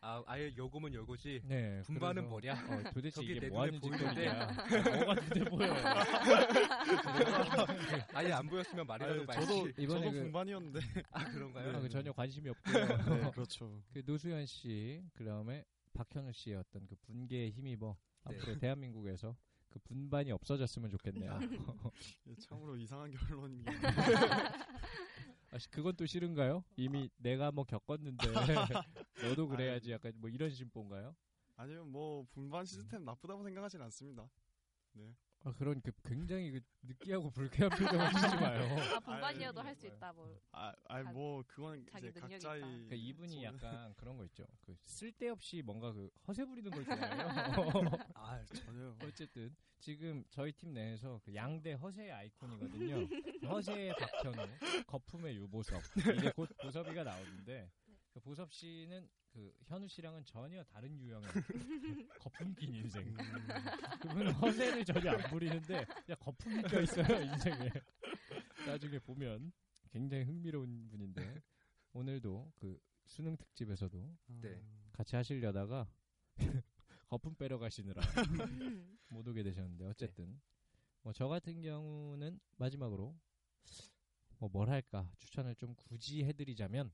아, 아예 요금은 요거지. 네. 분반은 뭐냐? 어, 도대체 이게 내뭐 하는. 짓거리냐? 아, (laughs) 뭐가 눈에 보여요? (laughs) 아예 안 보였으면 말이라도 말지. 저도 이번에 저도 그- 분반이었는데. 아 그런가요? 아, 그 전혀 관심이 없고요. 네, 그렇죠. 그 노수현 씨, 그다음에 박현우 씨의 어떤 그 분개에 힘입어 네. 앞으로 대한민국에서 그 분반이 없어졌으면 좋겠네요. 예, (laughs) 참으로 이상한 결론이. (laughs) 아, 씨, 그건 또 싫은가요? 이미 내가 뭐 겪었는데 (laughs) 너도 그래야지 약간 뭐 이런 심보인가요? 아니면 뭐 분반 시스템 나쁘다고 생각하진 않습니다. 아, 그런 그 굉장히 그 느끼하고 불쾌한 표정을 (laughs) 짓지 마요. 아 분반이어도 할 수 있다 뭐. 아, 아니 자- 뭐 그건 자기 이제 능력이 각자의. 있다. 그러니까 이분이 약간 그런 거 있죠. 그 쓸데없이 뭔가 그 허세 부리는 걸 (laughs) 좋아해요. (laughs) 아 전혀요. 어쨌든 지금 저희 팀 내에서 그 양대 허세의 아이콘이거든요. 허세의 박현우, 거품의 유보섭. 이제 곧 보섭이가 나오는데 그 보섭 씨는 그 현우 씨랑은 전혀 다른 유형의 (laughs) 거품 낀 인생. 그분은 허세를 전혀 안 부리는데 그냥 거품이 껴 있어요 인생에. 나중에 보면 굉장히 흥미로운 분인데 오늘도 그 수능 특집에서도 네. 같이 하시려다가 (laughs) 거품 빼러 가시느라 (laughs) 못 오게 되셨는데 어쨌든 뭐저 같은 경우는 마지막으로 뭐 뭘 할까 추천을 좀 굳이 해드리자면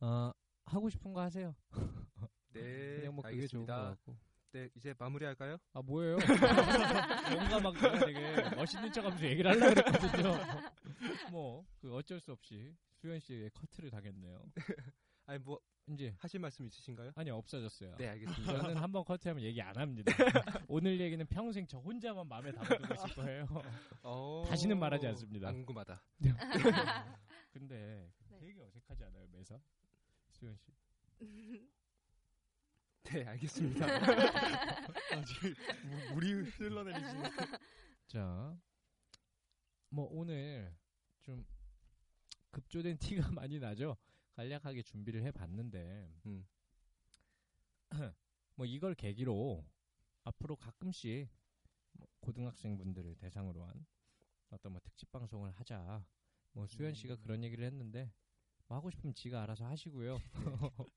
어 하고 싶은 거 하세요. (laughs) 네, 그냥 뭐 그게 좋은 거 알겠습니다. 같고. 네, 이제 마무리할까요? 아 뭐예요? (laughs) 뭔가 막 내가 되게 멋있는 척하면서 얘기를 하려고 그랬거든요. (laughs) 뭐 그 어쩔 수 없이 수현 씨에게 커트를 당했네요. 아니 뭐 이제 하실 말씀 있으신가요? 아니 없어졌어요. 네, 알겠습니다. 저는 한 번 커트하면 얘기 안 합니다. 오늘 얘기는 평생 저 혼자만 마음에 담아두고 있을 거예요. 어... 다시는 말하지 않습니다. 안 궁금하다. 근데 네. 되게 어색하지 않아요, 매사? 수현 씨. (laughs) 네, 알겠습니다. (laughs) 아직 무- 물이 흘러내리시는. (laughs) 자, 뭐 오늘 좀 급조된 티가 많이 나죠. 간략하게 준비를 해봤는데, 음. (clears throat) 뭐 이걸 계기로 앞으로 가끔씩 뭐 고등학생분들을 대상으로 한 어떤 뭐 특집 방송을 하자. 뭐 수현 씨가 음. 그런 얘기를 했는데 뭐 하고 싶으면 지가 알아서 하시고요. (laughs)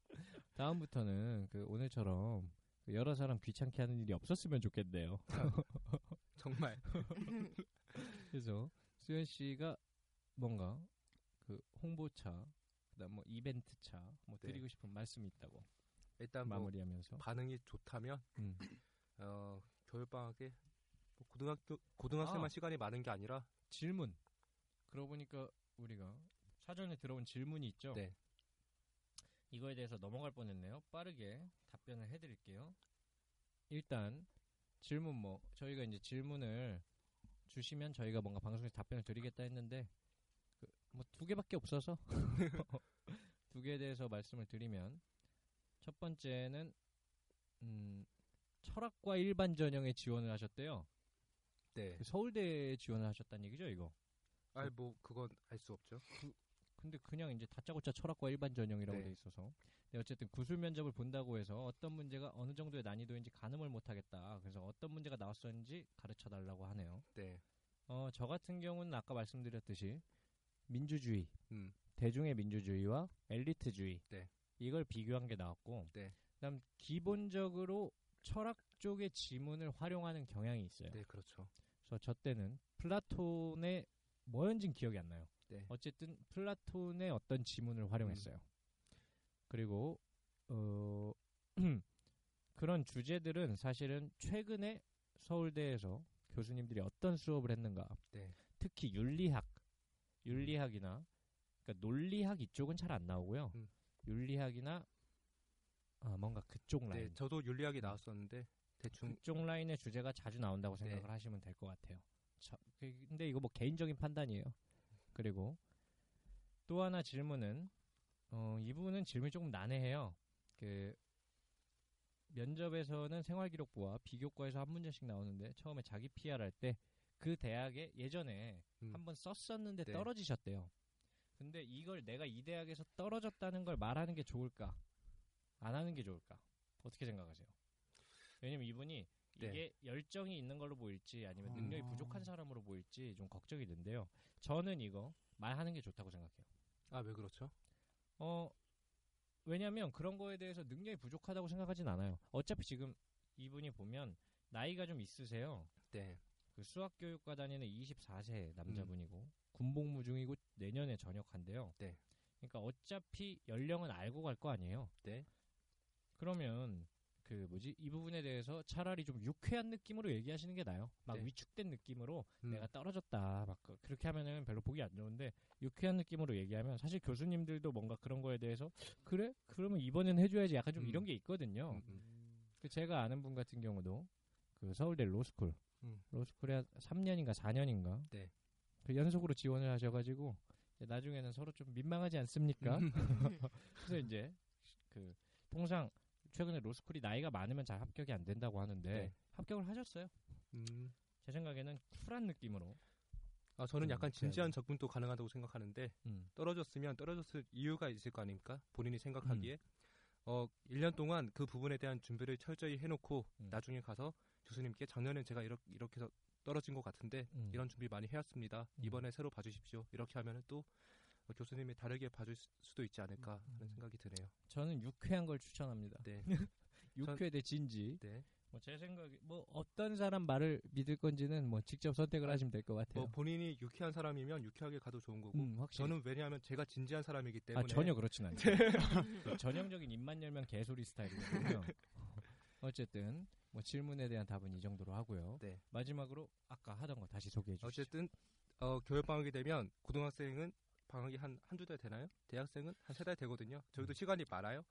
다음부터는 그 오늘처럼 그 여러 사람 귀찮게 하는 일이 없었으면 좋겠네요. (laughs) 정말 (laughs) 그래서 수현 씨가 뭔가 그 홍보차, 그다음 뭐 이벤트차 뭐 네. 드리고 싶은 말씀이 있다고 일단 뭐 마무리하면서 반응이 좋다면 음. 어, 겨울 방학에 뭐 고등학교 고등학생만 아. 시간이 많은 게 아니라 질문. 그러고 보니까 우리가 사전에 들어온 질문이 있죠. 네. 이거에 대해서 넘어갈 뻔했네요. 빠르게 답변을 해드릴게요. 일단 질문 뭐 저희가 이제 질문을 주시면 저희가 뭔가 방송에서 답변을 드리겠다 했는데 그 뭐두 개밖에 없어서 (laughs) 두 개에 대해서 말씀을 드리면 첫 번째는 음, 철학과 일반 전형에 지원을 하셨대요. 네. 그 서울대에 지원을 하셨다는 얘기죠, 이거. 아니 뭐 그건 알 수 없죠. 근데 그냥 이제 다짜고짜 철학과 일반 전형이라고 네. 돼 있어서 네, 어쨌든 구술 면접을 본다고 해서 어떤 문제가 어느 정도의 난이도인지 가늠을 못 하겠다. 그래서 어떤 문제가 나왔었는지 가르쳐 달라고 하네요. 네. 어, 저 같은 경우는 아까 말씀드렸듯이 민주주의, 음. 대중의 민주주의와 엘리트주의 네. 이걸 비교한 게 나왔고, 네. 그다음 기본적으로 철학 쪽의 지문을 활용하는 경향이 있어요. 네, 그렇죠. 그래서 저 때는 플라톤의 뭐였는지 기억이 안 나요. 네. 어쨌든 플라톤의 어떤 지문을 활용했어요. 그리고 어 (clears throat) 그런 주제들은 사실은 최근에 서울대에서 교수님들이 어떤 수업을 했는가. 네. 특히 윤리학, 윤리학이나 그러니까 논리학 이쪽은 잘 안 나오고요. 음. 윤리학이나 아, 뭔가 그쪽 라인. 네, 저도 윤리학이 나왔었는데 대충 그쪽 라인의 주제가 자주 나온다고 네. 생각을 하시면 될 것 같아요. 저, 그- 근데 이거 뭐 개인적인 판단이에요. 그리고 또 하나 질문은 어, 이분은 질문이 조금 난해해요. 그 면접에서는 생활기록부와 비교과에서 한 문제씩 나오는데 처음에 자기 PR 할 때 그 대학에 예전에 음. 한번 썼었는데 네. 떨어지셨대요. 근데 이걸 내가 이 대학에서 떨어졌다는 걸 말하는 게 좋을까? 안 하는 게 좋을까? 어떻게 생각하세요? 왜냐면 이분이 네. 이게 열정이 있는 걸로 보일지 아니면 어. 능력이 부족한 사람으로 보일지 좀 걱정이 된대요. 저는 이거 말하는 게 좋다고 생각해요. 아 왜 그렇죠? 어, 왜냐하면 그런 거에 대해서 능력이 부족하다고 생각하진 않아요. 어차피 지금 이분이 보면 나이가 좀 있으세요. 네. 그 수학 교육과 다니는 24세 남자분이고 군복무 중이고 내년에 전역한대요. 네. 그러니까 어차피 연령은 알고 갈 거 아니에요. 네. 그러면 그 뭐지 이 부분에 대해서 차라리 좀 유쾌한 느낌으로 얘기하시는 게 나아요. 막 네. 위축된 느낌으로 음. 내가 떨어졌다 막 그- 그렇게 하면은 별로 보기 안 좋은데 유쾌한 느낌으로 얘기하면 사실 교수님들도 뭔가 그런 거에 대해서 그래 그러면 이번엔 해줘야지 약간 좀 음. 이런 게 있거든요. 음, 음. 그 제가 아는 분 같은 경우도 그 서울대 로스쿨 음. 로스쿨에 3년인가 4년인가 네. 그 연속으로 지원을 하셔가지고 나중에는 서로 좀 민망하지 않습니까? 음. (laughs) 그래서 이제 그 통상 최근에 로스쿨이 나이가 많으면 잘 합격이 안 된다고 하는데 네. 합격을 하셨어요. 음. 제 생각에는 쿨한 느낌으로 아, 저는 음, 약간. 진지한 접근도 가능하다고 생각하는데 음. 떨어졌으면 떨어졌을 이유가 있을 거 아닙니까? 본인이 생각하기에 어 1년 동안 그 부분에 대한 준비를 철저히 해놓고 음. 나중에 가서 교수님께 작년에 제가 이렇게 이렇게 해서 떨어진 것 같은데 음. 이런 준비 많이 해왔습니다. 음. 이번에 새로 봐주십시오. 이렇게 하면은 또 어, 교수님이 다르게 봐줄 수- 수도 있지 않을까 음. 하는 생각이 드네요. 저는 유쾌한 걸 추천합니다. 네. (laughs) 유쾌 대 진지. 네. 뭐제 생각에 뭐 어떤 사람 말을 믿을 건지는 뭐 직접 선택을 아, 하시면 될 것 같아요. 뭐 본인이 유쾌한 사람이면 유쾌하게 가도 좋은 거고 음. 저는 왜냐하면 제가 진지한 사람이기 때문에 아 전혀 그렇진 않죠. (laughs) 전형적인 입만 열면 개소리 스타일이거든요. (laughs) 어쨌든 뭐 질문에 대한 답은 이 정도로 하고요. 네. 마지막으로 아까 하던 거 다시 소개해 주시죠. 어쨌든 어, 겨울 방학이 되면 고등학생은 방학이 한 한두 달 되나요? 대학생은 한 세 달 되거든요. 음. 저희도 시간이 많아요.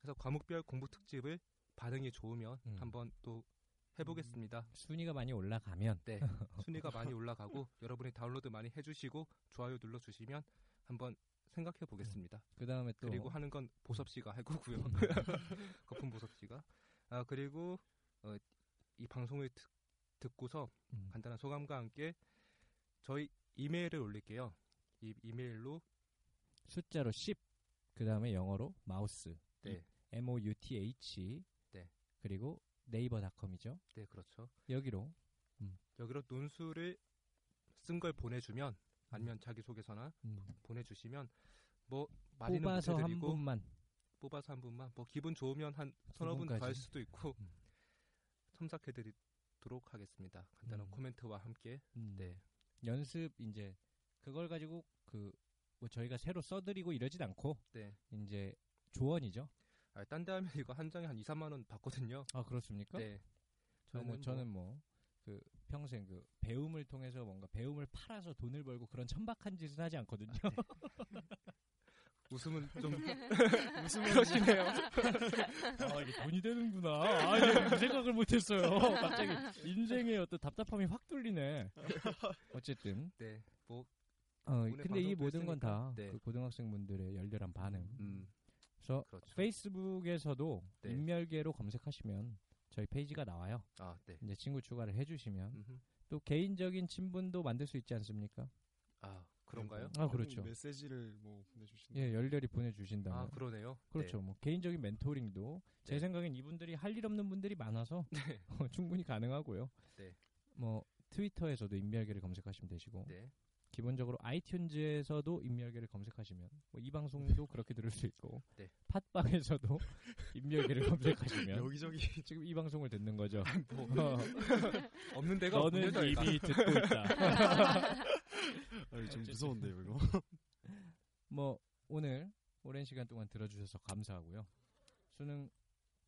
그래서 과목별 공부 특집을 반응이 좋으면 음. 한번 또 해보겠습니다. 순위가 많이 올라가면 네, (laughs) 순위가 많이 올라가고 여러분이 다운로드 많이 해주시고 좋아요 눌러주시면 한번 생각해 보겠습니다. 그 다음에 또 그리고 하는 건 보섭 씨가 할 거고요. (laughs) 거품 보섭 씨가. 아 그리고 어, 이 방송을 듣, 듣고서 음, 간단한 소감과 함께 저희 이메일을 올릴게요. 이 이메일로 숫자로 10, 그 다음에 영어로 마우스, 네, M O U T H, 네. 그리고 네이버닷컴이죠. 네 그렇죠. 여기로 여기로 논술을 쓴 걸 보내주면 아니면 자기 소개서나 음, 보내주시면 뭐 많이는 뽑아서 한 분만 뽑아서 한 분만 뭐 기분 좋으면 한 서너 분. 더 할 수도 있고 음. 첨삭해드리도록 하겠습니다. 간단한 음. 코멘트와 함께 음, 네. 연습 이제 그걸 가지고 그 뭐 저희가 새로 써드리고 이러진 않고 네. 이제 조언이죠. 아, 딴 데 하면 이거 한 장에 한 2, 3만 원 받거든요. 아 그렇습니까? 네. 저는 뭐, 저는 뭐 그 평생 그 배움을 통해서 뭔가 배움을 팔아서 돈을 벌고 그런 천박한 짓은 하지 않거든요. (laughs) 웃음은 좀 (laughs) 무슨 그러시네요. (laughs) 아 이게 돈이 되는구나. 아 이게 그 생각을 못했어요. 갑자기 인생의 어떤 답답함이 확 뚫리네. 어쨌든 네. 뭐 어 근데 이 모든 건다 했으니까, 네. 그 고등학생분들의 열렬한 반응. 음, 그래서 그렇죠. 페이스북에서도 네. 인멸계로 검색하시면 저희 페이지가 나와요. 아, 네. 이제 친구 추가를 해주시면 음흠. 또 개인적인 친분도 만들 수 있지 않습니까? 아, 그런가요? 아 그렇죠. 메시지를 뭐 보내주신다. 예, 열렬히 보내주신다면 아, 그러네요. 그렇죠. 뭐 개인적인 멘토링도 제 네. 생각엔 이분들이 할 일 없는 분들이 많아서 네. (laughs) 어, 충분히 가능하고요. 네. 뭐 트위터에서도 인멸계를 검색하시면 되시고 네. 기본적으로 아이튠즈에서도 인멸계를 검색하시면 뭐 이 방송도 그렇게 들을 수 있고 (laughs) 네. 팟빵에서도 (laughs) 인멸계를 검색하시면 여기저기 지금 이 방송을 듣는 거죠. 뭐 (laughs) 어, 없는 데가 너는 없는 데가 이미 듣고 있다. 아니, 좀 무서운데요 이거. 뭐 오늘 오랜 시간 동안 들어주셔서 감사하고요. 수능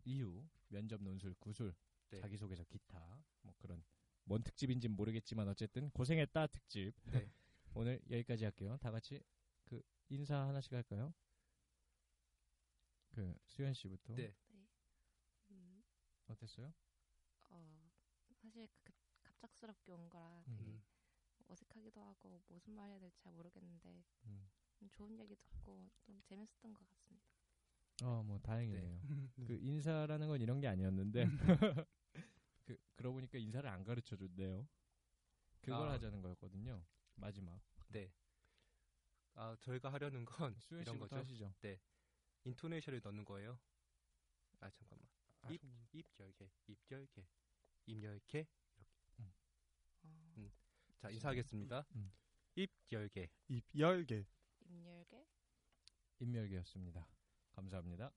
이후 면접 논술 구술 네. 자기소개서 기타 뭐 그런 뭔 특집인지는 모르겠지만 어쨌든 고생했다 특집 네. 오늘 여기까지 할게요. 다 같이 그 인사 하나씩 할까요? 그 수현 씨부터 네. 음, 어땠어요? 어, 사실 그 갑작스럽게 온 거라 되게 음. 어색하기도 하고 무슨 말 해야 될지 잘 모르겠는데 음. 좀 좋은 얘기 듣고 좀 재밌었던 것 같습니다. 어 뭐 다행이네요. (laughs) 네. 그 인사라는 건 이런 게 아니었는데 (laughs) 그 그러고 보니까 인사를 안 가르쳐 줬네요. 그걸 아. 하자는 거였거든요. 마지막 네. 아, 저희가 하려는 건 이런 거죠. 하시죠. 인토네이션을 넣는 거예요. 아, 잠깐만. 아, 입, 입 열개, 입 열개, 입 열개. 어, 음. 자, 인사하겠습니다. 음. 입 열개. 입 열개. 임열계 인멸계였습니다. 감사합니다.